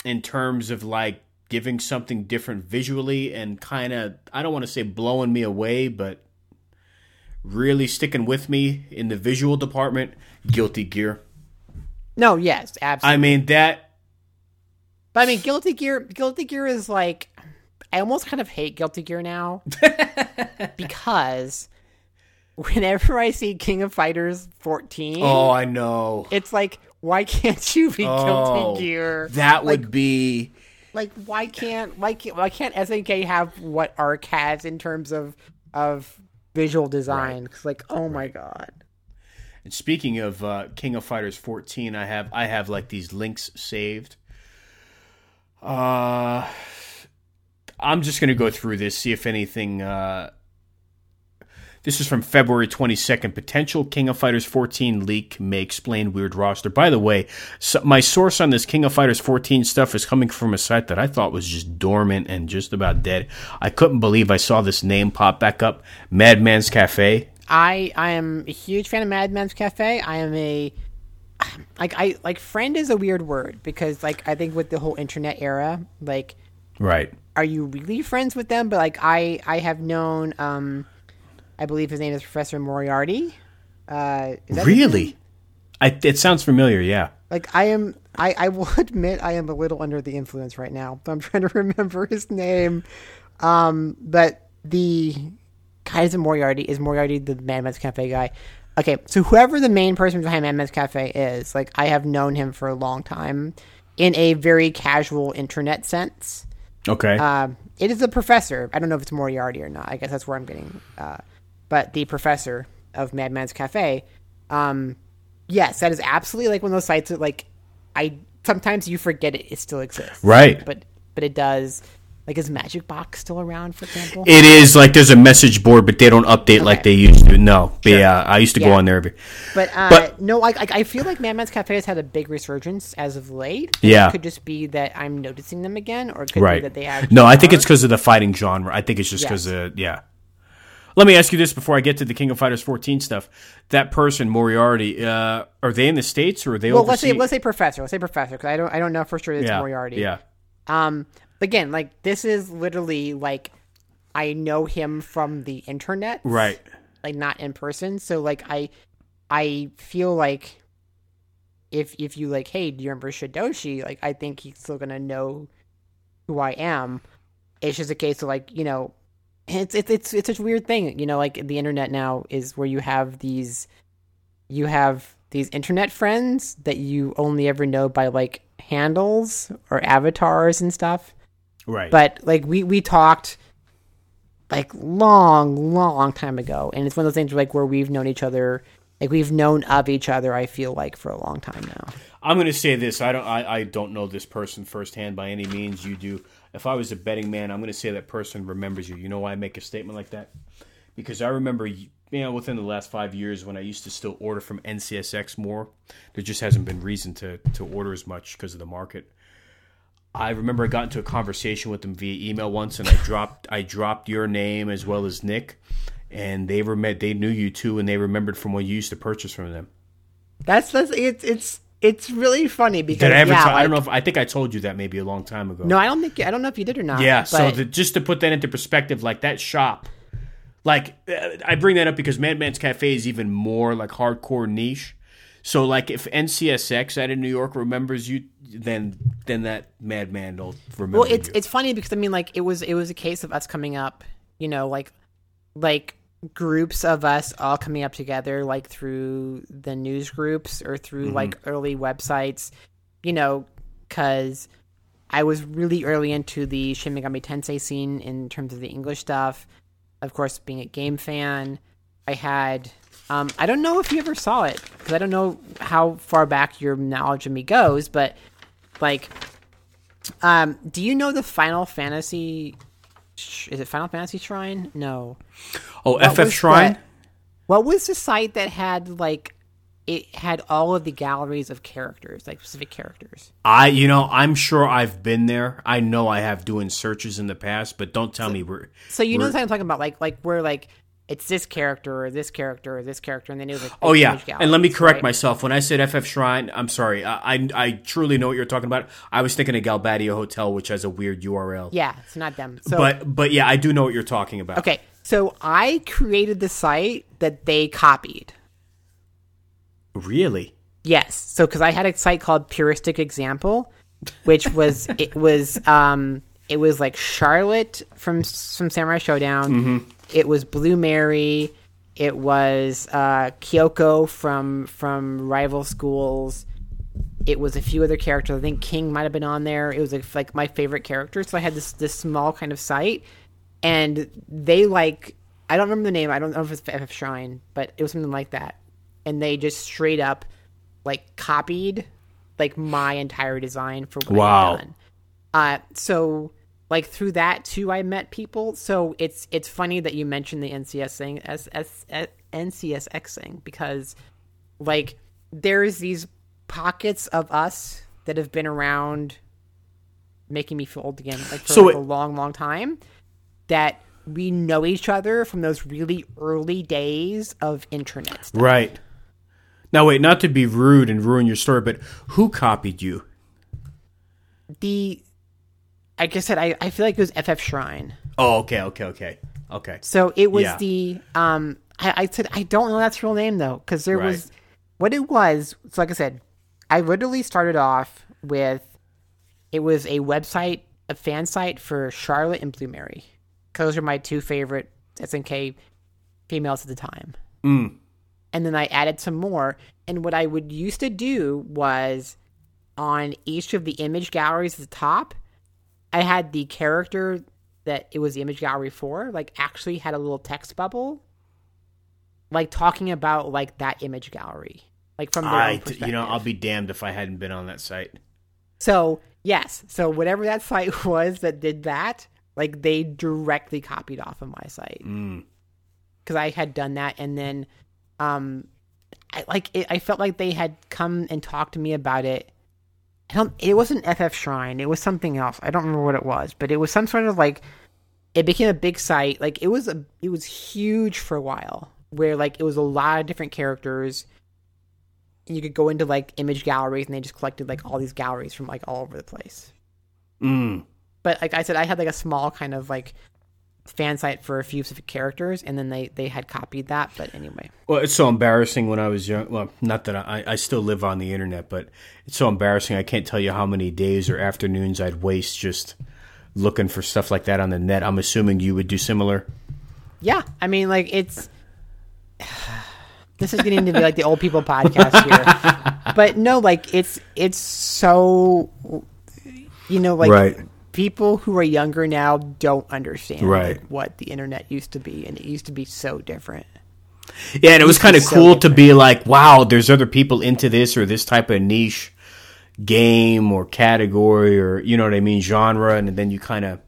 in terms of like giving something different visually and kind of, I don't want to say blowing me away, but really sticking with me in the visual department, Guilty Gear. No, yes, absolutely. I mean, that. But I mean, Guilty Gear. Guilty Gear is like, I almost kind of hate Guilty Gear now because whenever I see King of Fighters 14, Oh, I know. it's like, why can't you be Oh, Guilty Gear? That would Like- be. like why can't why can't why can't SNK have what Arc has in terms of of visual design? 'Cause, like oh my god, And speaking of uh, King of Fighters 14, I have I have like these links saved. Uh, I'm just gonna go through this, see if anything. Uh, this is from February 22nd. Potential King of Fighters 14 leak may explain weird roster. By the way, so my source on this King of Fighters 14 stuff is coming from a site that I thought was just dormant and just about dead. I couldn't believe I saw this name pop back up. Madman's Cafe. I I am a huge fan of Madman's Cafe. I am a like I like friend is a weird word because like I think with the whole internet era, like Right. are you really friends with them? But like I I have known um I believe his name is Professor Moriarty. Uh, is that? Really? I, it sounds familiar, yeah. Like I am, I, I will admit I am a little under the influence right now. I'm trying to remember his name. Um, but the is Moriarty. Is Moriarty the Madman's Cafe guy? Okay, so whoever the main person behind Madman's Cafe is, like I have known him for a long time, in a very casual internet sense. Okay. Um, it is the professor. I don't know if it's Moriarty or not. I guess that's where I'm getting. Uh, but the professor of Madman's Cafe. Um, yes, that is absolutely like one of those sites that like I sometimes you forget it, it still exists. Right. But but it does. Like is Magic Box still around, for example? it is like there's a message board, but they don't update like they used to. No, but yeah, I used to go on there. Every, But, uh, But- no, I, I I feel like Madman's Cafe has had a big resurgence as of late. Yeah. it could just be that I'm noticing them again, or it could right. be that they actually no, I think are. it's because of the fighting genre. I think it's just because Yes. of yeah. Let me ask you this before I get to the King of Fighters 14 stuff. That person Moriarty, uh, are they in the states or are they well. Let's say let's say professor. Let's say professor because I don't I don't know for sure it's yeah, Moriarty. Yeah, Um, again, like this is literally like I know him from the internet, right. Like not in person. So like I, I feel like if if you like, hey, do you remember Shidoshi? Like I think he's still gonna know who I am. It's just a case of like you know, it's it's it's it's such a weird thing. You know, like the internet now is where you have these, you have these internet friends that you only ever know by like handles or avatars and stuff. Right. But like we we talked like long, long time ago, and it's one of those things like where we've known each other, like we've known of each other. I feel like for a long time now. I'm going to say this. I don't. I, I don't know this person firsthand by any means. You do. If I was a betting man, I'm going to say that person remembers you. You know why I make a statement like that? Because I remember, you know, within the last five years when I used to still order from NCSX more, there just hasn't been reason to to order as much because of the market. I remember I got into a conversation with them via email once, and I dropped I dropped your name as well as Nick, and they were met. They knew you too, and they remembered from when you used to purchase from them. That's that's it's it's it's really funny because I yeah, tell- I don't know if I think I told you that maybe a long time ago. No, I don't think I don't know if you did or not. Yeah. So the, just to put that into perspective, like that shop, like uh, I bring that up because Madman's Cafe is even more like hardcore niche. So like if NCSX out of New York remembers you, then then that Madman will remember well, it's you. it's funny because I mean, like it was it was a case of us coming up, you know, like like groups of us all coming up together, like through the news groups or through Mm-hmm. like early websites, you know, because I was really early into the Shin Megami Tensei scene in terms of the English stuff. Of course, being a game fan, I had. Um, I don't know if you ever saw it because I don't know how far back your knowledge of me goes, but like um, do you know the Final Fantasy? sh- Is it Final Fantasy Shrine? No. oh, What FF Shrine. the- what was the site that had like it had all of the galleries of characters, like specific characters? I, you know, I'm sure I've been there. I know I have doing searches in the past, but don't tell me where. So you know what I'm talking about, like like where like it's this character or this character or this character, and then it was like Oh yeah, and let me correct right? myself. When I said FF Shrine, I'm sorry. I, I I truly know what you're talking about. I was thinking of Galbadia Hotel, which has a weird URL. Yeah, it's not them. So but but yeah, I do know what you're talking about. okay, so I created the site that they copied. Really? Yes. So because I had a site called Puristic Example, which was it was um it was like Charlotte from from Samurai Shodown. It was Blue Mary. It was uh, Kyoko from from Rival Schools. It was a few other characters. I think King might have been on there. It was like, like my favorite character. So I had this this small kind of site, and they like I don't remember the name. I don't know if it's FF Shrine, but it was something like that. And they just straight up like copied like my entire design for what Wow. I've done. Uh, so like through that too, I met people. So it's it's funny that you mentioned the NCS thing, as, as, as NCSX thing, because like there's these pockets of us that have been around, making me feel old again, like for So like, it- a long, long time. That we know each other from those really early days of internet. stuff. Right. Now wait, not to be rude and ruin your story, but who copied you? The like I said, I, I feel like it was FF Shrine. Oh, okay, okay, okay, okay. So it was Yeah. the um. I, I said I don't know that's real name though, because there was Right. what it was. So like I said, I literally started off with it was a website, a fan site for Charlotte and Blue Mary. Those are my two favorite SNK females at the time. Mm. And then I added some more. And what I would used to do was on each of the image galleries at the top, I had the character that it was the image gallery for, like actually had a little text bubble, like talking about like that image gallery, like from their I, own perspective. you know, I'll be damned if I hadn't been on that site. So yes, so whatever that site was that did that, like they directly copied off of my site Mm. because I had done that, and then, um, I like it, I felt like they had come and talked to me about it. It wasn't FF Shrine. It was something else. I don't remember what it was, but it was some sort of like. It became a big site. Like it was a. It was huge for a while. Where like it was a lot of different characters. You could go into like image galleries, and they just collected like all these galleries from like all over the place. Mm. But like I said, I had like a small kind of like fan site for a few specific characters, and then they they had copied that. But anyway, Well, it's so embarrassing when I was young. Well, not that I, I still live on the internet, but it's so embarrassing. I can't tell you how many days or afternoons I'd waste just looking for stuff like that on the net. I'm assuming you would do similar. yeah, I mean, like it's this is getting to be like the old people podcast here, but no, like it's it's so you know like Right. People who are younger now don't understand Right. like, what the internet used to be, and it used to be so different. Yeah, and it was kind of so cool to be like, wow, there's other people into this or this type of niche game or category or you know what I mean, genre, and then you kind of,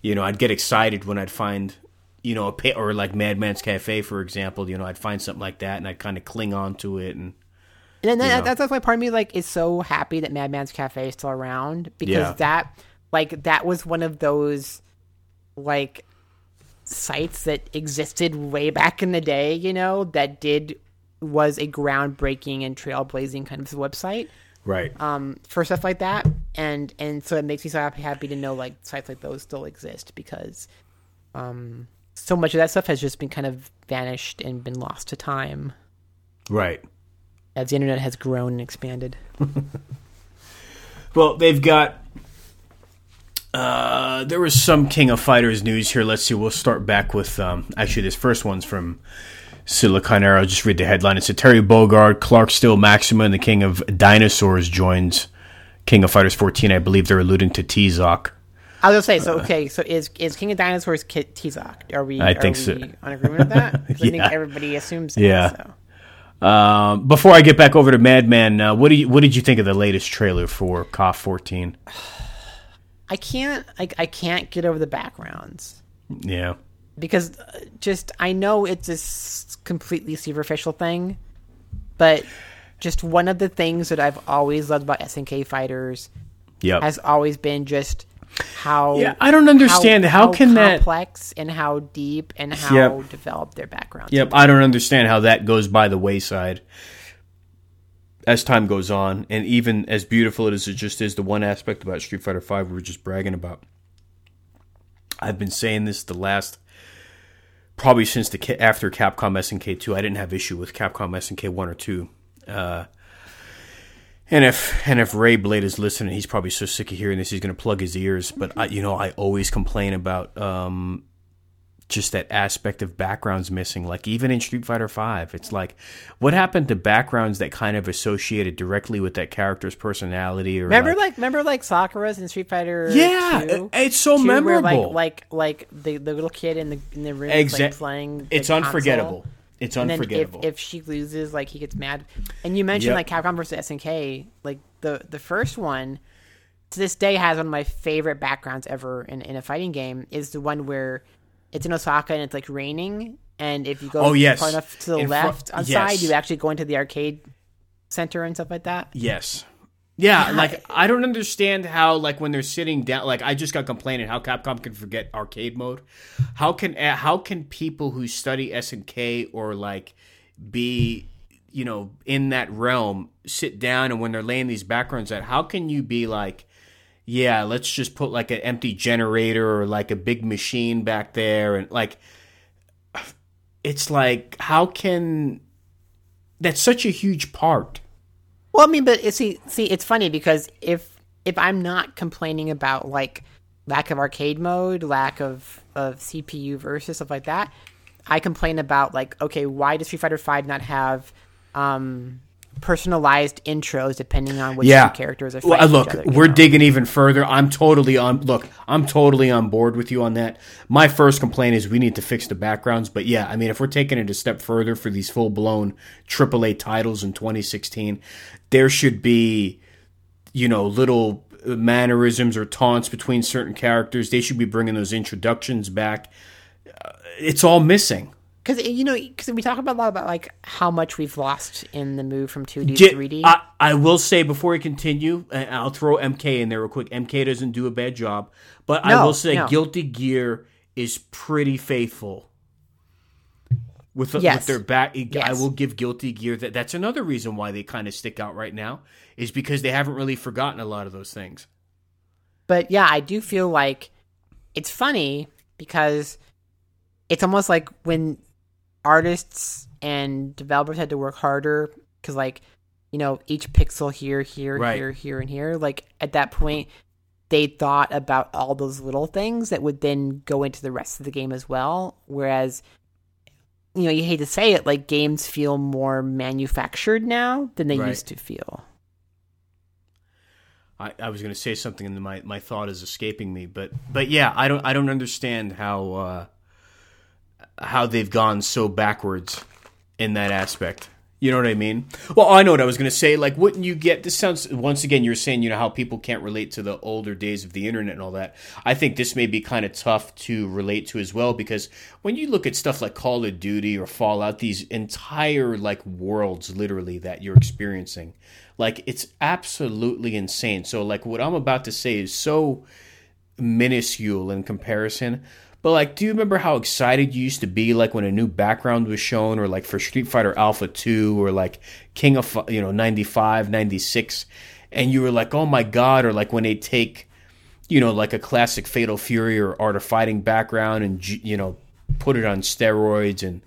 you know, I'd get excited when I'd find, you know, a pa- or like Madman's Cafe, for example, you know, I'd find something like that and I'd kind of cling on to it and. And then that, that's why part of me like is so happy that Madman's Cafe is still around because Yeah. that like that was one of those like sites that existed way back in the day, you know, that did was a groundbreaking and trailblazing kind of website Right. um, for stuff like that, and and so it makes me so happy, happy to know like sites like those still exist because um, so much of that stuff has just been kind of vanished and been lost to time right. as the internet has grown and expanded. Well, they've got. Uh, there was some King of Fighters news here. Let's see. We'll start back with. Um, actually, this first one's from Siliconera. Just read the headline. It's a Terry Bogard, Clark Still, Maxima, and the King of Dinosaurs joins King of Fighters 14. I believe they're alluding to Tizoc. I was gonna say, so okay, so is is King of Dinosaurs Ki- Tizoc? Are we? I are think we so. On agreement with that? 'Cause I think everybody assumes. That, Yeah. So. Um, before I get back over to Madman, uh, what do you what did you think of the latest trailer for KOF 14? I can't. Like, I can't get over the backgrounds Yeah. because uh, just I know it's a s- completely superficial thing, but just one of the things that I've always loved about SNK fighters Yep. has always been just how Yeah, I don't understand. How can that- complex and how deep and how Yep. developed their backgrounds. Yep, I don't understand how that goes by the wayside as time goes on, and even as beautiful as it just is, the one aspect about Street Fighter Five we were just bragging about. I've been saying this the last probably since the after Capcom SNK two. I didn't have issue with Capcom SNK one or two. Uh, and if and if Ray Blade is listening, he's probably so sick of hearing this, he's going to plug his ears. But I, you know, I always complain about um, just that aspect of backgrounds missing. Like even in Street Fighter Five, it's like what happened to backgrounds that kind of associated directly with that character's personality or Remember, like, like, remember, like Sakura's in Street Fighter. yeah, 2? it's so 2, where, memorable. like, like, like the, the little kid in the in the room is, Exa- like playing. it's the console. unforgettable. It's unforgettable. if, if she loses, like he gets mad. And you mentioned Yep. like Capcom versus SNK, like the the first one to this day has one of my favorite backgrounds ever in, in a fighting game is the one where it's in Osaka and it's like raining and if you go Oh, yes. far enough to the In left on yes. side you actually go into the arcade center and stuff like that. Yes. Yeah, like I don't understand how like when they're sitting down like I just got complaining how Capcom can forget arcade mode. How can uh, how can people who study SNK or like be you know in that realm sit down and when they're laying these backgrounds out how can you be like yeah, let's just put like an empty generator or like a big machine back there and like it's like how can that's such a huge part. Well, I mean, but see, see, it's funny because if if I'm not complaining about like lack of arcade mode, lack of of CPU versus stuff like that, I complain about like, okay, why does Street Fighter Five not have um, personalized intros depending on which Yeah. characters are Well, fighting uh, look, other? we're know? digging even further. I'm totally on. Look, I'm totally on board with you on that. My first complaint is we need to fix the backgrounds. But yeah, I mean, if we're taking it a step further for these full blown AAA titles in 2016, there should be, you know, little mannerisms or taunts between certain characters. They should be bringing those introductions back. Uh, it's all missing. Because eh, you know because we talk about a lot about like how much we've lost in the move from 2D J- to 3D. I, I will say before we continue, and I'll throw MK in there real quick. MK doesn't do a bad job, but I will say no. Guilty Gear is pretty faithful with, with Yes. their back. I will give Guilty Gear that. That's another reason why they kind of stick out right now is because they haven't really forgotten a lot of those things. But yeah, I do feel like it's funny because it's almost like when artists and developers had to work harder because, like, you know, each pixel here, here, Right. here, here, and here. Like at that point, they thought about all those little things that would then go into the rest of the game as well. Whereas, you know, you hate to say it, like games feel more manufactured now than they Right. used to feel. I, I was going to say something and my, my thought is escaping me, but but yeah, I don't I don't understand how uh, how they've gone so backwards in that aspect. You know what I mean? Well, I know what I was going to say. Like, wouldn't you get this? Sounds once again, you're saying you know how people can't relate to the older days of the internet and all that. I think this may be kind of tough to relate to as well because when you look at stuff like Call of Duty or Fallout, these entire like worlds, literally that you're experiencing, like it's absolutely insane. So, like, what I'm about to say is so minuscule in comparison. But like, do you remember how excited you used to be like when a new background was shown, or like for Street Fighter Alpha Two, or like King of you know 95, 96, and you were like, oh my god, or like when they take you know like a classic Fatal Fury or Art of Fighting background and you know put it on steroids and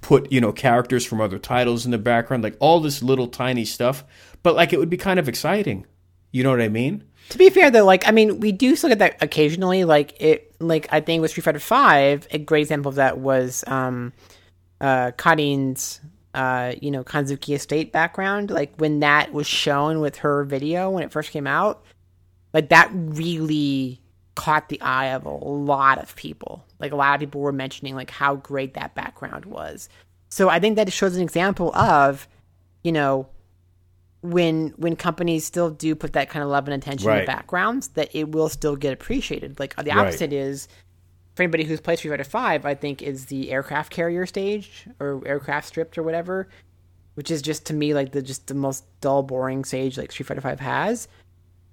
put you know characters from other titles in the background, like all this little tiny stuff. But like, it would be kind of exciting. You know what I mean? To be fair, though, like I mean, we do still get that occasionally. Like it, like I think with Street Fighter Five, a great example of that was um, uh, Karin's, uh, you know, Kanzuki Estate background. Like when that was shown with her video when it first came out, like that really caught the eye of a lot of people. Like a lot of people were mentioning like how great that background was. So I think that shows an example of, you know, when when companies still do put that kind of love and attention Right. to backgrounds, that it will still get appreciated. Like the Right. opposite is for anybody who's played Street Fighter Five, I think is the aircraft carrier stage or aircraft stripped or whatever, which is just to me like the just the most dull, boring stage like Street Fighter Five has.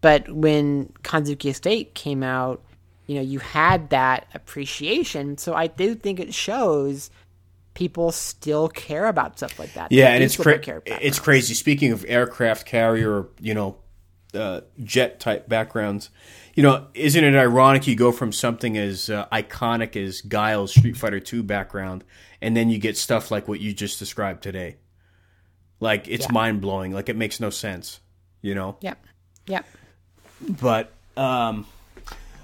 But when Kanzuki Estate came out, you know, you had that appreciation. So I do think it shows people still care about stuff like that. Yeah, They and it's still cra- it's crazy. Speaking of aircraft carrier, you know, uh, jet type backgrounds, you know, isn't it ironic you go from something as uh, iconic as Guile's Street Fighter Two background, and then you get stuff like what you just described today. Like it's Yeah. mind blowing. Like it makes no sense, you know. Yep. Yep. But um,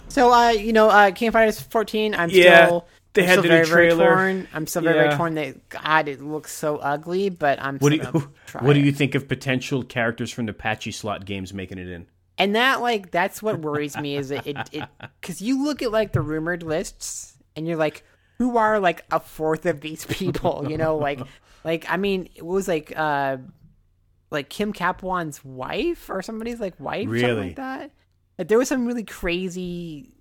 So, uh, you know, uh, King of Fighters 14, I'm Yeah, still, they I'm had the very, new very trailer. torn. I'm still very, Yeah. very torn. That God, it looks so ugly, but I'm what do you what do it. you think of potential characters from the pachislot games making it in? And that, like, that's what worries me is it, it, it, because you look at like the rumored lists, and you're like, who are like a fourth of these people? You know, like, like I mean, it was like, uh, like Kim Kaphwan's wife or somebody's like wife, something Really? like that. Like, there was some really crazy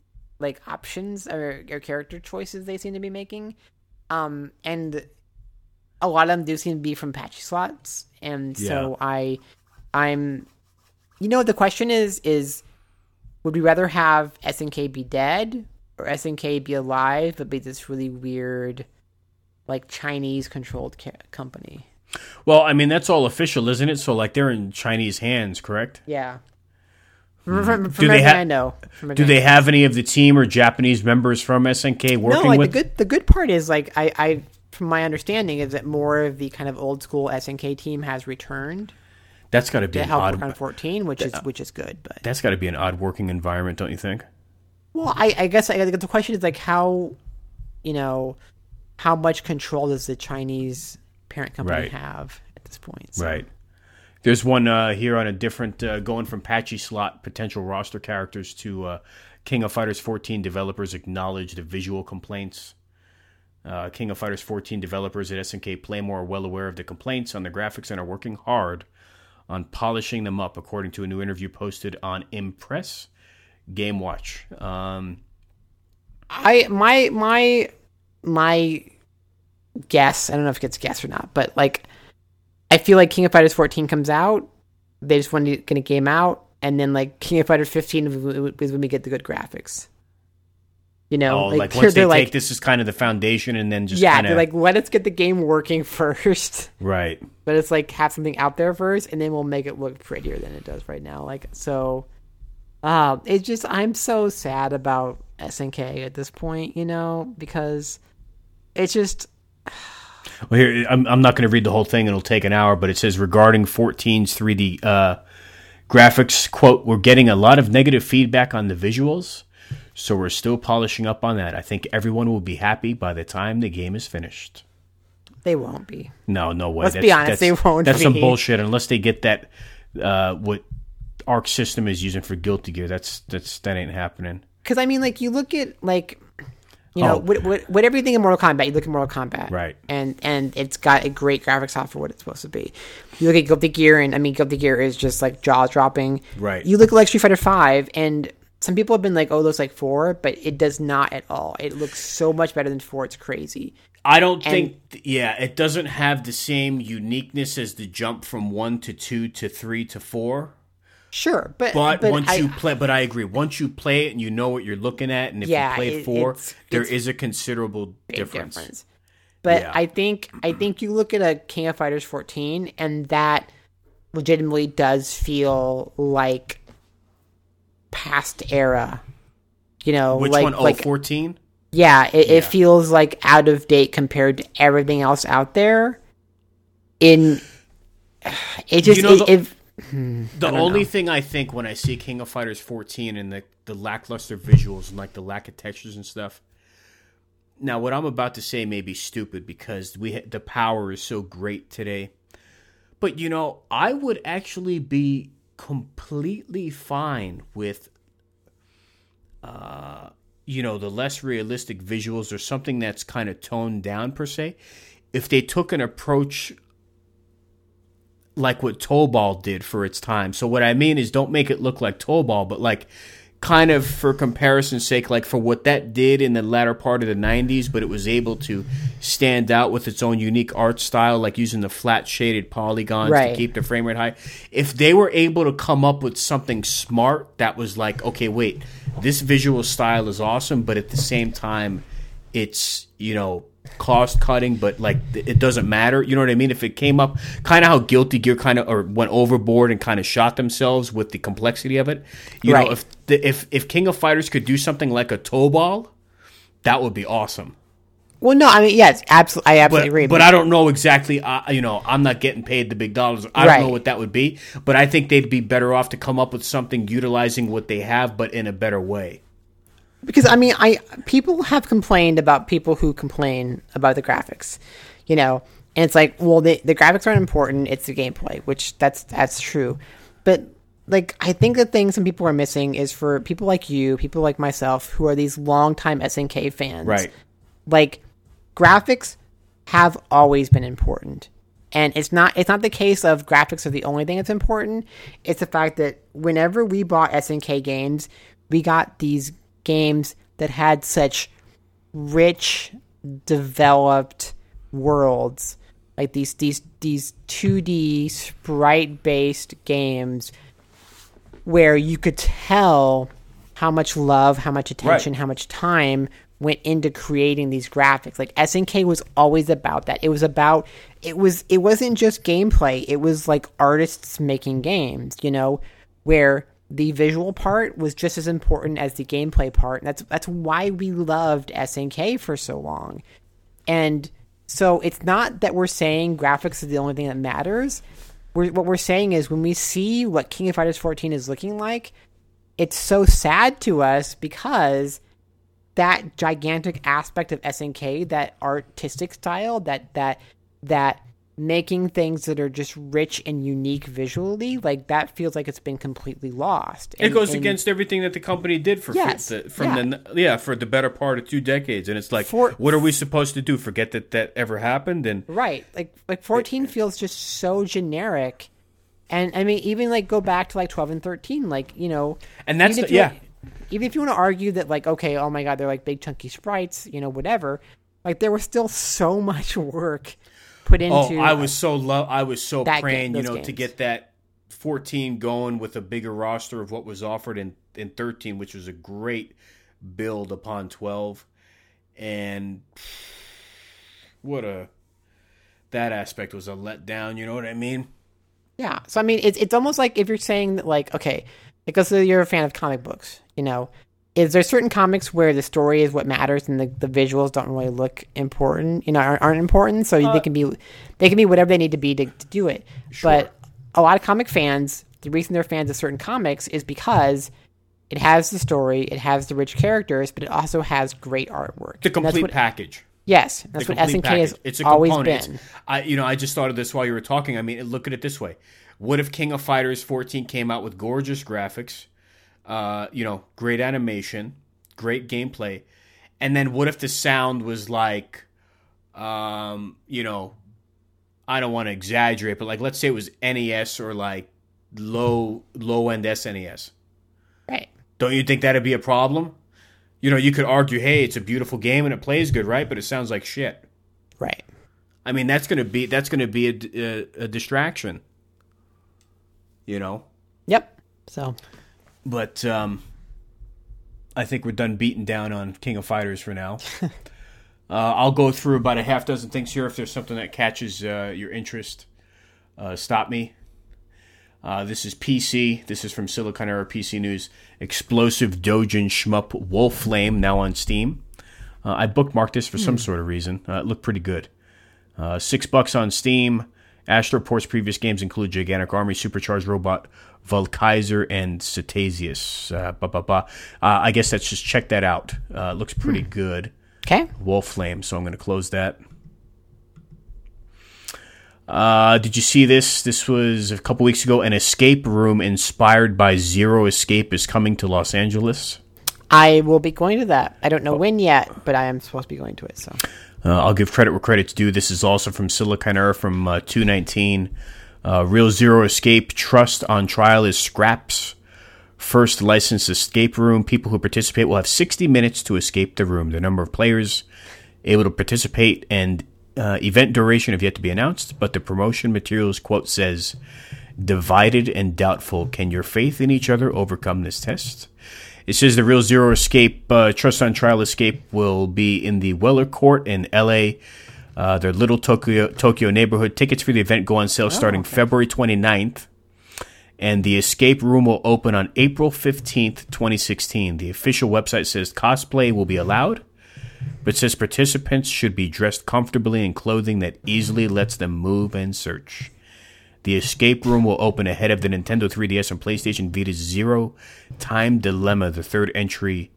like options or, or character choices they seem to be making, um, and a lot of them do seem to be from pachislots, and so I, I'm you know the question is is would we rather have SNK be dead or SNK be alive but be this really weird like Chinese controlled ca- company? Well, I mean that's all official, isn't it? So like they're in Chinese hands, correct? Yeah. From, from, from. Do they ha- I know. Do they have any of the team or Japanese members from SNK no, working like with? the good the good part is like I, I from my understanding is that more of the kind of old school SNK team has returned that's got to be to help odd. work on 14, which is which is good. But That's got to be an odd working environment, don't you think? Well, I, I guess I, the question is like how, you know, how much control does the Chinese parent company Right. have at this point? So- Right. There's one uh, here on a different, uh, going from pachislot potential roster characters to uh, King of Fighters 14 developers acknowledge the visual complaints. Uh, King of Fighters 14 developers at SNK Playmore are well aware of the complaints on the graphics and are working hard on polishing them up, according to a new interview posted on Impress Game Watch. Um, I my my my guess. I don't know if it's guess or not, but like, I feel like King of Fighters 14 comes out, they just want to get a game out, and then like King of Fighters 15 is when we get the good graphics. You know, oh, like, they're- once they they're take like, this as kind of the foundation and then just yeah, kind they're like, let us get the game working first. right. but it's like have something out there first and then we'll make it look prettier than it does right now like so uh it's just i'm so sad about snk at this point you know because it's just Well, here I'm, I'm not going to read the whole thing; it'll take an hour. But it says regarding 14's 3D uh, graphics, quote: "We're getting a lot of negative feedback on the visuals, so we're still polishing up on that. I think everyone will be happy by the time the game is finished." they won't be No, no way. Let's be honest, they won't That's some bullshit unless they get that uh, what Arc System is using for Guilty Gear. That's that's that ain't happening. because i mean like you look at like you know Oh. what, what, what everything in mortal kombat you look at mortal kombat Right. and and it's got a great graphics off for what it's supposed to be you look at guilty gear and i mean guilty gear is just like jaw dropping Right. you look at like street fighter 5 and some people have been like oh those like 4 but it does not at all it looks so much better than 4 it's crazy I don't think, yeah, it doesn't have the same uniqueness as the jump from one to two to three to four. Sure but But, but once I- you play, but I agree. Once you play it and you know what you're looking at, and if Yeah, you play it- four, it's- there it's is a considerable big difference. But Yeah. I think I think you look at a King of Fighters 14 and that legitimately does feel like past era. You know, Which like one? Oh, like 14? yeah, it, Yeah. it feels like out of date compared to everything else out there. In it just You know, it, the- it- The only thing I think when I see King of Fighters 14 and the, the lackluster visuals and like the lack of textures and stuff. Now, what I'm about to say may be stupid because we ha- the power is so great today. But you know, I would actually be completely fine with uh you know, the less realistic visuals or something that's kind of toned down per se. If they took an approach like what Tobal did for its time. So what I mean is don't make it look like Tobal, but like kind of for comparison's sake, like for what that did in the latter part of the 90s, but it was able to stand out with its own unique art style, like using the flat shaded polygons Right. to keep the frame rate high. If they were able to come up with something smart that was like, okay, wait, this visual style is awesome, but at the same time, it's, you know, cost cutting, but like it doesn't matter. You know what I mean? If it came up kind of how Guilty Gear kind of or went overboard and kind of shot themselves with the complexity of it. You Right. know, if the, if if King of Fighters could do something like a Tobal, that would be awesome. Well, no, I mean, yes, absolutely, I But absolutely agree. but I don't know exactly. Uh, you know, I'm not getting paid the big dollars. I Right. don't know what that would be, but I think they'd be better off to come up with something utilizing what they have, but in a better way. Because I mean, I people have complained about people who complain about the graphics, you know, and it's like, well, the the graphics aren't important; it's the gameplay, which that's that's true, but like I think the thing some people are missing is for people like you, people like myself, who are these longtime SNK fans, Right. like graphics have always been important. And it's not it's not the case of graphics are the only thing that's important. It's the fact that whenever we bought snk games we got these games that had such rich developed worlds like these these these 2d sprite based games where you could tell how much love, how much attention, Right. how much time went into creating these graphics. Like SNK was always about that. It was about it was it wasn't just gameplay. It was like artists making games, you know, where the visual part was just as important as the gameplay part. And that's that's why we loved SNK for so long. And so it's not that we're saying graphics is the only thing that matters. We're, what we're saying is when we see what King of Fighters 14 is looking like, it's so sad to us because that gigantic aspect of SNK, that artistic style, that that that making things that are just rich and unique visually, like that feels like it's been completely lost. It goes and- against everything that the company did for Yes, the, from the yeah for the better part of two decades, and it's like, For- what are we supposed to do? Forget that that ever happened? And Right. Like like 14 feels just so generic. And I mean even like go back to like 12 and 13 like, you know, And that's the- yeah. Even if you want to argue that like okay, oh my god, they're like big chunky sprites, you know, whatever. Like there was still so much work put oh, into oh, I was so lo- I was so that praying, game- you those know, to get that 14 going with a bigger roster of what was offered in in 13, which was a great build upon 12, and what a that aspect was a letdown. You know what I mean? Yeah. So I mean, it's it's almost like if you're saying that, like, okay, because you're a fan of comic books, you know, is there certain comics where the story is what matters and the, the visuals don't really look important, you know, aren't, aren't important, so they uh, can be they can be whatever they need to be to, to do it. But a lot of comic fans, the reason they're fans of certain comics is because it has the story, it has the rich characters, but it also has great artwork. The complete what- package. Yes, that's what SNK has. It's a always component. been. It's- I, you know, I just thought of this while you were talking. I mean, look at it this way: What if King of Fighters 14 came out with gorgeous graphics, uh, you know, great animation, great gameplay, and then what if the sound was like, um, you know, I don't want to exaggerate, but like let's say it was NES or like low low end SNES. Right. Don't you think that'd be a problem? You know, you could argue, hey, it's a beautiful game and it plays good, right? But it sounds like shit. Right. I mean, that's gonna be that's gonna be a, a, a distraction. You know, Yep. So but um, I think we're done beating down on King of Fighters for now. uh, I'll go through about a half dozen things here. If there's something that catches uh, your interest, uh, stop me. Uh, this is PC. This is from Siliconera PC News. Explosive Dojin Shmup Wolf Flame now on Steam. Uh, I bookmarked this for some sort of reason. Uh, it looked pretty good. Uh, six bucks on Steam. Astroport's previous games include Gigantic Army, Supercharged Robot, Vulkaiser, and Satazius. Uh, ba, ba, ba. Uh, I guess let's just check that out. Uh, looks pretty good. okay. Wolf Flame, so I'm going to close that. Uh, did you see this? This was a couple weeks ago. An escape room inspired by Zero Escape is coming to Los Angeles. I will be going to that. I don't know when yet, but I am supposed to be going to it. So Uh, I'll give credit where credit's due. This is also from Siliconera from uh, 219. Uh, Real Zero Escape Trust on Trial is SCRAP's first licensed escape room. People who participate will have 60 minutes to escape the room. The number of players able to participate and uh, event duration have yet to be announced, but the promotion materials quote says, "Divided and doubtful. Can your faith in each other overcome this test?" It says the Real Zero Escape uh, Trust on Trial Escape will be in the Weller Court in L.A. Uh, their little Tokyo Tokyo neighborhood. Tickets for the event go on sale starting okay. February 29th. And the escape room will open on April 15th, 2016. The official website says cosplay will be allowed, but says participants should be dressed comfortably in clothing that easily lets them move and search. The escape room will open ahead of the Nintendo 3DS and PlayStation Vita's Zero Time Dilemma, the third entry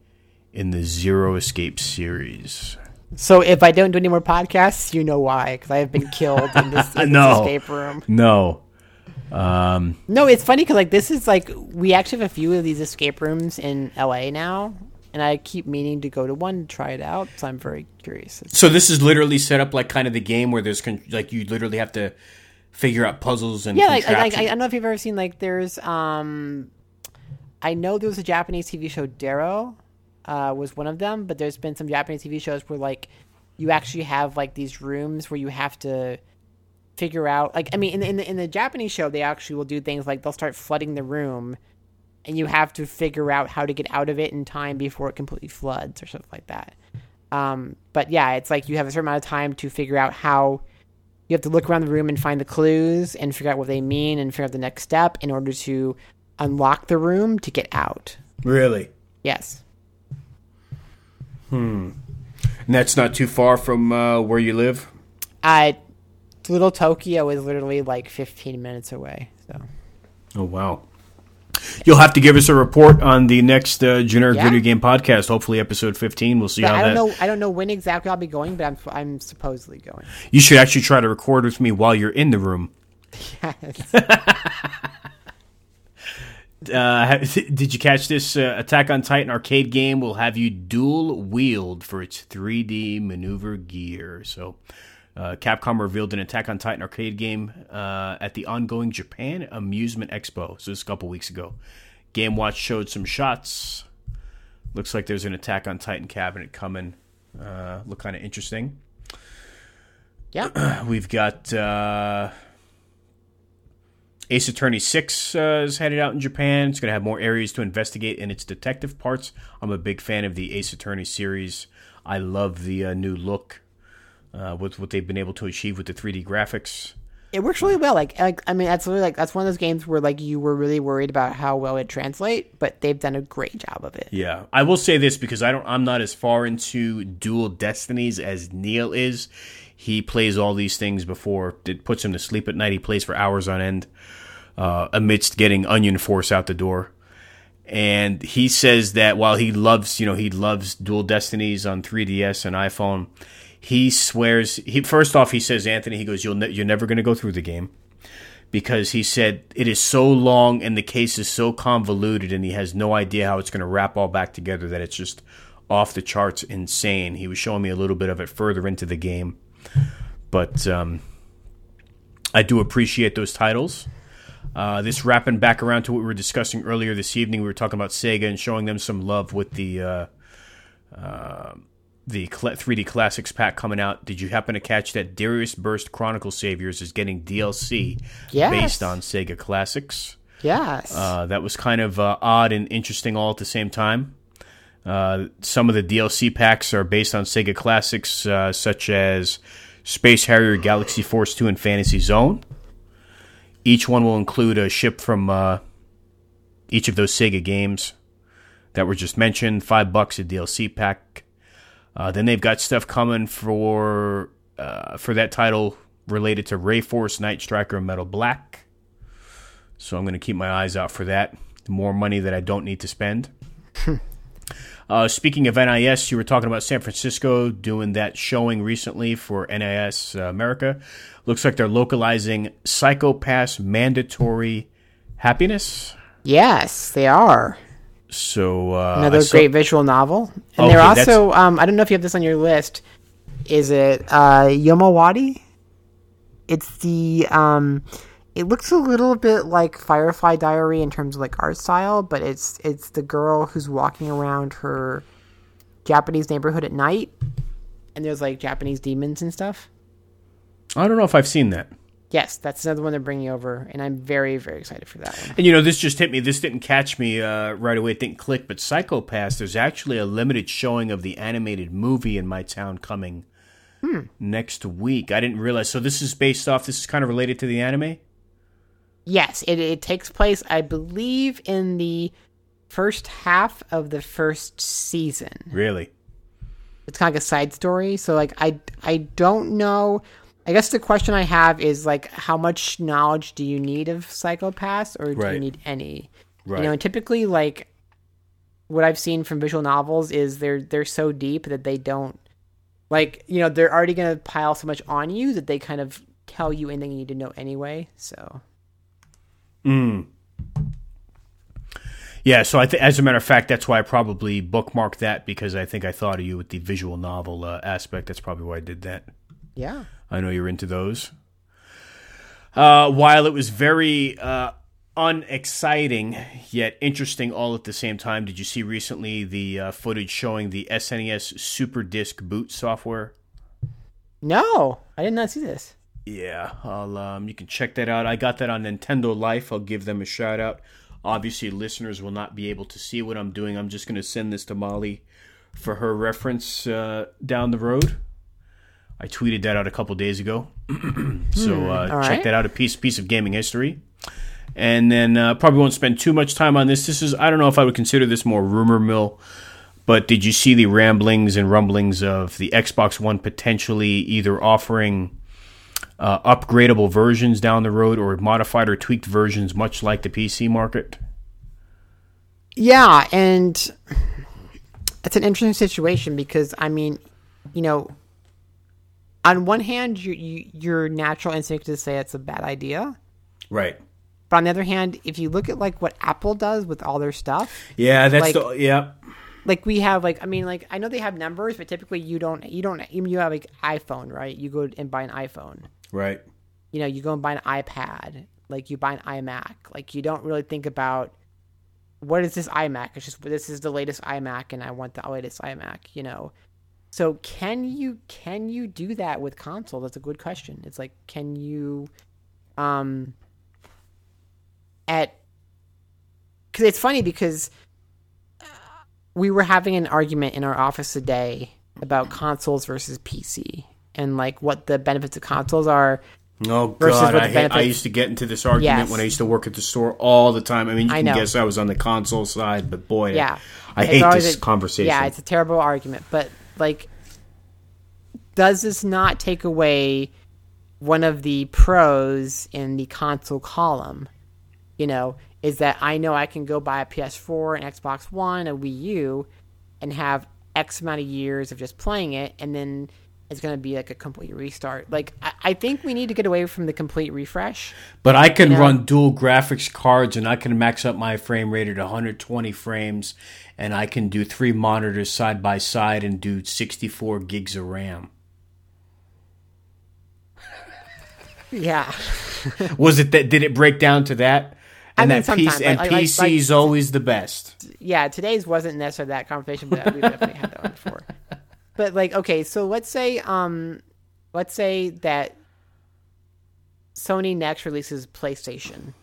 in the Zero Escape series. So if I don't do any more podcasts, you know why? Because I have been killed in this, in No. this escape room. No. Um, No, it's funny because like this is like we actually have a few of these escape rooms in LA now, and I keep meaning to go to one to try it out. So I'm very curious. So this is literally set up like kind of the game where there's con- like you literally have to figure out puzzles and Yeah, like, like, like I don't know if you've ever seen like there's um, I know there was a Japanese TV show DERO, uh, was one of them, but there's been some Japanese TV shows where like you actually have like these rooms where you have to figure out like I mean in the, in the in the Japanese show they actually will do things like they'll start flooding the room and you have to figure out how to get out of it in time before it completely floods or something like that. Um, but yeah, it's like you have a certain amount of time to figure out how you have to look around the room and find the clues and figure out what they mean and figure out the next step in order to unlock the room to get out. really. Yes. And that's not too far from uh, where you live. Uh, Little Tokyo is literally like 15 minutes away. So Oh wow. You'll have to give us a report on the next uh, generic Yeah. video game podcast. Hopefully, episode fifteen. We'll see But how I don't that. know. I don't know when exactly I'll be going, but I'm I'm supposedly going. You should actually try to record with me while you're in the room. Uh, did you catch this? Uh, Attack on Titan arcade game will have you dual wield for its 3D maneuver gear. So, uh, Capcom revealed an Attack on Titan arcade game uh, at the ongoing Japan Amusement Expo. So, this is a couple weeks ago. Game Watch showed some shots. Looks like there's an Attack on Titan cabinet coming. Uh, look kind of interesting. yeah. We've got uh, Ace Attorney 6 uh, is headed out in Japan. It's going to have more areas to investigate in its detective parts. I'm a big fan of the Ace Attorney series. I love the uh, new look uh, with what they've been able to achieve with the 3D graphics. It works really well. Like, like I mean, that's really like that's one of those games where like you were really worried about how well it translate, but they've done a great job of it. Yeah, I will say this because I don't. I'm not as far into dual destinies as Neil is. He plays all these things before it puts him to sleep at night. He plays for hours on end, uh, amidst getting Onion Force out the door. And he says that while he loves, you know, he loves dual destinies on 3DS and iPhone, he swears. He first off, he says, Anthony, he goes, "You'll ne- you're never going to go through the game." because he said it is so long and the case is so convoluted and he has no idea how it's going to wrap all back together that it's just off the charts insane. He was showing me a little bit of it further into the game. But um, I do appreciate those titles. Uh, this wrapping back around to what we were discussing earlier this evening, we were talking about Sega and showing them some love with the uh, uh, the cl- 3D Classics pack coming out. Did you happen to catch that Darius Burst Chronicle Saviors is getting DLC Yes. based on Sega Classics? Yes. Uh, that was kind of uh, odd and interesting all at the same time. Uh, some of the DLC packs are based on Sega classics, uh, such as Space Harrier, Galaxy Force 2, and Fantasy Zone. Each one will include a ship from uh, each of those Sega games that were just mentioned. Five bucks a DLC pack. Uh, then they've got stuff coming for uh, for that title related to Ray Force, Night Striker, and Metal Black. So I'm going to keep my eyes out for that. More money that I don't need to spend. uh, speaking of NIS, you were talking about San Francisco doing that showing recently for NIS uh, America. Looks like they're localizing Psychopass Mandatory Happiness. yes, they are. So uh, Another saw- great visual novel. And Okay, they're also um, I don't know if you have this on your list. Is it uh Yomawari? It's the um it looks a little bit like Firefly Diary in terms of like art style, but it's it's the girl who's walking around her Japanese neighborhood at night, and there's like Japanese demons and stuff. I don't know if I've seen that. Yes, that's another one they're bringing over, and I'm very very excited for that one. And you know, this just hit me. This didn't catch me uh, right away. It didn't click. But Psycho Pass, there's actually a limited showing of the animated movie in my town coming next week. I didn't realize. So this is based off. This is kind of related to the anime. Yes, it it takes place, I believe, in the first half of the first season. Really? it's kind of like a side story. So like I I don't know. I guess the question I have is like how much knowledge do you need of Psycho-Pass or do you need any? Right. You know, and typically like what I've seen from visual novels is they're they're so deep that they don't like you know they're already gonna pile so much on you that they kind of tell you anything you need to know anyway. So Yeah. So I, th- as a matter of fact, that's why I probably bookmarked that because I think I thought of you with the visual novel uh, aspect. That's probably why I did that. yeah, I know you're into those. Uh, while it was very uh, unexciting yet interesting all at the same time, did you see recently the uh, footage showing the SNES Super Disc boot software? no, I did not see this. Yeah, I'll, um, you can check that out. I got that on Nintendo Life. I'll give them a shout out. Obviously, listeners will not be able to see what I'm doing. I'm just going to send this to Molly for her reference uh, down the road. I tweeted that out a couple days ago, so uh, all check right. that out. A piece piece of gaming history, and then uh, probably won't spend too much time on this. This is I don't know if I would consider this more rumor mill, but did you see the ramblings and rumblings of the Xbox One potentially either offering uh, upgradable versions down the road or modified or tweaked versions, much like the PC market? Yeah, and it's an interesting situation because I mean, you know, on one hand, you, you, your natural instinct is to say it's a bad idea, Right. but on the other hand, if you look at like what Apple does with all their stuff, Yeah, that's Like- the yeah. like we have like I mean like I know they have numbers, but typically you don't you don't you have like iPhone, right? You go and buy an iPhone. Right. You know, you go and buy an iPad, like you buy an iMac. Like you don't really think about what is this iMac? It's just this is the latest iMac, and I want the latest iMac. You know, so can you can you do that with console? That's a good question. It's like can you, um, at because it's funny because uh, we were having an argument in our office today about consoles versus PC and like what the benefits of consoles are Oh god, I, hate, I used to get into this argument Yes. when I used to work at the store all the time. I mean, you I can know. guess I was on the console side, but boy, Yeah. I It's hate this a- conversation. Yeah, it's a terrible argument. But like does this not take away one of the pros in the console column? You know, is that I know I can go buy a PS4, an Xbox One, a Wii U, and have X amount of years of just playing it, and then it's going to be like a complete restart. Like, I, I think we need to get away from the complete refresh. But I can know? run dual graphics cards and I can max up my frame rate at 120 frames and I can do three monitors side by side and do 64 gigs of RAM. Yeah. Was it that did it break down to that? And mean, that PC and like- like- PC like- is always the best. yeah, today's wasn't necessarily that conversation, but we've definitely had that one before. But like, okay, so let's say, um, let's say that Sony next releases PlayStation,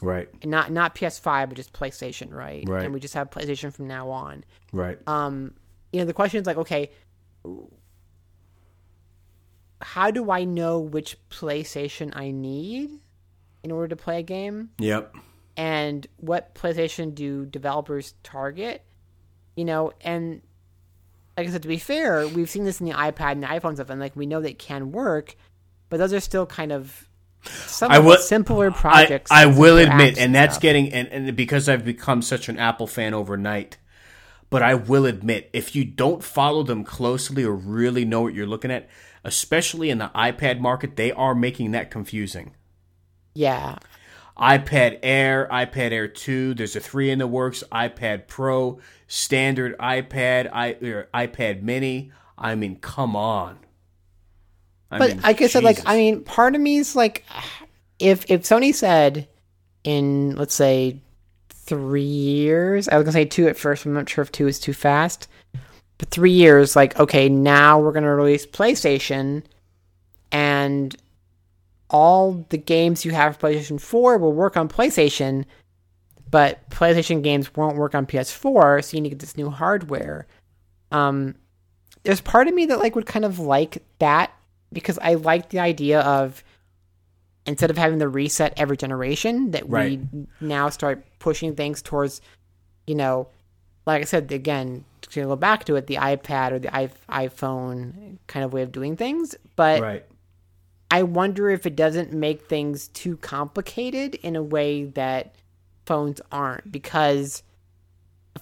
Right. and not not PS5, but just PlayStation, right? Right. And we just have PlayStation from now on. Right. Um, you know, the question is like, okay, how do I know which PlayStation I need in order to play a game? yep. and what PlayStation do developers target? You know, and like I said, to be fair, we've seen this in the iPad and the iPhone stuff, and like we know that it can work, but those are still kind of some I will- simpler projects. I will admit, and that's stuff. getting and, and because I've become such an Apple fan overnight. But I will admit, if you don't follow them closely or really know what you're looking at, especially in the iPad market, they are making that confusing. yeah, iPad Air, iPad Air 2, there's a 3 in the works, iPad Pro, standard iPad, I, or iPad Mini. I mean, come on. I but mean, like I said, like I mean, part of me is like, if if Sony said in let's say three years, I was gonna say two at first. I'm not sure if two is too fast, but three years, like okay, now we're gonna release PlayStation, and all the games you have for PlayStation 4 will work on PlayStation, but PlayStation games won't work on PS4, so you need to get this new hardware. Um, there's part of me that like would kind of like that because I like the idea of instead of having the reset every generation that Right. we now start pushing things towards you know like i said again to go back to it the ipad or the iphone kind of way of doing things but Right. I wonder if it doesn't make things too complicated in a way that phones aren't because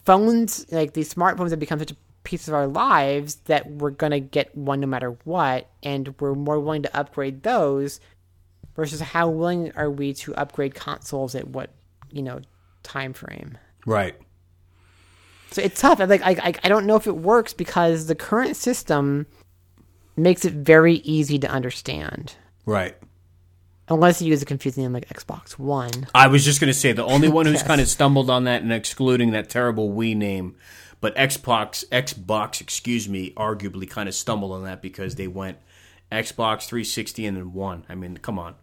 phones like these smartphones have become such a piece of our lives that we're going to get one no matter what and we're more willing to upgrade those versus how willing are we to upgrade consoles at what you know time frame? Right. so it's tough. Like I, I i don't know if it works because the current system makes it very easy to understand Right. unless you use a confusing name like xbox one I was just going to say the only one who's Yes. kind of stumbled on that and excluding that terrible Wii name, but Xbox, Xbox, excuse me, arguably kind of stumbled on that because they went Xbox 360 and then one. I mean, come on.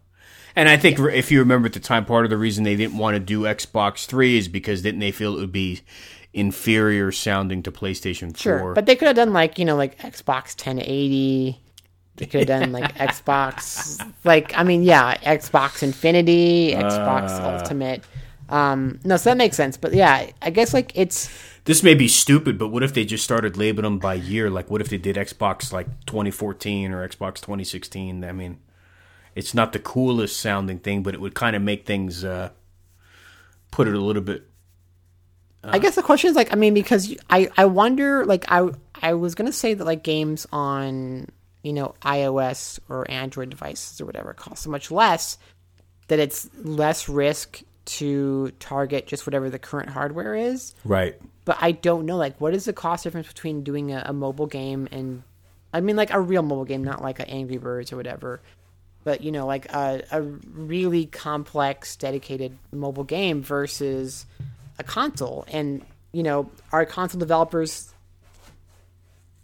And I think if you remember at the time, part of the reason they didn't want to do Xbox 3 is because didn't they feel it would be inferior sounding to PlayStation 4? Sure, but they could have done like you know like Xbox 1080. They could have done like Xbox, like I mean, yeah, Xbox Infinity, Xbox Uh. Ultimate. Um, no, so that makes sense. But yeah, I guess like it's This may be stupid, but what if they just started labeling them by year? Like, what if they did Xbox like 2014 or Xbox 2016? I mean, it's not the coolest sounding thing, but it would kind of make things uh, put it a little bit. I guess the question is like I mean because I I wonder like I I was gonna say that like games on you know iOS or Android devices or whatever cost so much less that it's less risk to target just whatever the current hardware is. Right. but I don't know like what is the cost difference between doing a, a mobile game and I mean like a real mobile game, not like a Angry Birds or whatever, but you know like a a really complex dedicated mobile game versus a console, and you know are console developers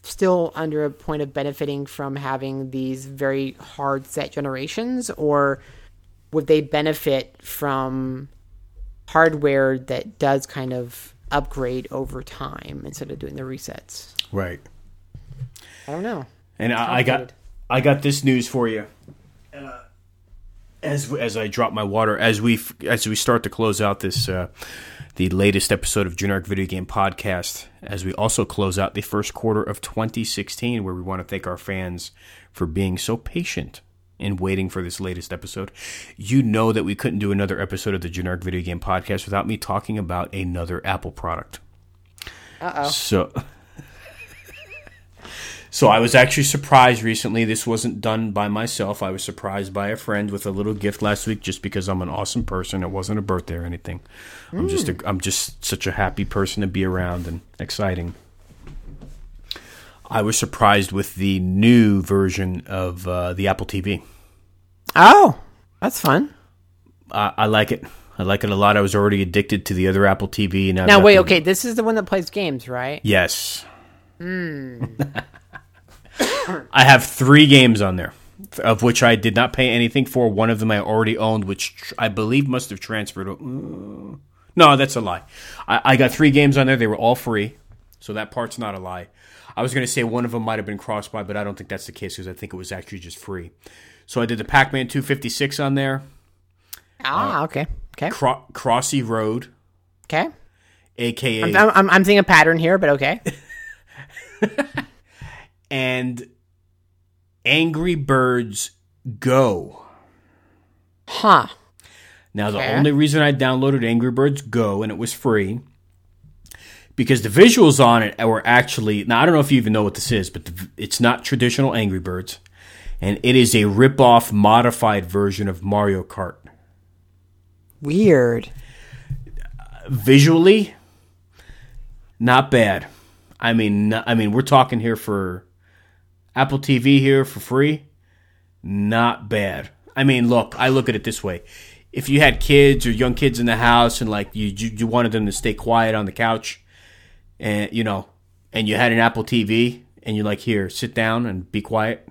still under a point of benefiting from having these very hard set generations or would they benefit from hardware that does kind of upgrade over time instead of doing the resets. Right. I don't know. And I, I got I got this news for you. Uh, as as I drop my water, as we as we start to close out this uh, the latest episode of Generic Video Game Podcast, as we also close out the first quarter of 2016, where we want to thank our fans for being so patient in waiting for this latest episode. You know that we couldn't do another episode of the Generic Video Game Podcast without me talking about another Apple product. Uh oh. So, so I was actually surprised recently. This wasn't done by myself. I was surprised by a friend with a little gift last week, just because I'm an awesome person. It wasn't a birthday or anything. I'm just a, I'm just such a happy person to be around and exciting. I was surprised with the new version of uh, the Apple TV. Oh, that's fun. I, I like it. I like it a lot. I was already addicted to the other Apple TV. Now, Now wait, okay, this is the one that plays games, right? Yes. I have three games on there, of which I did not pay anything for. One of them I already owned, which tr- I believe must have transferred. uh, No, that's a lie. I, I got three games on there. They were all free, so that part's not a lie. I was going to say one of them might have been cross-buy, but I don't think that's the case because I think it was actually just free. So I did the Pac Man 256 on there, Ah, okay, okay, Cro- Crossy Road, okay. aka I'm, I'm, I'm seeing a pattern here, but okay. and Angry Birds Go. Huh. Now, the Okay. only reason I downloaded Angry Birds Go and it was free because the visuals on it were actually. Now, I don't know if you even know what this is, but the, it's not traditional Angry Birds, and it is a rip-off, modified version of Mario Kart. Weird. Visually, not bad. I mean, I mean, we're talking here for Apple TV here for free. Not bad. I mean, look, I look at it this way: if you had kids or young kids in the house, and like you you, you wanted them to stay quiet on the couch, and you know, and you had an Apple TV, and you're like, here, sit down and be quiet.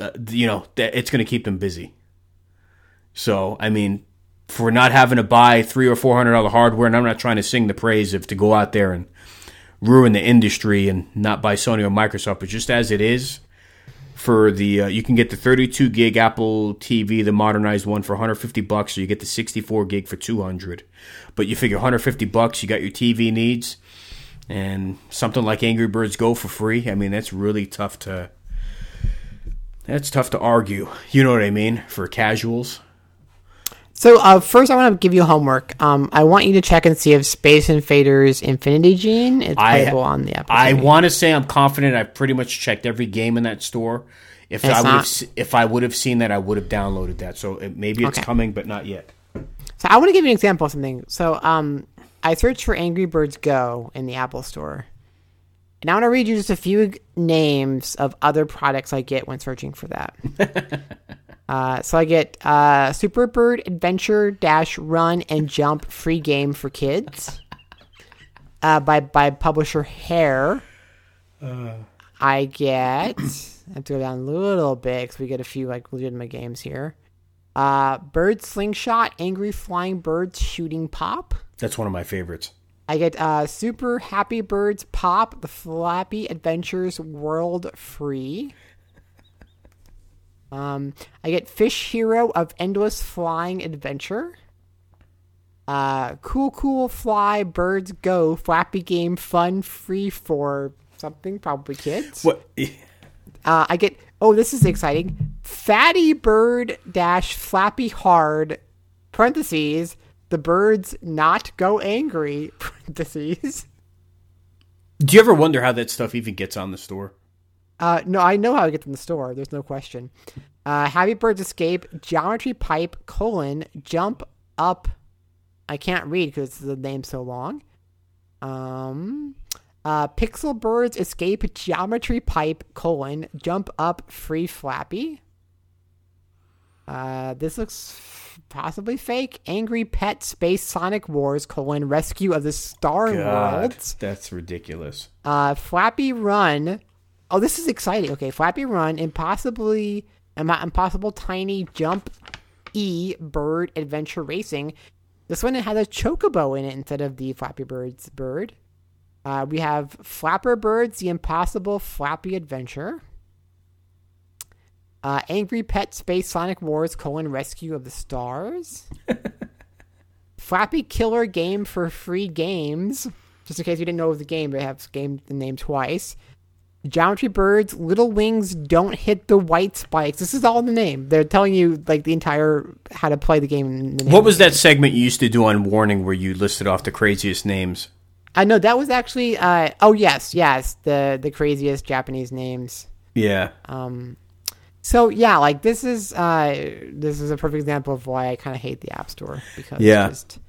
Uh, you know, it's going to keep them busy. So, I mean, for not having to buy three or four hundred dollar hardware, and I'm not trying to sing the praise of to go out there and ruin the industry and not by Sony or Microsoft, but just as it is, for the uh, you can get the 32 gig Apple TV, the modernized one, for 150 bucks, or you get the 64 gig for 200. But you figure 150 bucks, you got your TV needs, and something like Angry Birds Go for free. I mean, that's really tough to. That's tough to argue. You know what I mean for casuals. So uh, first, I want to give you homework. Um, I want you to check and see if Space Invaders Infinity Gene is I- playable on the Apple. I want to say I'm confident. I've pretty much checked every game in that store. If I would have, if I would have seen that, I would have downloaded that. So it, maybe it's Okay. coming, but not yet. So I want to give you an example of something. So um, I searched for Angry Birds Go in the Apple Store, and I want to read you just a few names of other products I get when searching for that. uh, so I get uh, Super Bird Adventure Dash Run and Jump free game for kids uh, by by publisher Hair. I get. I have to go down a little bit because we get a few like legitimate games here. Uh, Bird Slingshot, Angry Flying Birds Shooting Pop. That's one of my favorites. I get uh, Super Happy Birds Pop, The Flappy Adventures World Free. Um, I get Fish Hero of Endless Flying Adventure. Uh, cool, cool, fly, birds go, Flappy Game Fun, free for something, probably kids. What? Uh, I get oh, this is exciting. Fatty bird dash flappy hard parentheses. The birds not go angry parentheses. Do you ever wonder how that stuff even gets on the store? Uh, no, I know how to get from the store. There's no question. Uh, Happy Birds Escape, Geometry Pipe, colon, Jump Up. I can't read because the name's so long. Um, uh, Pixel Birds Escape, Geometry Pipe, colon, Jump Up, Free Flappy. Uh, this looks f- possibly fake. Angry Pet Space Sonic Wars, colon, Rescue of the Star Worlds. that's ridiculous. Uh, Flappy Run. Oh, this is exciting. Okay, Flappy Run, Impossibly, Im- Impossible Tiny Jump E Bird Adventure Racing. This one it has a chocobo in it instead of the Flappy Bird's bird. Uh, we have Flapper Birds, The Impossible Flappy Adventure. Uh, Angry Pet Space Sonic Wars colon Rescue of the Stars. Flappy Killer Game for free games. Just in case you didn't know was game, they have game the name twice. Geometry Birds, Little Wings Don't Hit the White Spikes. This is all in the name. They're telling you like the entire how to play the game. In the What was that segment you used to do on Warning where you listed off the craziest names? I know that was actually. Uh, oh yes, yes, the the craziest Japanese names. Yeah. Um, so yeah, like this is uh, this is a perfect example of why I kind of hate the App Store because Yeah. just,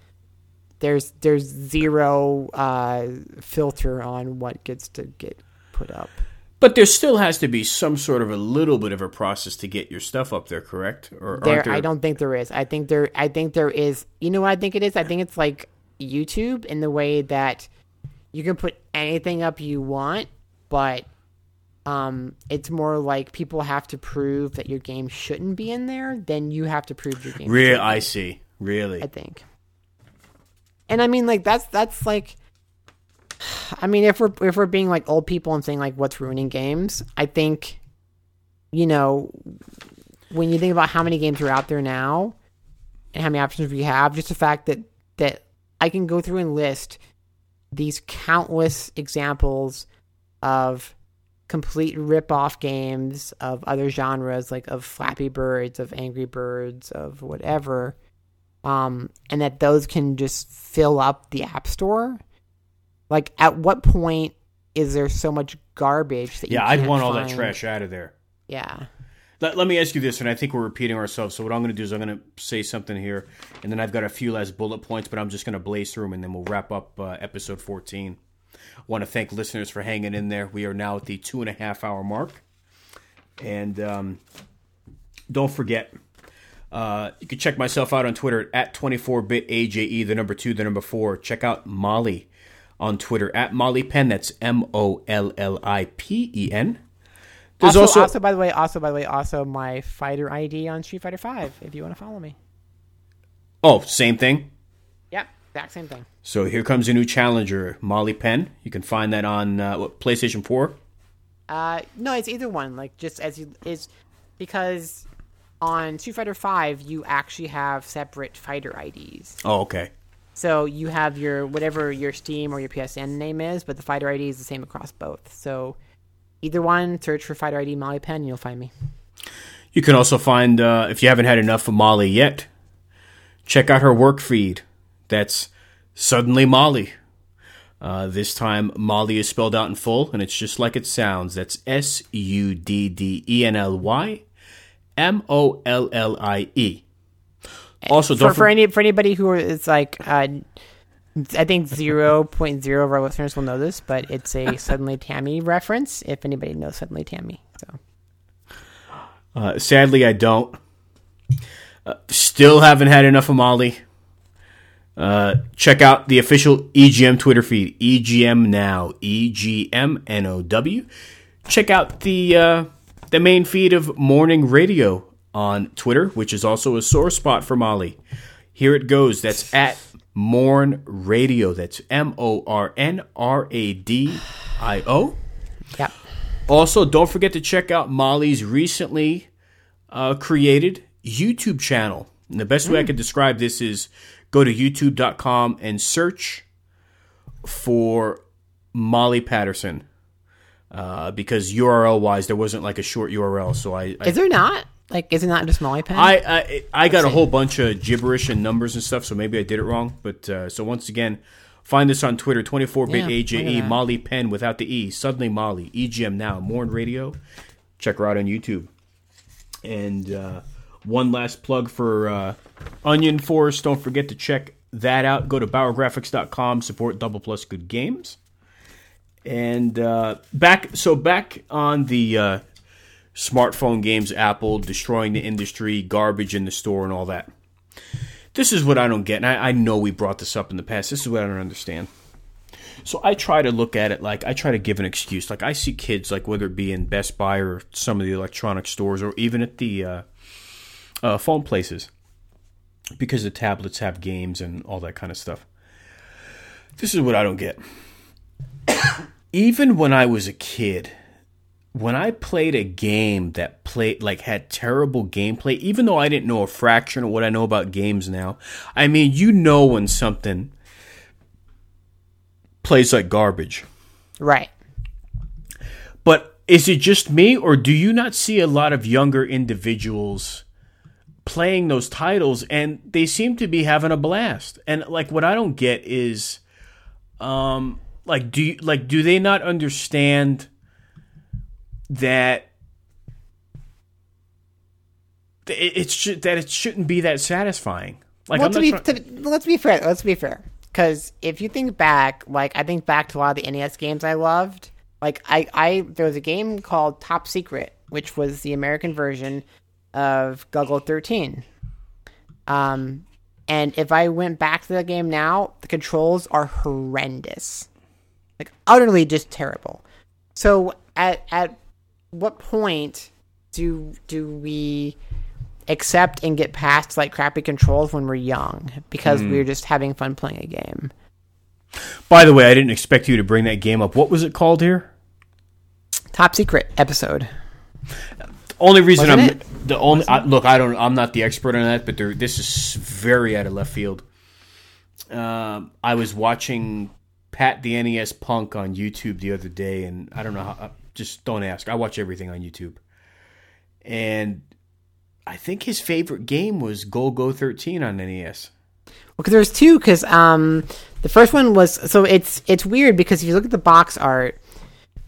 there's there's zero uh, filter on what gets to get put up. But there still has to be some sort of a little bit of a process to get your stuff up there, correct? Or There, there? I don't think there is. I think there. I think there is. You know what I think it is? I think it's like YouTube in the way that you can put anything up you want, but um, it's more like people have to prove that your game shouldn't be in there. Then you have to prove your game. Real, I see. Really? I think. And I mean, like that's that's like, I mean, if we're if we're being like old people and saying like what's ruining games, I think, you know, when you think about how many games are out there now, and how many options we have, just the fact that that I can go through and list these countless examples of complete rip-off games of other genres like of Flappy Birds, of Angry Birds, of whatever um, and that those can just fill up the app store. Like, at what point is there so much garbage that you yeah, I'd want all that trash out of there. Yeah, Let, let me ask you this, and I think we're repeating ourselves. So what I'm going to do is I'm going to say something here, and then I've got a few last bullet points, but I'm just going to blaze through them, and then we'll wrap up uh, episode 14. I want to thank listeners for hanging in there. We are now at the two and a half hour mark, and um, don't forget Uh, you can check myself out on Twitter at 24bitAJE, the number two, the number four. Check out Molly on Twitter at Molly Penn. That's M O L L I P E N. There's also, also, also, by the way, also by the way, also my fighter ID on Street Fighter Five. If you want to follow me. Oh, same thing. Yep, exact same thing. So here comes a new challenger, Molly Penn. You can find that on uh, what, PlayStation Four. Uh, no, it's either one. Like just as you is because on Street Fighter Five you actually have separate fighter IDs. Oh, okay. So you have your whatever your Steam or your PSN name is, but the fighter ID is the same across both. So either one, search for fighter ID Molly Penn, you'll find me. You can also find uh, if you haven't had enough of Molly yet, check out her work feed. That's suddenly Molly. Uh, this time, Molly is spelled out in full, and it's just like it sounds. That's S U D D E N L Y M O L L I E. Also, for, for, any for anybody who is like, uh, I think zero point zero of our listeners will know this, but it's a suddenly Tammy reference. If anybody knows suddenly Tammy, so uh, sadly, I don't. Uh, still haven't had enough of Molly. Uh, check out the official EGM Twitter feed, EGM Now, EGM E G M N O W. Check out the uh, the main feed of Morning Radio on Twitter, which is also a sore spot for Molly. Here it goes. That's at Morn Radio. That's M O R N R A D I O. Yeah. Also, don't forget to check out Molly's recently uh, created YouTube channel. And the best mm. way I mm. could describe this is go to youtube.com and search for Molly Patterson. Uh, because URL wise, there wasn't like a short URL. So I, I is there not? Like, is it not just Molly Pen? I I, I got a whole bunch of gibberish and numbers and stuff, so maybe I did it wrong. But uh, so once again, find us on Twitter, 24bit AJE, Molly Pen without the E, suddenly Molly, EGM now, Morn Radio. Check her out on YouTube. And uh, one last plug for uh, Onion Force. Don't forget to check that out. Go to BauerGraphics.com, support Double Plus Good Games. And uh, back, so back on the uh, smartphone games, Apple destroying the industry, garbage in the store, and all that. This is what I don't get, and I, I know we brought this up in the past. This is what I don't understand. So I try to look at it like I try to give an excuse. Like I see kids, like whether it be in Best Buy or some of the electronic stores, or even at the uh, uh, phone places, because the tablets have games and all that kind of stuff. This is what I don't get. even when I was a kid, when I played a game that played like had terrible gameplay, even though I didn't know a fraction of what I know about games now, I mean, you know when something plays like garbage. Right. But is it just me or do you not see a lot of younger individuals playing those titles and they seem to be having a blast? And like what I don't get is um like do you like do they not understand that it, it that it shouldn't be that satisfying. Like, well, to be, to, let's be fair. Let's be fair. Because if you think back, like I think back to a lot of the NES games I loved. Like I, I there was a game called Top Secret, which was the American version of Golgo 13. Um, and if I went back to the game now, the controls are horrendous, like utterly just terrible. So at at what point do do we accept and get past like crappy controls when we're young because mm. we're just having fun playing a game? By the way, I didn't expect you to bring that game up. What was it called here? Top secret episode. Only reason Wasn't I'm it? the only I, look, I don't, I'm not the expert on that, but there, this is very out of left field. Um, I was watching Pat the NES Punk on YouTube the other day, and I don't know how just don't ask. I watch everything on YouTube. And I think his favorite game was Golgo 13 on NES. Well, because there's two. Because um, the first one was so it's it's weird because if you look at the box art,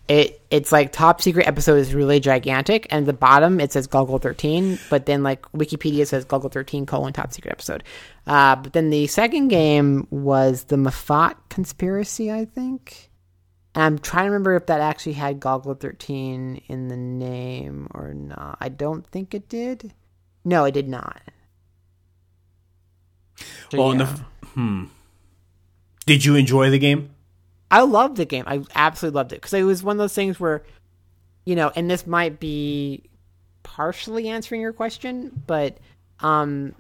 it it's like top secret episode is really gigantic, and the bottom it says Golgo 13, but then like Wikipedia says Golgo 13 colon top secret episode. Uh, but then the second game was the Mafat conspiracy, I think. I'm trying to remember if that actually had Golgo 13 in the name or not. I don't think it did. No, it did not. So, Well, and the hmm. Did you enjoy the game? I loved the game. I absolutely loved it because it was one of those things where, you know, and this might be partially answering your question, but um,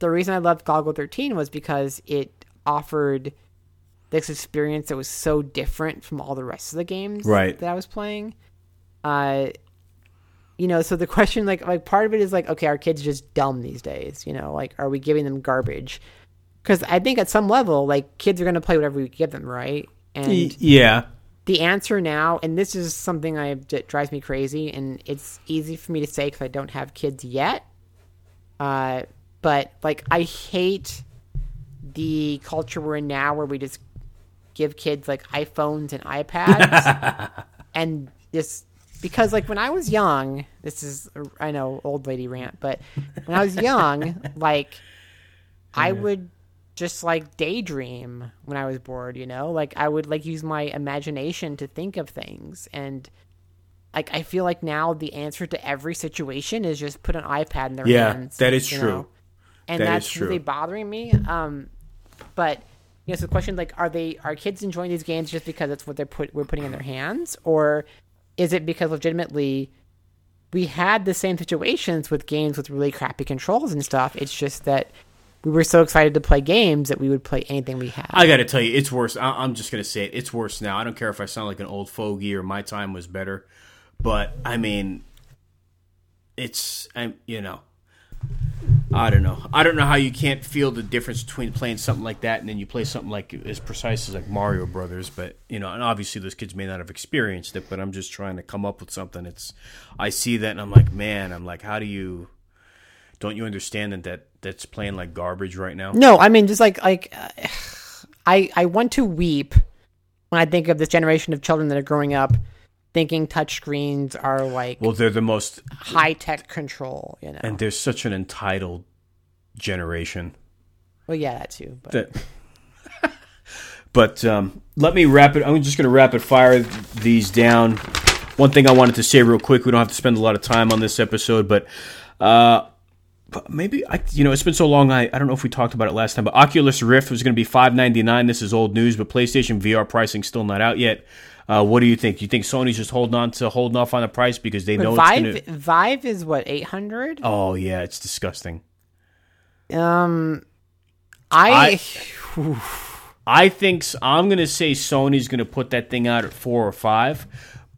the reason I loved Golgo 13 was because it offered this experience that was so different from all the rest of the games Right. that I was playing. Uh, you know, so the question, like, like part of it is like, okay, our kids just dumb these days? You know, like, are we giving them garbage? Because I think at some level, like, kids are going to play whatever we give them, right? And Y- yeah. the answer now, and this is something I that drives me crazy, and it's easy for me to say because I don't have kids yet. Uh, but like I hate the culture we're in now, where we just give kids like iPhones and iPads, and just because like when I was young, this is I know old lady rant, but when I was young, like I would just like daydream when I was bored, you know? Like I would like use my imagination to think of things and like I feel like now the answer to every situation is just put an iPad in their Yeah, hands. that is true. know? And That is that's true. really bothering me. Um but you know, so the question like are they are kids enjoying these games just because that's what they're put we're putting in their hands? Or is it because legitimately we had the same situations with games with really crappy controls and stuff. It's just that we were so excited to play games that we would play anything we had. I got to tell you, it's worse. I- I'm just to say it. It's worse now. I don't care if I sound like an old fogey or my time was better, but I mean, it's I'm you know, I don't know. I don't know how you can't feel the difference between playing something like that and then you play something like as precise as like Mario Brothers. But you know, and obviously those kids may not have experienced it, but I'm just trying to come up with something. It's I see that and I'm like, man, I'm like, how do you? Don't you understand that, that that's playing like garbage right now? No, I mean just like like uh, I I want to weep when I think of this generation of children that are growing up thinking touchscreens are like Well, they're the most high tech control, you know. and they're such an entitled generation well, yeah, that too. But that but um, let me wrap it i'm just going to rapid fire these down one thing i wanted to say real quick we don't have to spend a lot of time on this episode but uh but maybe I, you know, it's been so long. I, I don't know if we talked about it last time, but Oculus Rift was going to be five ninety nine. This is old news, but PlayStation VR pricing still not out yet. Uh, what do you think? Do you think Sony's just holding on to holding off on the price because they know Vive it's to? Vive is what eight hundred. Oh yeah, it's disgusting. Um, I, I think I'm going to say Sony's going to put that thing out at four or five,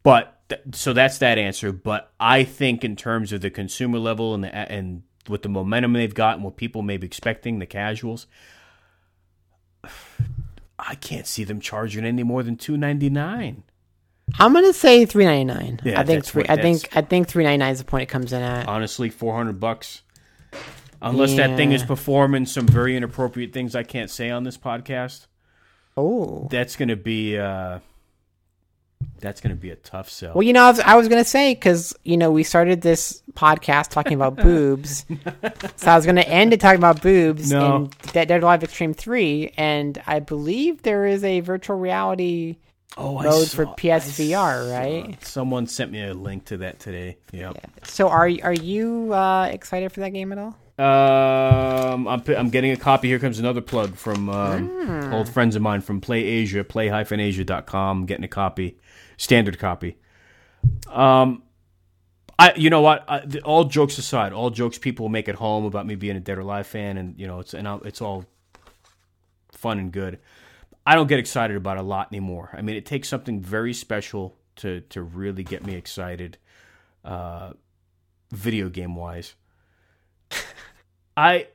but th- so that's that answer. But I think in terms of the consumer level and the and with the momentum they've got and what people may be expecting, the casuals, I can't see them charging any more than two ninety nine. I'm gonna say three ninety nine. Yeah, I think three. what- I think I think three ninety nine is the point it comes in at. Honestly, four hundred bucks. Unless that thing is performing some very inappropriate things I can't say on this podcast, Oh, that's going to be uh, that's going to be a tough sell. well, you know, I was, I was gonna say because you know we started this podcast talking about boobs, so I was gonna end it talking about boobs No. in Dead Dead Alive Extreme Three, and I believe there is a virtual reality. oh, mode for PSVR, saw- right? Someone sent me a link to that today. Yep. So are are you uh, excited for that game at all? Um, I'm, I'm getting a copy. Here comes another plug from um, Hmm. old friends of mine from Play Asia, play-asia.com. Getting a copy, standard copy. Um, I, you know what? I, the, all jokes aside, all jokes people make at home about me being a Dead or Alive fan, and you know, it's and I, it's all fun and good. I don't get excited about a lot anymore. I mean, it takes something very special to to really get me excited, uh, video game wise. I,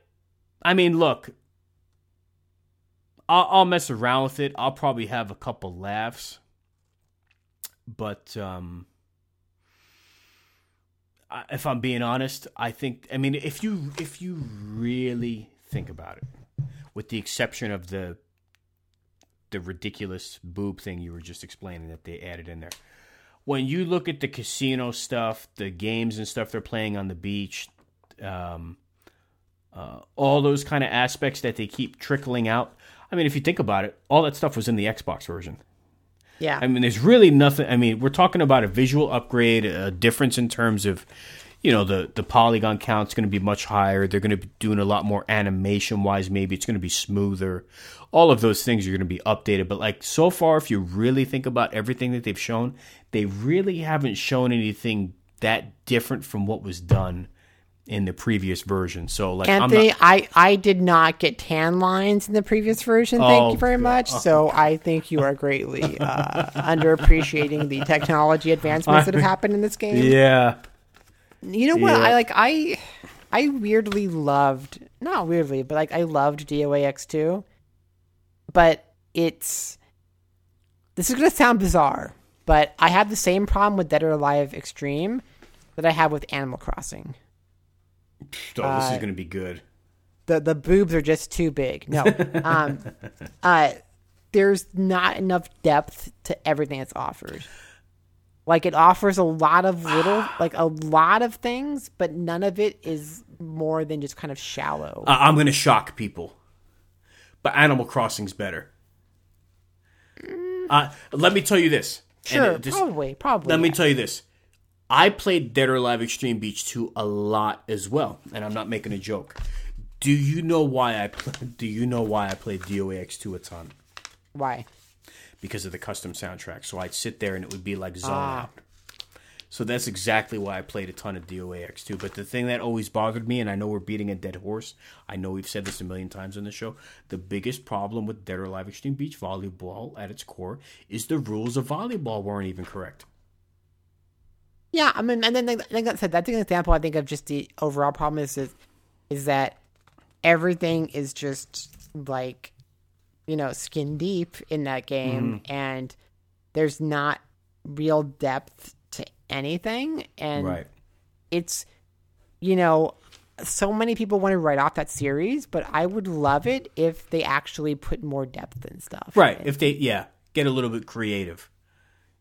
I mean, look, I'll, I'll mess around with it. I'll probably have a couple laughs, but um, I, if I'm being honest, I think. I mean, if you if you really think about it, with the exception of the the ridiculous boob thing you were just explaining that they added in there. When you look at the casino stuff, the games and stuff they're playing on the beach, um, uh, all those kind of aspects that they keep trickling out. I mean, if you think about it, all that stuff was in the Xbox version. Yeah. I mean, there's really nothing. I mean, we're talking about a visual upgrade, a difference in terms of, you know the the polygon count's going to be much higher. They're going to be doing a lot more animation wise. Maybe it's going to be smoother. All of those things are going to be updated. But like so far, if you really think about everything that they've shown, they really haven't shown anything that different from what was done in the previous version. So like Anthony, not, I, I did not get tan lines in the previous version. Thank Oh, you very God. much. So I think you are greatly uh, underappreciating the technology advancements that have happened in this game. yeah. You know what? Yeah. I like I I weirdly loved not weirdly, but like I loved DOA X two. But it's this is gonna sound bizarre, but I have the same problem with Dead or Alive Extreme that I have with Animal Crossing. Oh, this is Uh, going to be good. the the boobs are just too big. No, um, uh, there's not enough depth to everything that's offered. Like it offers a lot of little, like a lot of things, but none of it is more than just kind of shallow. I- I'm going to shock people, but Animal Crossing's better. Uh, let me tell you this. sure, this- probably, probably. Let me tell you this. I played Dead or Alive Extreme Beach 2 a lot as well, and I'm not making a joke. Do you know why I pl- do you know why I played DOAX 2 a ton? Why? Because of the custom soundtrack. So I'd sit there and it would be like zone Ah. out. So that's exactly why I played a ton of DOAX 2. But the thing that always bothered me, and I know we're beating a dead horse, I know we've said this a million times on the show, the biggest problem with Dead or Alive Extreme Beach Volleyball at its core is the rules of volleyball weren't even correct. Yeah, I mean, and then like, like I said, that's an example. I think of just the overall problem is is, is that everything is just like you know skin deep in that game, mm-hmm. and there's not real depth to anything, and Right. it's you know so many people want to write off that series, but I would love it if they actually put more depth and stuff. Right. If they, yeah, get a little bit creative.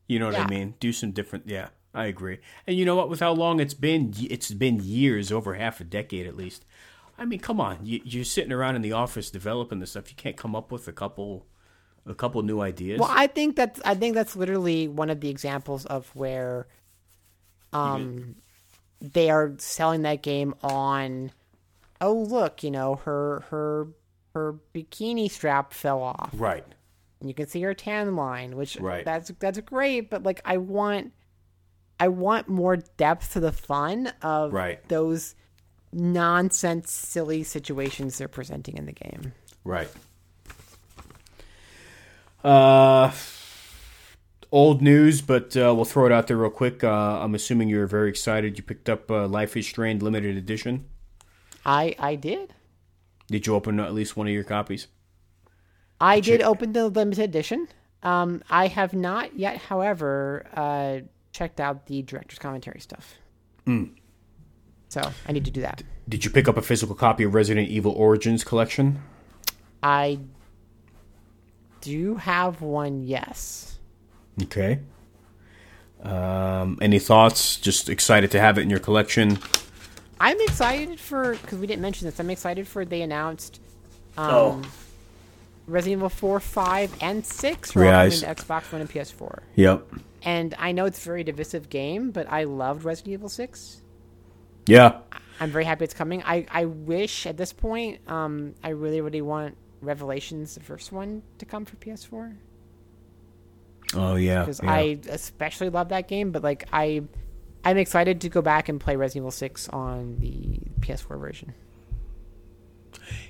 You know what I mean? Do some different. Yeah, I agree. And you know what? With how long it's been, it's been years, over half a decade at least. I mean, come on. You, you're sitting around in the office developing this stuff. You can't come up with a couple, a couple new ideas. Well, I think that's I think that's literally one of the examples of where um they are selling that game on oh look, you know, her her her bikini strap fell off. right. And you can see her tan line, which Right. that's that's great, but like I want I want more depth to the fun of Right. those nonsense silly situations they're presenting in the game. Right. Uh, old news, but uh, we'll throw it out there real quick. Uh, I'm assuming you're very excited. You picked up uh, Life is Strange limited edition. I I did. Did you open at least one of your copies? I did open the limited edition. Um, I have not yet, however, uh, checked out the director's commentary stuff. So I need to do that. Did you pick up a physical copy of Resident Evil Origins collection? I do have one, yes. Okay. Um, any thoughts? Just excited to have it in your collection. I'm excited for because we didn't mention this. I'm excited for they announced um, Oh. Resident Evil 4, 5, and 6 are all coming Realize- to Xbox One and PS4. Yep. And I know it's a very divisive game, but I loved Resident Evil 6. Yeah. I'm very happy it's coming. I, I wish at this point, um, I really, really want Revelations, the first one, to come for PS4 Oh yeah. because yeah. I especially love that game. But like, I, I'm excited to go back and play Resident Evil 6 on the PS4 version.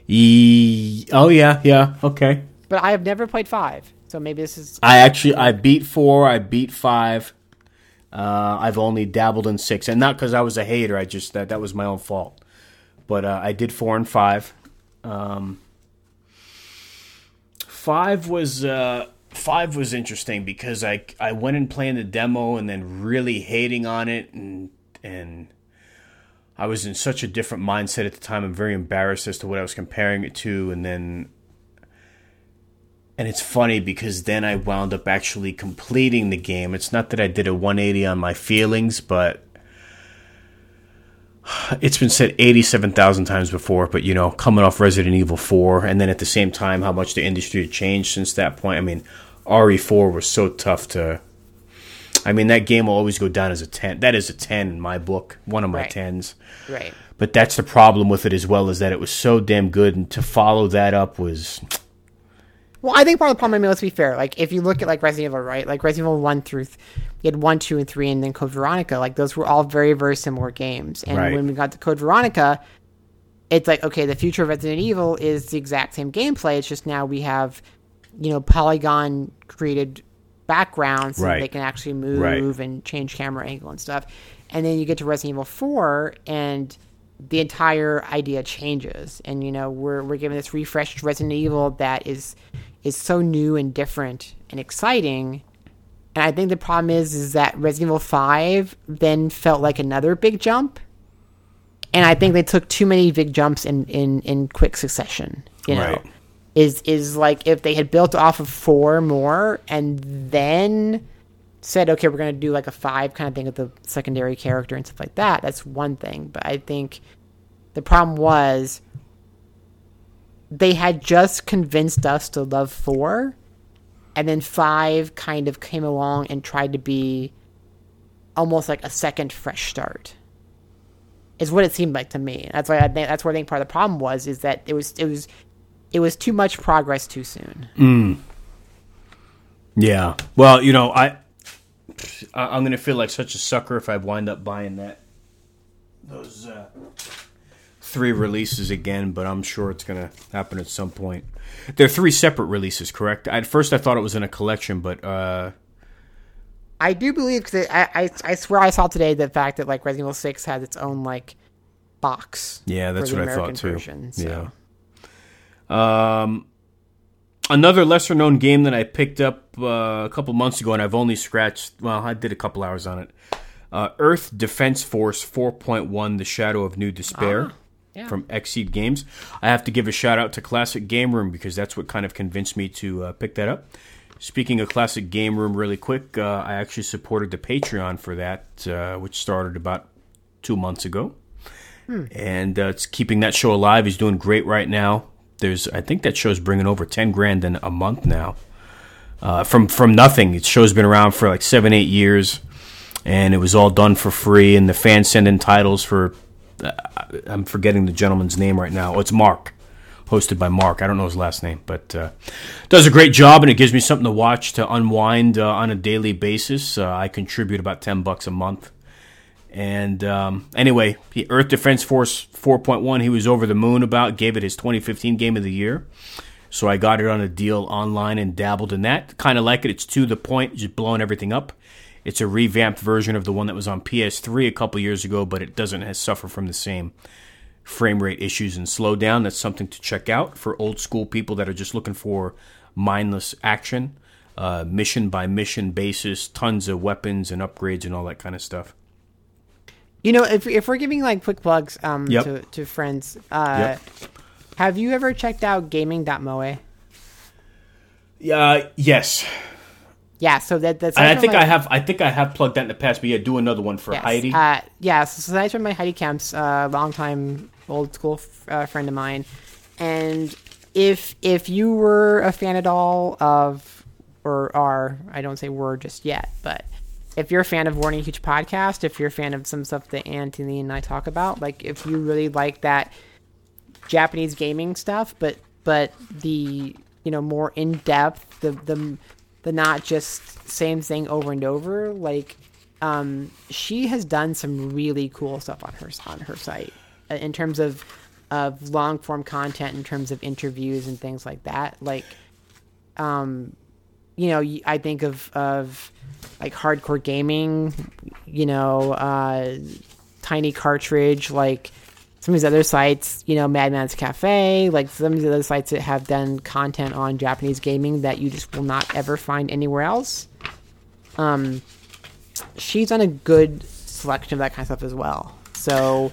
E- oh yeah. Yeah. Okay. But I have never played five, so maybe this is I actually I beat four. I beat five. Uh, I've only dabbled in six, and not because I was a hater. I just that that was my own fault. But uh, I did four and five. Um, five was uh, five was interesting because I I went and playing the demo and then really hating on it and and I was in such a different mindset at the time. I'm very embarrassed as to what I was comparing it to, and then and it's funny because then I wound up actually completing the game. It's not that I did a 180 on my feelings, but it's been said 87,000 times before. But, you know, coming off Resident Evil 4, and then at the same time, how much the industry had changed since that point. I mean, RE4 was so tough to. I mean, that game will always go down as a 10. That is a 10 in my book, one of my Right. 10s. Right. But that's the problem with it as well, is that it was so damn good, and to follow that up was. Well, I think part of the problem, I mean, let's be fair. Like, if you look at like Resident Evil, right? Like Resident Evil one through, th- you had one, two, and three, and then Code Veronica. Like those were all very, very similar games. And Right. when we got to Code Veronica, it's like okay, the future of Resident Evil is the exact same gameplay. It's just now we have, you know, polygon created backgrounds so Right. they can actually move Right. and change camera angle and stuff. And then you get to Resident Evil four, and the entire idea changes. And you know, we're we're given this refreshed Resident Evil that is is so new and different and exciting. And I think the problem is is that Resident Evil Five then felt like another big jump. And I think they took too many big jumps in, in, in quick succession. You know, Right. is is like if they had built off of four more and then said, okay, we're going to do like a five kind of thing with the secondary character and stuff like that. That's one thing. But I think the problem was they had just convinced us to love four, and then five kind of came along and tried to be almost like a second fresh start. Is what it seemed like to me. That's why I think that's where I think part of the problem was is that it was it was it was too much progress too soon. Yeah. Well, you know, I I'm gonna feel like such a sucker if I wind up buying that those uh, three releases again, but I'm sure it's gonna happen at some point. They're three separate releases, correct? At first, I thought it was in a collection, but uh, I do believe because I, I I swear I saw today the fact that like Resident Evil Six has its own like box. yeah, that's what I thought too. version, so. Yeah. Um, another lesser known game that I picked up uh, a couple months ago, and I've only scratched. Well, I did a couple hours on it. Uh, Earth Defense Force 4.1: The Shadow of New Despair. Yeah. From XSEED Games. I have to give a shout out to Classic Game Room because that's what kind of convinced me to uh, pick that up. Speaking of Classic Game Room, really quick, uh, I actually supported the Patreon for that, uh, which started about two months ago and uh, it's keeping that show alive. He's doing great right now. There's, I think that show's bringing over ten grand in a month now. Uh, from from nothing, the show's been around for like seven, eight years, and it was all done for free. And the fans send in titles for, I'm forgetting the gentleman's name right now. Oh, it's Mark, hosted by Mark. I don't know his last name, but uh, does a great job, and it gives me something to watch to unwind uh, on a daily basis. Uh, I contribute about ten bucks a month. And um, anyway, the Earth Defense Force 4.1, he was over the moon about, gave it his 2015 Game of the Year. So I got it on a deal online and dabbled in that. Kind of like it. It's to the point, just blowing everything up. It's a revamped version of the one that was on PS3 a couple years ago, but it doesn't has suffer from the same frame rate issues and slowdown. That's something to check out for old school people that are just looking for mindless action, uh, mission by mission basis, tons of weapons and upgrades and all that kind of stuff. You know, if if we're giving like quick plugs um Yep. to to friends, uh, have you ever checked out gaming.moe? Uh, yes, Yeah, so that that's and I think my- I have. I think I have plugged that in the past. But yeah, do another one for Yes. Heidi. Uh, yeah, so, so that's from my Heidi Kemps, uh, longtime old school f- uh, friend of mine. And if if you were a fan at all of, or are, I don't say were just yet, but if you're a fan of Warning Huge podcast, if you're a fan of some stuff that Anthony and I talk about, like if you really like that Japanese gaming stuff, but but the you know more in depth, the the the not just same thing over and over. Like, um, she has done some really cool stuff on her on her site uh, in terms of of long form content, in terms of interviews and things like that. Like, um, you know, I think of of like hardcore gaming, you know, uh, tiny cartridge, like some of these other sites, you know, Madman's Cafe, like some of these other sites that have done content on Japanese gaming that you just will not ever find anywhere else. Um, she's done a good selection of that kind of stuff as well. So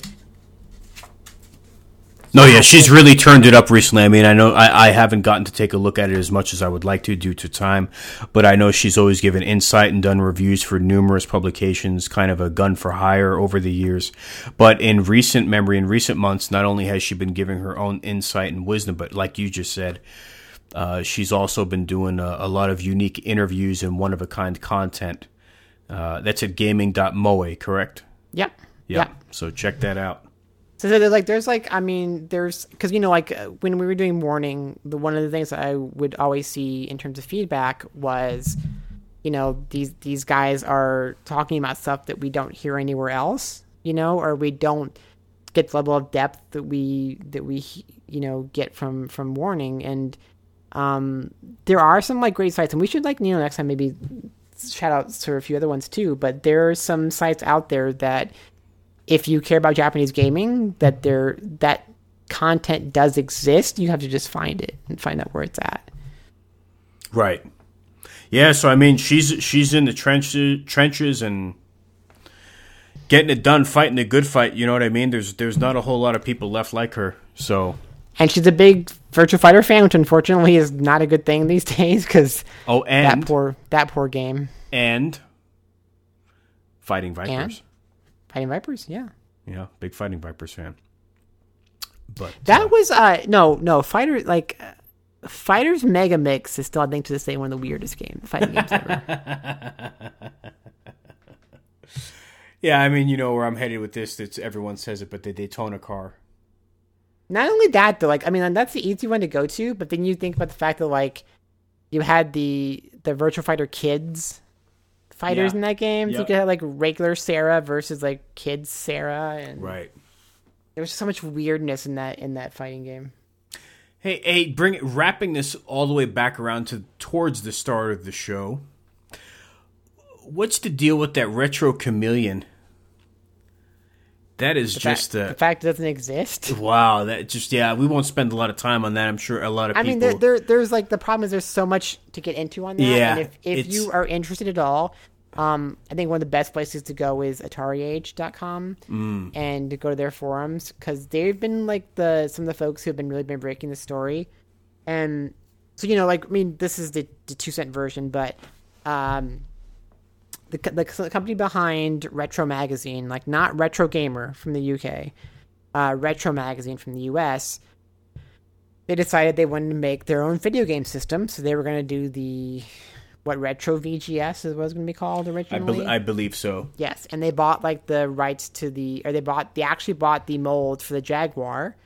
No, yeah, she's really turned it up recently. I mean, I know I, I haven't gotten to take a look at it as much as I would like to due to time, but I know she's always given insight and done reviews for numerous publications, kind of a gun for hire over the years. But in recent memory, in recent months, not only has she been giving her own insight and wisdom, but like you just said, uh, she's also been doing a, a lot of unique interviews and one of a kind content Uh, that's at gaming.moe, correct? Yep. Yeah. Yep. So check that out. So, there's like there's like I mean there's because you know like uh, when we were doing morning the one of the things that I would always see in terms of feedback was you know these these guys are talking about stuff that we don't hear anywhere else you know or we don't get the level of depth that we that we you know get from from warning. And um there are some like great sites and we should like you know next time maybe shout out to a few other ones too but there are some sites out there that if you care about Japanese gaming, that there that content does exist. You have to just find it and find out where it's at. Right. Yeah, so I mean she's she's in the trenches trenches and getting it done, fighting the good fight, you know what I mean? There's there's not a whole lot of people left like her. So And she's a big Virtual Fighter fan, which unfortunately is not a good thing these days because Oh and that poor that poor game. and Fighting Vipers. And? Fighting Vipers, yeah. Yeah, big Fighting Vipers fan. But That uh, was uh no no fighter like uh, Fighters Mega Mix is still I think to this day one of the weirdest game fighting games ever. Yeah, I mean, you know where I'm headed with this. That's everyone says it, but the Daytona car. Not only that, though, like I mean, that's the easy one to go to, but then you think about the fact that like you had the the Virtual Fighter kids fighters Yeah. in that game. So you could have like regular Sarah versus like kid Sarah, and Right. there was so much weirdness in that in that fighting game. Hey, hey, bring wrapping this all the way back around to towards the start of the show. What's the deal with that retro chameleon? That is The just fact, a the fact it doesn't exist. wow. That just yeah. We won't spend a lot of time on that. I'm sure a lot of people I people. mean, there, there, there's like the problem is there's so much to get into on that. Yeah, and if, if you are interested at all, um, I think one of the best places to go is AtariAge.com Mm. and go to their forums because they've been like the some of the folks who have been really been breaking the story, and so you know, like I mean, this is the, the two cent version, but um, the, the company behind Retro Magazine, like not Retro Gamer from the UK, uh, Retro Magazine from the US, they decided they wanted to make their own video game system. So they were going to do the what Retro VGS is what it was going to be called I, originally. I believe so. Yes, and they bought like the rights to the, or they bought, they actually bought the mold for the Jaguar.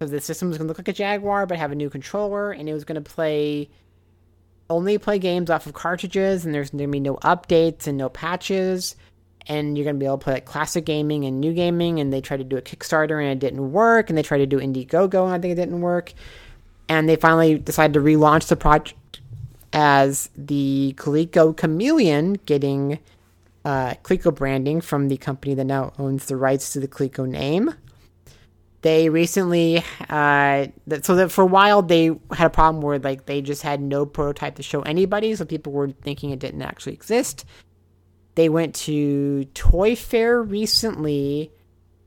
So the system was going to look like a Jaguar, but have a new controller, and it was going to play, only play games off of cartridges, and there's going to be no updates and no patches, and you're going to be able to play like classic gaming and new gaming. And they tried to do a Kickstarter, and it didn't work, and they tried to do Indiegogo, and I think it didn't work. And they finally decided to relaunch the project as the Coleco Chameleon, getting uh, Coleco branding from the company that now owns the rights to the Coleco name. They recently, uh, so that for a while they had a problem where like they just had no prototype to show anybody, so people were thinking it didn't actually exist. They went to Toy Fair recently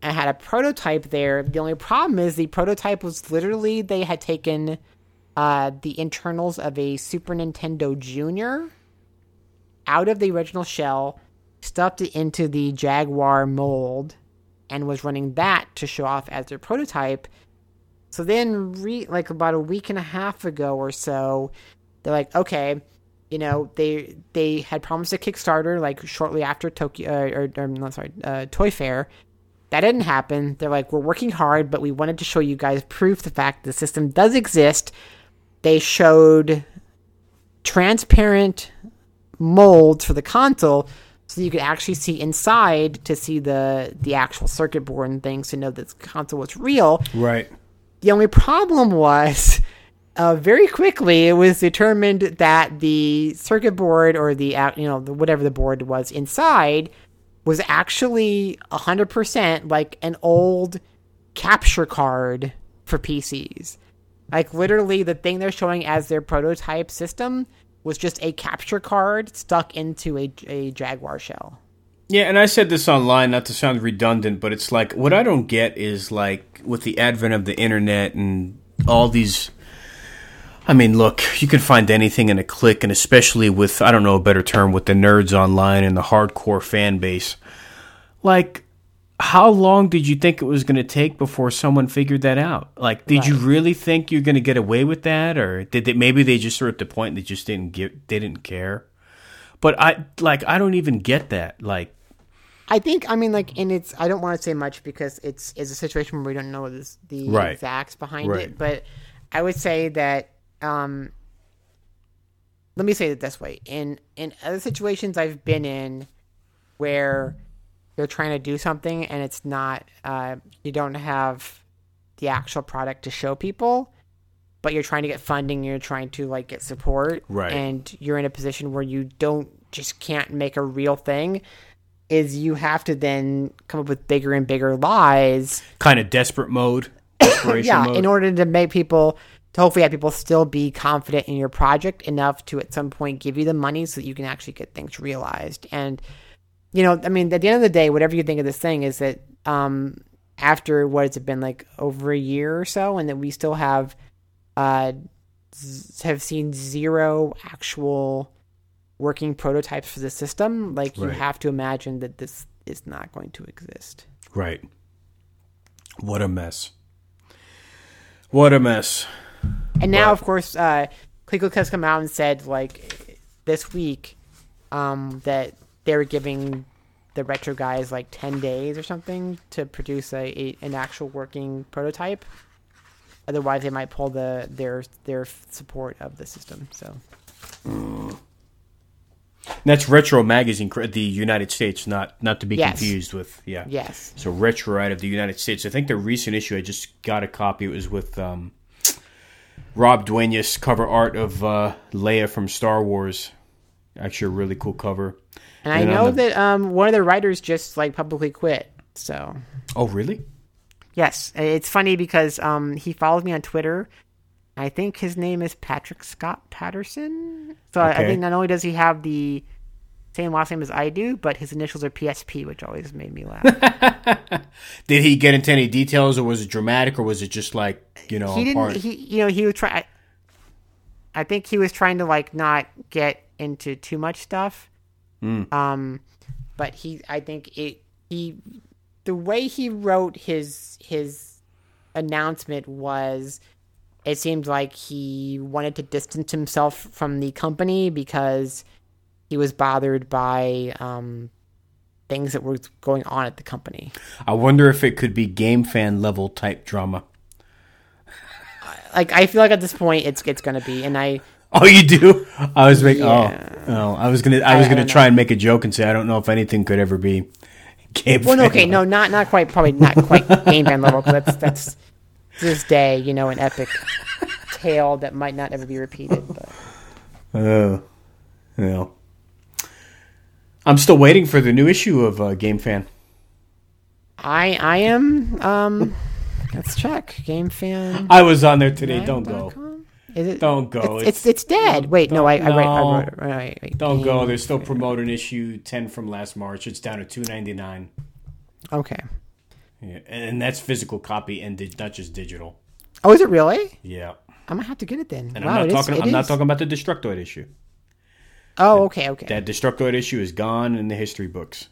and had a prototype there. The only problem is the prototype was literally they had taken uh, the internals of a Super Nintendo Junior out of the original shell, stuffed it into the Jaguar mold, and was running that to show off as their prototype. So then, re- like about a week and a half ago or so, they're like, okay, you know, they they had promised a Kickstarter like shortly after Tokyo, uh, or, or no, sorry, uh, Toy Fair. That didn't happen. They're like, we're working hard, but we wanted to show you guys proof the fact the system does exist. They showed transparent molds for the console so you could actually see inside to see the the actual circuit board and things to know that the console was real. Right. The only problem was uh, very quickly it was determined that the circuit board or the uh, you know the, whatever the board was inside was actually 100% like an old capture card for PCs. Like literally the thing they're showing as their prototype system was just a capture card stuck into a, a Jaguar shell. Yeah, and I said this online, not to sound redundant, but it's like what I don't get is like with the advent of the internet and all these. I mean, look, you can find anything in a click, and especially with I don't know a better term with the nerds online and the hardcore fan base. Like, how long did you think it was going to take before someone figured that out? Like, did you really think you're going to get away with that, or did they maybe they just were at the point they just didn't give they didn't care? But I like I don't even get that. Like I think I mean like and it's I don't want to say much because it's it's a situation where we don't know this, the Right. exacts behind Right. it, but I would say that um let me say it this way. In in other situations I've been in where you're trying to do something and it's not uh you don't have the actual product to show people but you're trying to get funding you're trying to like get support Right. and you're in a position where you don't just can't make a real thing is you have to then come up with bigger and bigger lies kind of desperate mode. Desperation yeah mode. in order to make people to hopefully have people still be confident in your project enough to at some point give you the money so that you can actually get things realized and you know i mean at the end of the day whatever you think of this thing is that um after what has it been like over a year or so and that we still have uh z- have seen zero actual working prototypes for the system like you have to imagine that this is not going to exist Right. What a mess. What a mess. And now, But- of course, uh, Coleco has come out and said, like, this week, um, that they were giving the retro guys like 10 days or something to produce a, a an actual working prototype. Otherwise, they might pull the their their support of the system. So That's Retro Magazine, the United States, not not to be Yes. confused with yeah. yes, So Retro out of the United States. I think the recent issue I just got a copy. It was with um, Rob Duenas cover art of uh, Leia from Star Wars. Actually, a really cool cover. And I know the- that um one of the writers just like publicly quit. So Oh, really? Yes, it's funny because um, he followed me on Twitter. I think his name is Patrick Scott Patterson. So I- I think not only does he have the same last name as I do, but his initials are PSP, which always made me laugh. Did he get into any details, or was it dramatic, or was it just like you know? he didn't. part- He you know he was try. I think he was trying to like not get into too much stuff. Um, but he, I think it he, the way he wrote his his announcement was, it seemed like he wanted to distance himself from the company because he was bothered by um things that were going on at the company. I wonder if it could be game fan level type drama. Like I feel like at this point it's it's gonna be, and I. Oh, you do? I was making. Yeah. Oh, oh, I was gonna. I was I gonna don't try know. and make a joke and say I don't know if anything could ever be game. Well, no, fan okay, no, not not quite, probably not quite game fan level. Cause that's that's this day, you know, an epic tale that might not ever be repeated. But Oh, no. I'm still waiting for the new issue of uh, Game Fan. I I am um, let's check game fan. I was on there today. Don't go. Is it? Don't go. It's it's, it's dead. Wait, no, I I, write, I wrote it. Right, Don't go. They're still promoting issue ten from last March. It's down to two ninety nine. Okay. Yeah, and that's physical copy and dig- not just digital. Oh, is it really? Yeah, I'm gonna have to get it then. and wow, I'm not is- talking. it I'm not talking about the Destructoid issue. Oh, okay, okay. That Destructoid issue is gone in the history books.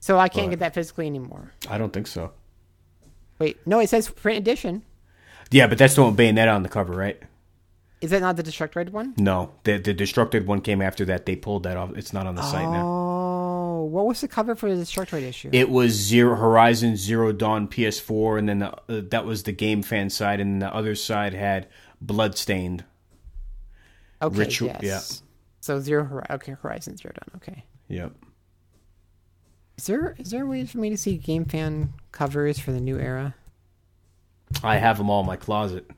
so I can't but- get that physically anymore. I don't think so. Wait, no, it says print edition. Yeah, but that's the one with Bayonetta on the cover, right? Is that not the Destructoid one? No, the the Destructoid one came after that. They pulled that off. It's not on the site now. Oh, what was the cover for the Destructoid issue? It was Zero Horizon Zero Dawn PS4, and then the, uh, that was the game fan side, and the other side had Bloodstained. okay, Ritual- yes. yeah. So zero, okay, Horizon Zero Dawn. Okay. Yep. Is there is there a way for me to see game fan covers for the new era? I have them all in my closet.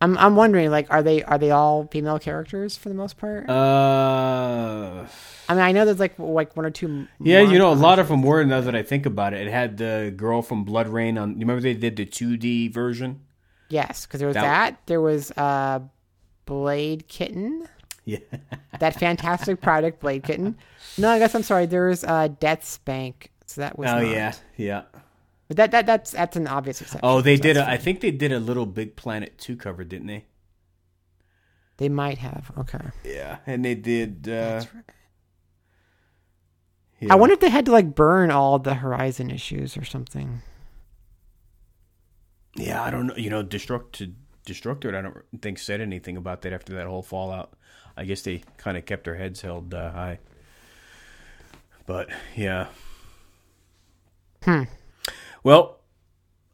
I'm I'm wondering like are they are they all female characters for the most part? Uh, I mean I know there's like like one or two. yeah, you know, a lot of them were. Now that I think about it, it had the girl from BloodRayne on. You remember they did the 2D version? Yes, because there was That- that. There was uh, Blade Kitten. Yeah. That fantastic product, Blade Kitten. No, I guess I'm sorry. There was uh, Death Spank. So that was. Oh not. yeah, yeah. But that, that that's that's an obvious exception. Oh, they so did. A, I think they did a little Big Planet 2 cover, didn't they? They might have. Okay. Yeah, and they did. Uh, right. yeah. I wonder if they had to like burn all the Horizon issues or something. Yeah, I don't know. You know, Destructed Destructoid, I don't think said anything about that after that whole fallout. I guess they kind of kept their heads held uh, high. But yeah. Hmm. Well,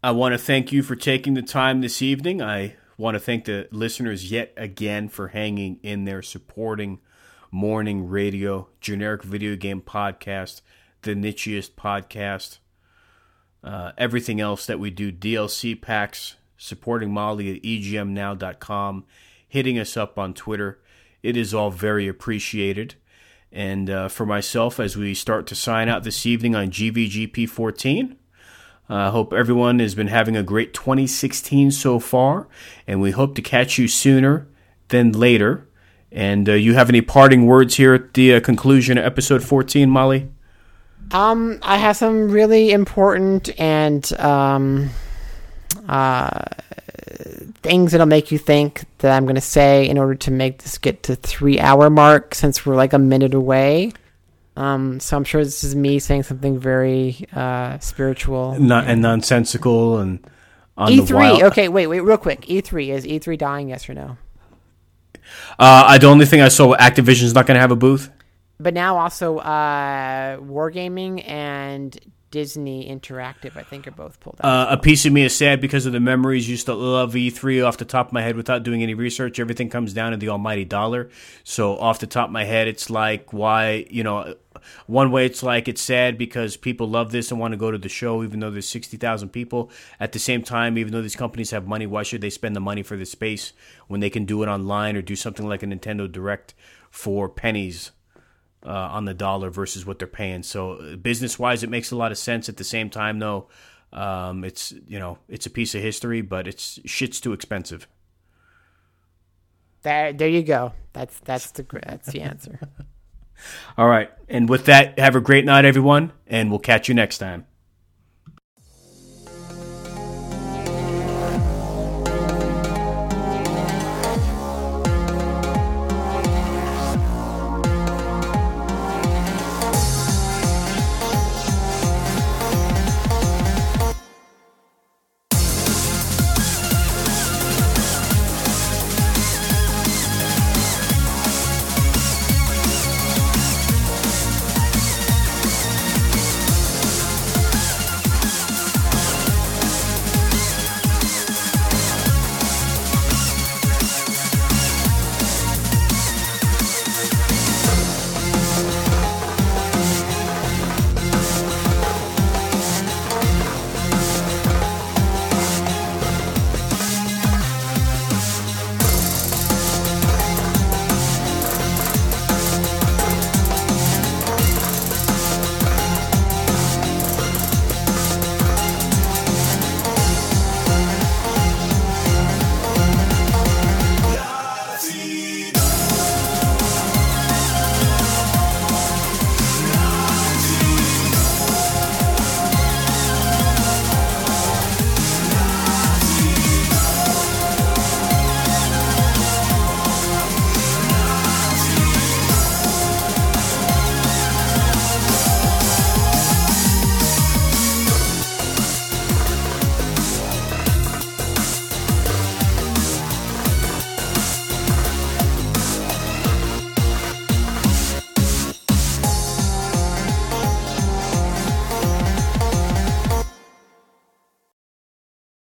I want to thank you for taking the time this evening. I want to thank the listeners yet again for hanging in there, supporting morning radio, generic video game podcast, the nichiest podcast, uh, everything else that we do, DLC packs, supporting Molly at egmnow.com, hitting us up on Twitter. It is all very appreciated. And uh, for myself, as we start to sign out this evening on GVGP 14, I uh, hope everyone has been having a great 2016 so far, and we hope to catch you sooner than later. And uh, you have any parting words here at the uh, conclusion of episode 14, Molly? Um, I have some really important and um, uh, things that'll make you think that I'm going to say in order to make this get to three hour mark since we're like a minute away. Um, so I'm sure this is me saying something very uh, spiritual Not, and nonsensical and on E3. the wild. Okay, wait, wait, real quick. E3 is E3 dying? Yes or no? Uh, I, the only thing I saw, Activision's not going to have a booth. But now also uh, Wargaming and Disney Interactive, I think, are both pulled out. Uh, a piece of me is sad because of the memories. Used to love E3 off the top of my head without doing any research. Everything comes down to the almighty dollar. So off the top of my head, it's like why you know. One way it's like it's sad because people love this and want to go to the show, even though there's sixty thousand people. At the same time, even though these companies have money, why should they spend the money for the space when they can do it online or do something like a Nintendo Direct for pennies? Uh, on the dollar versus what they're paying. So business wise, it makes a lot of sense. At the same time, though, um, it's you know it's a piece of history, but it's shit's too expensive. there, there you go. That's that's the that's the answer. All right, and with that, have a great night, everyone, and we'll catch you next time.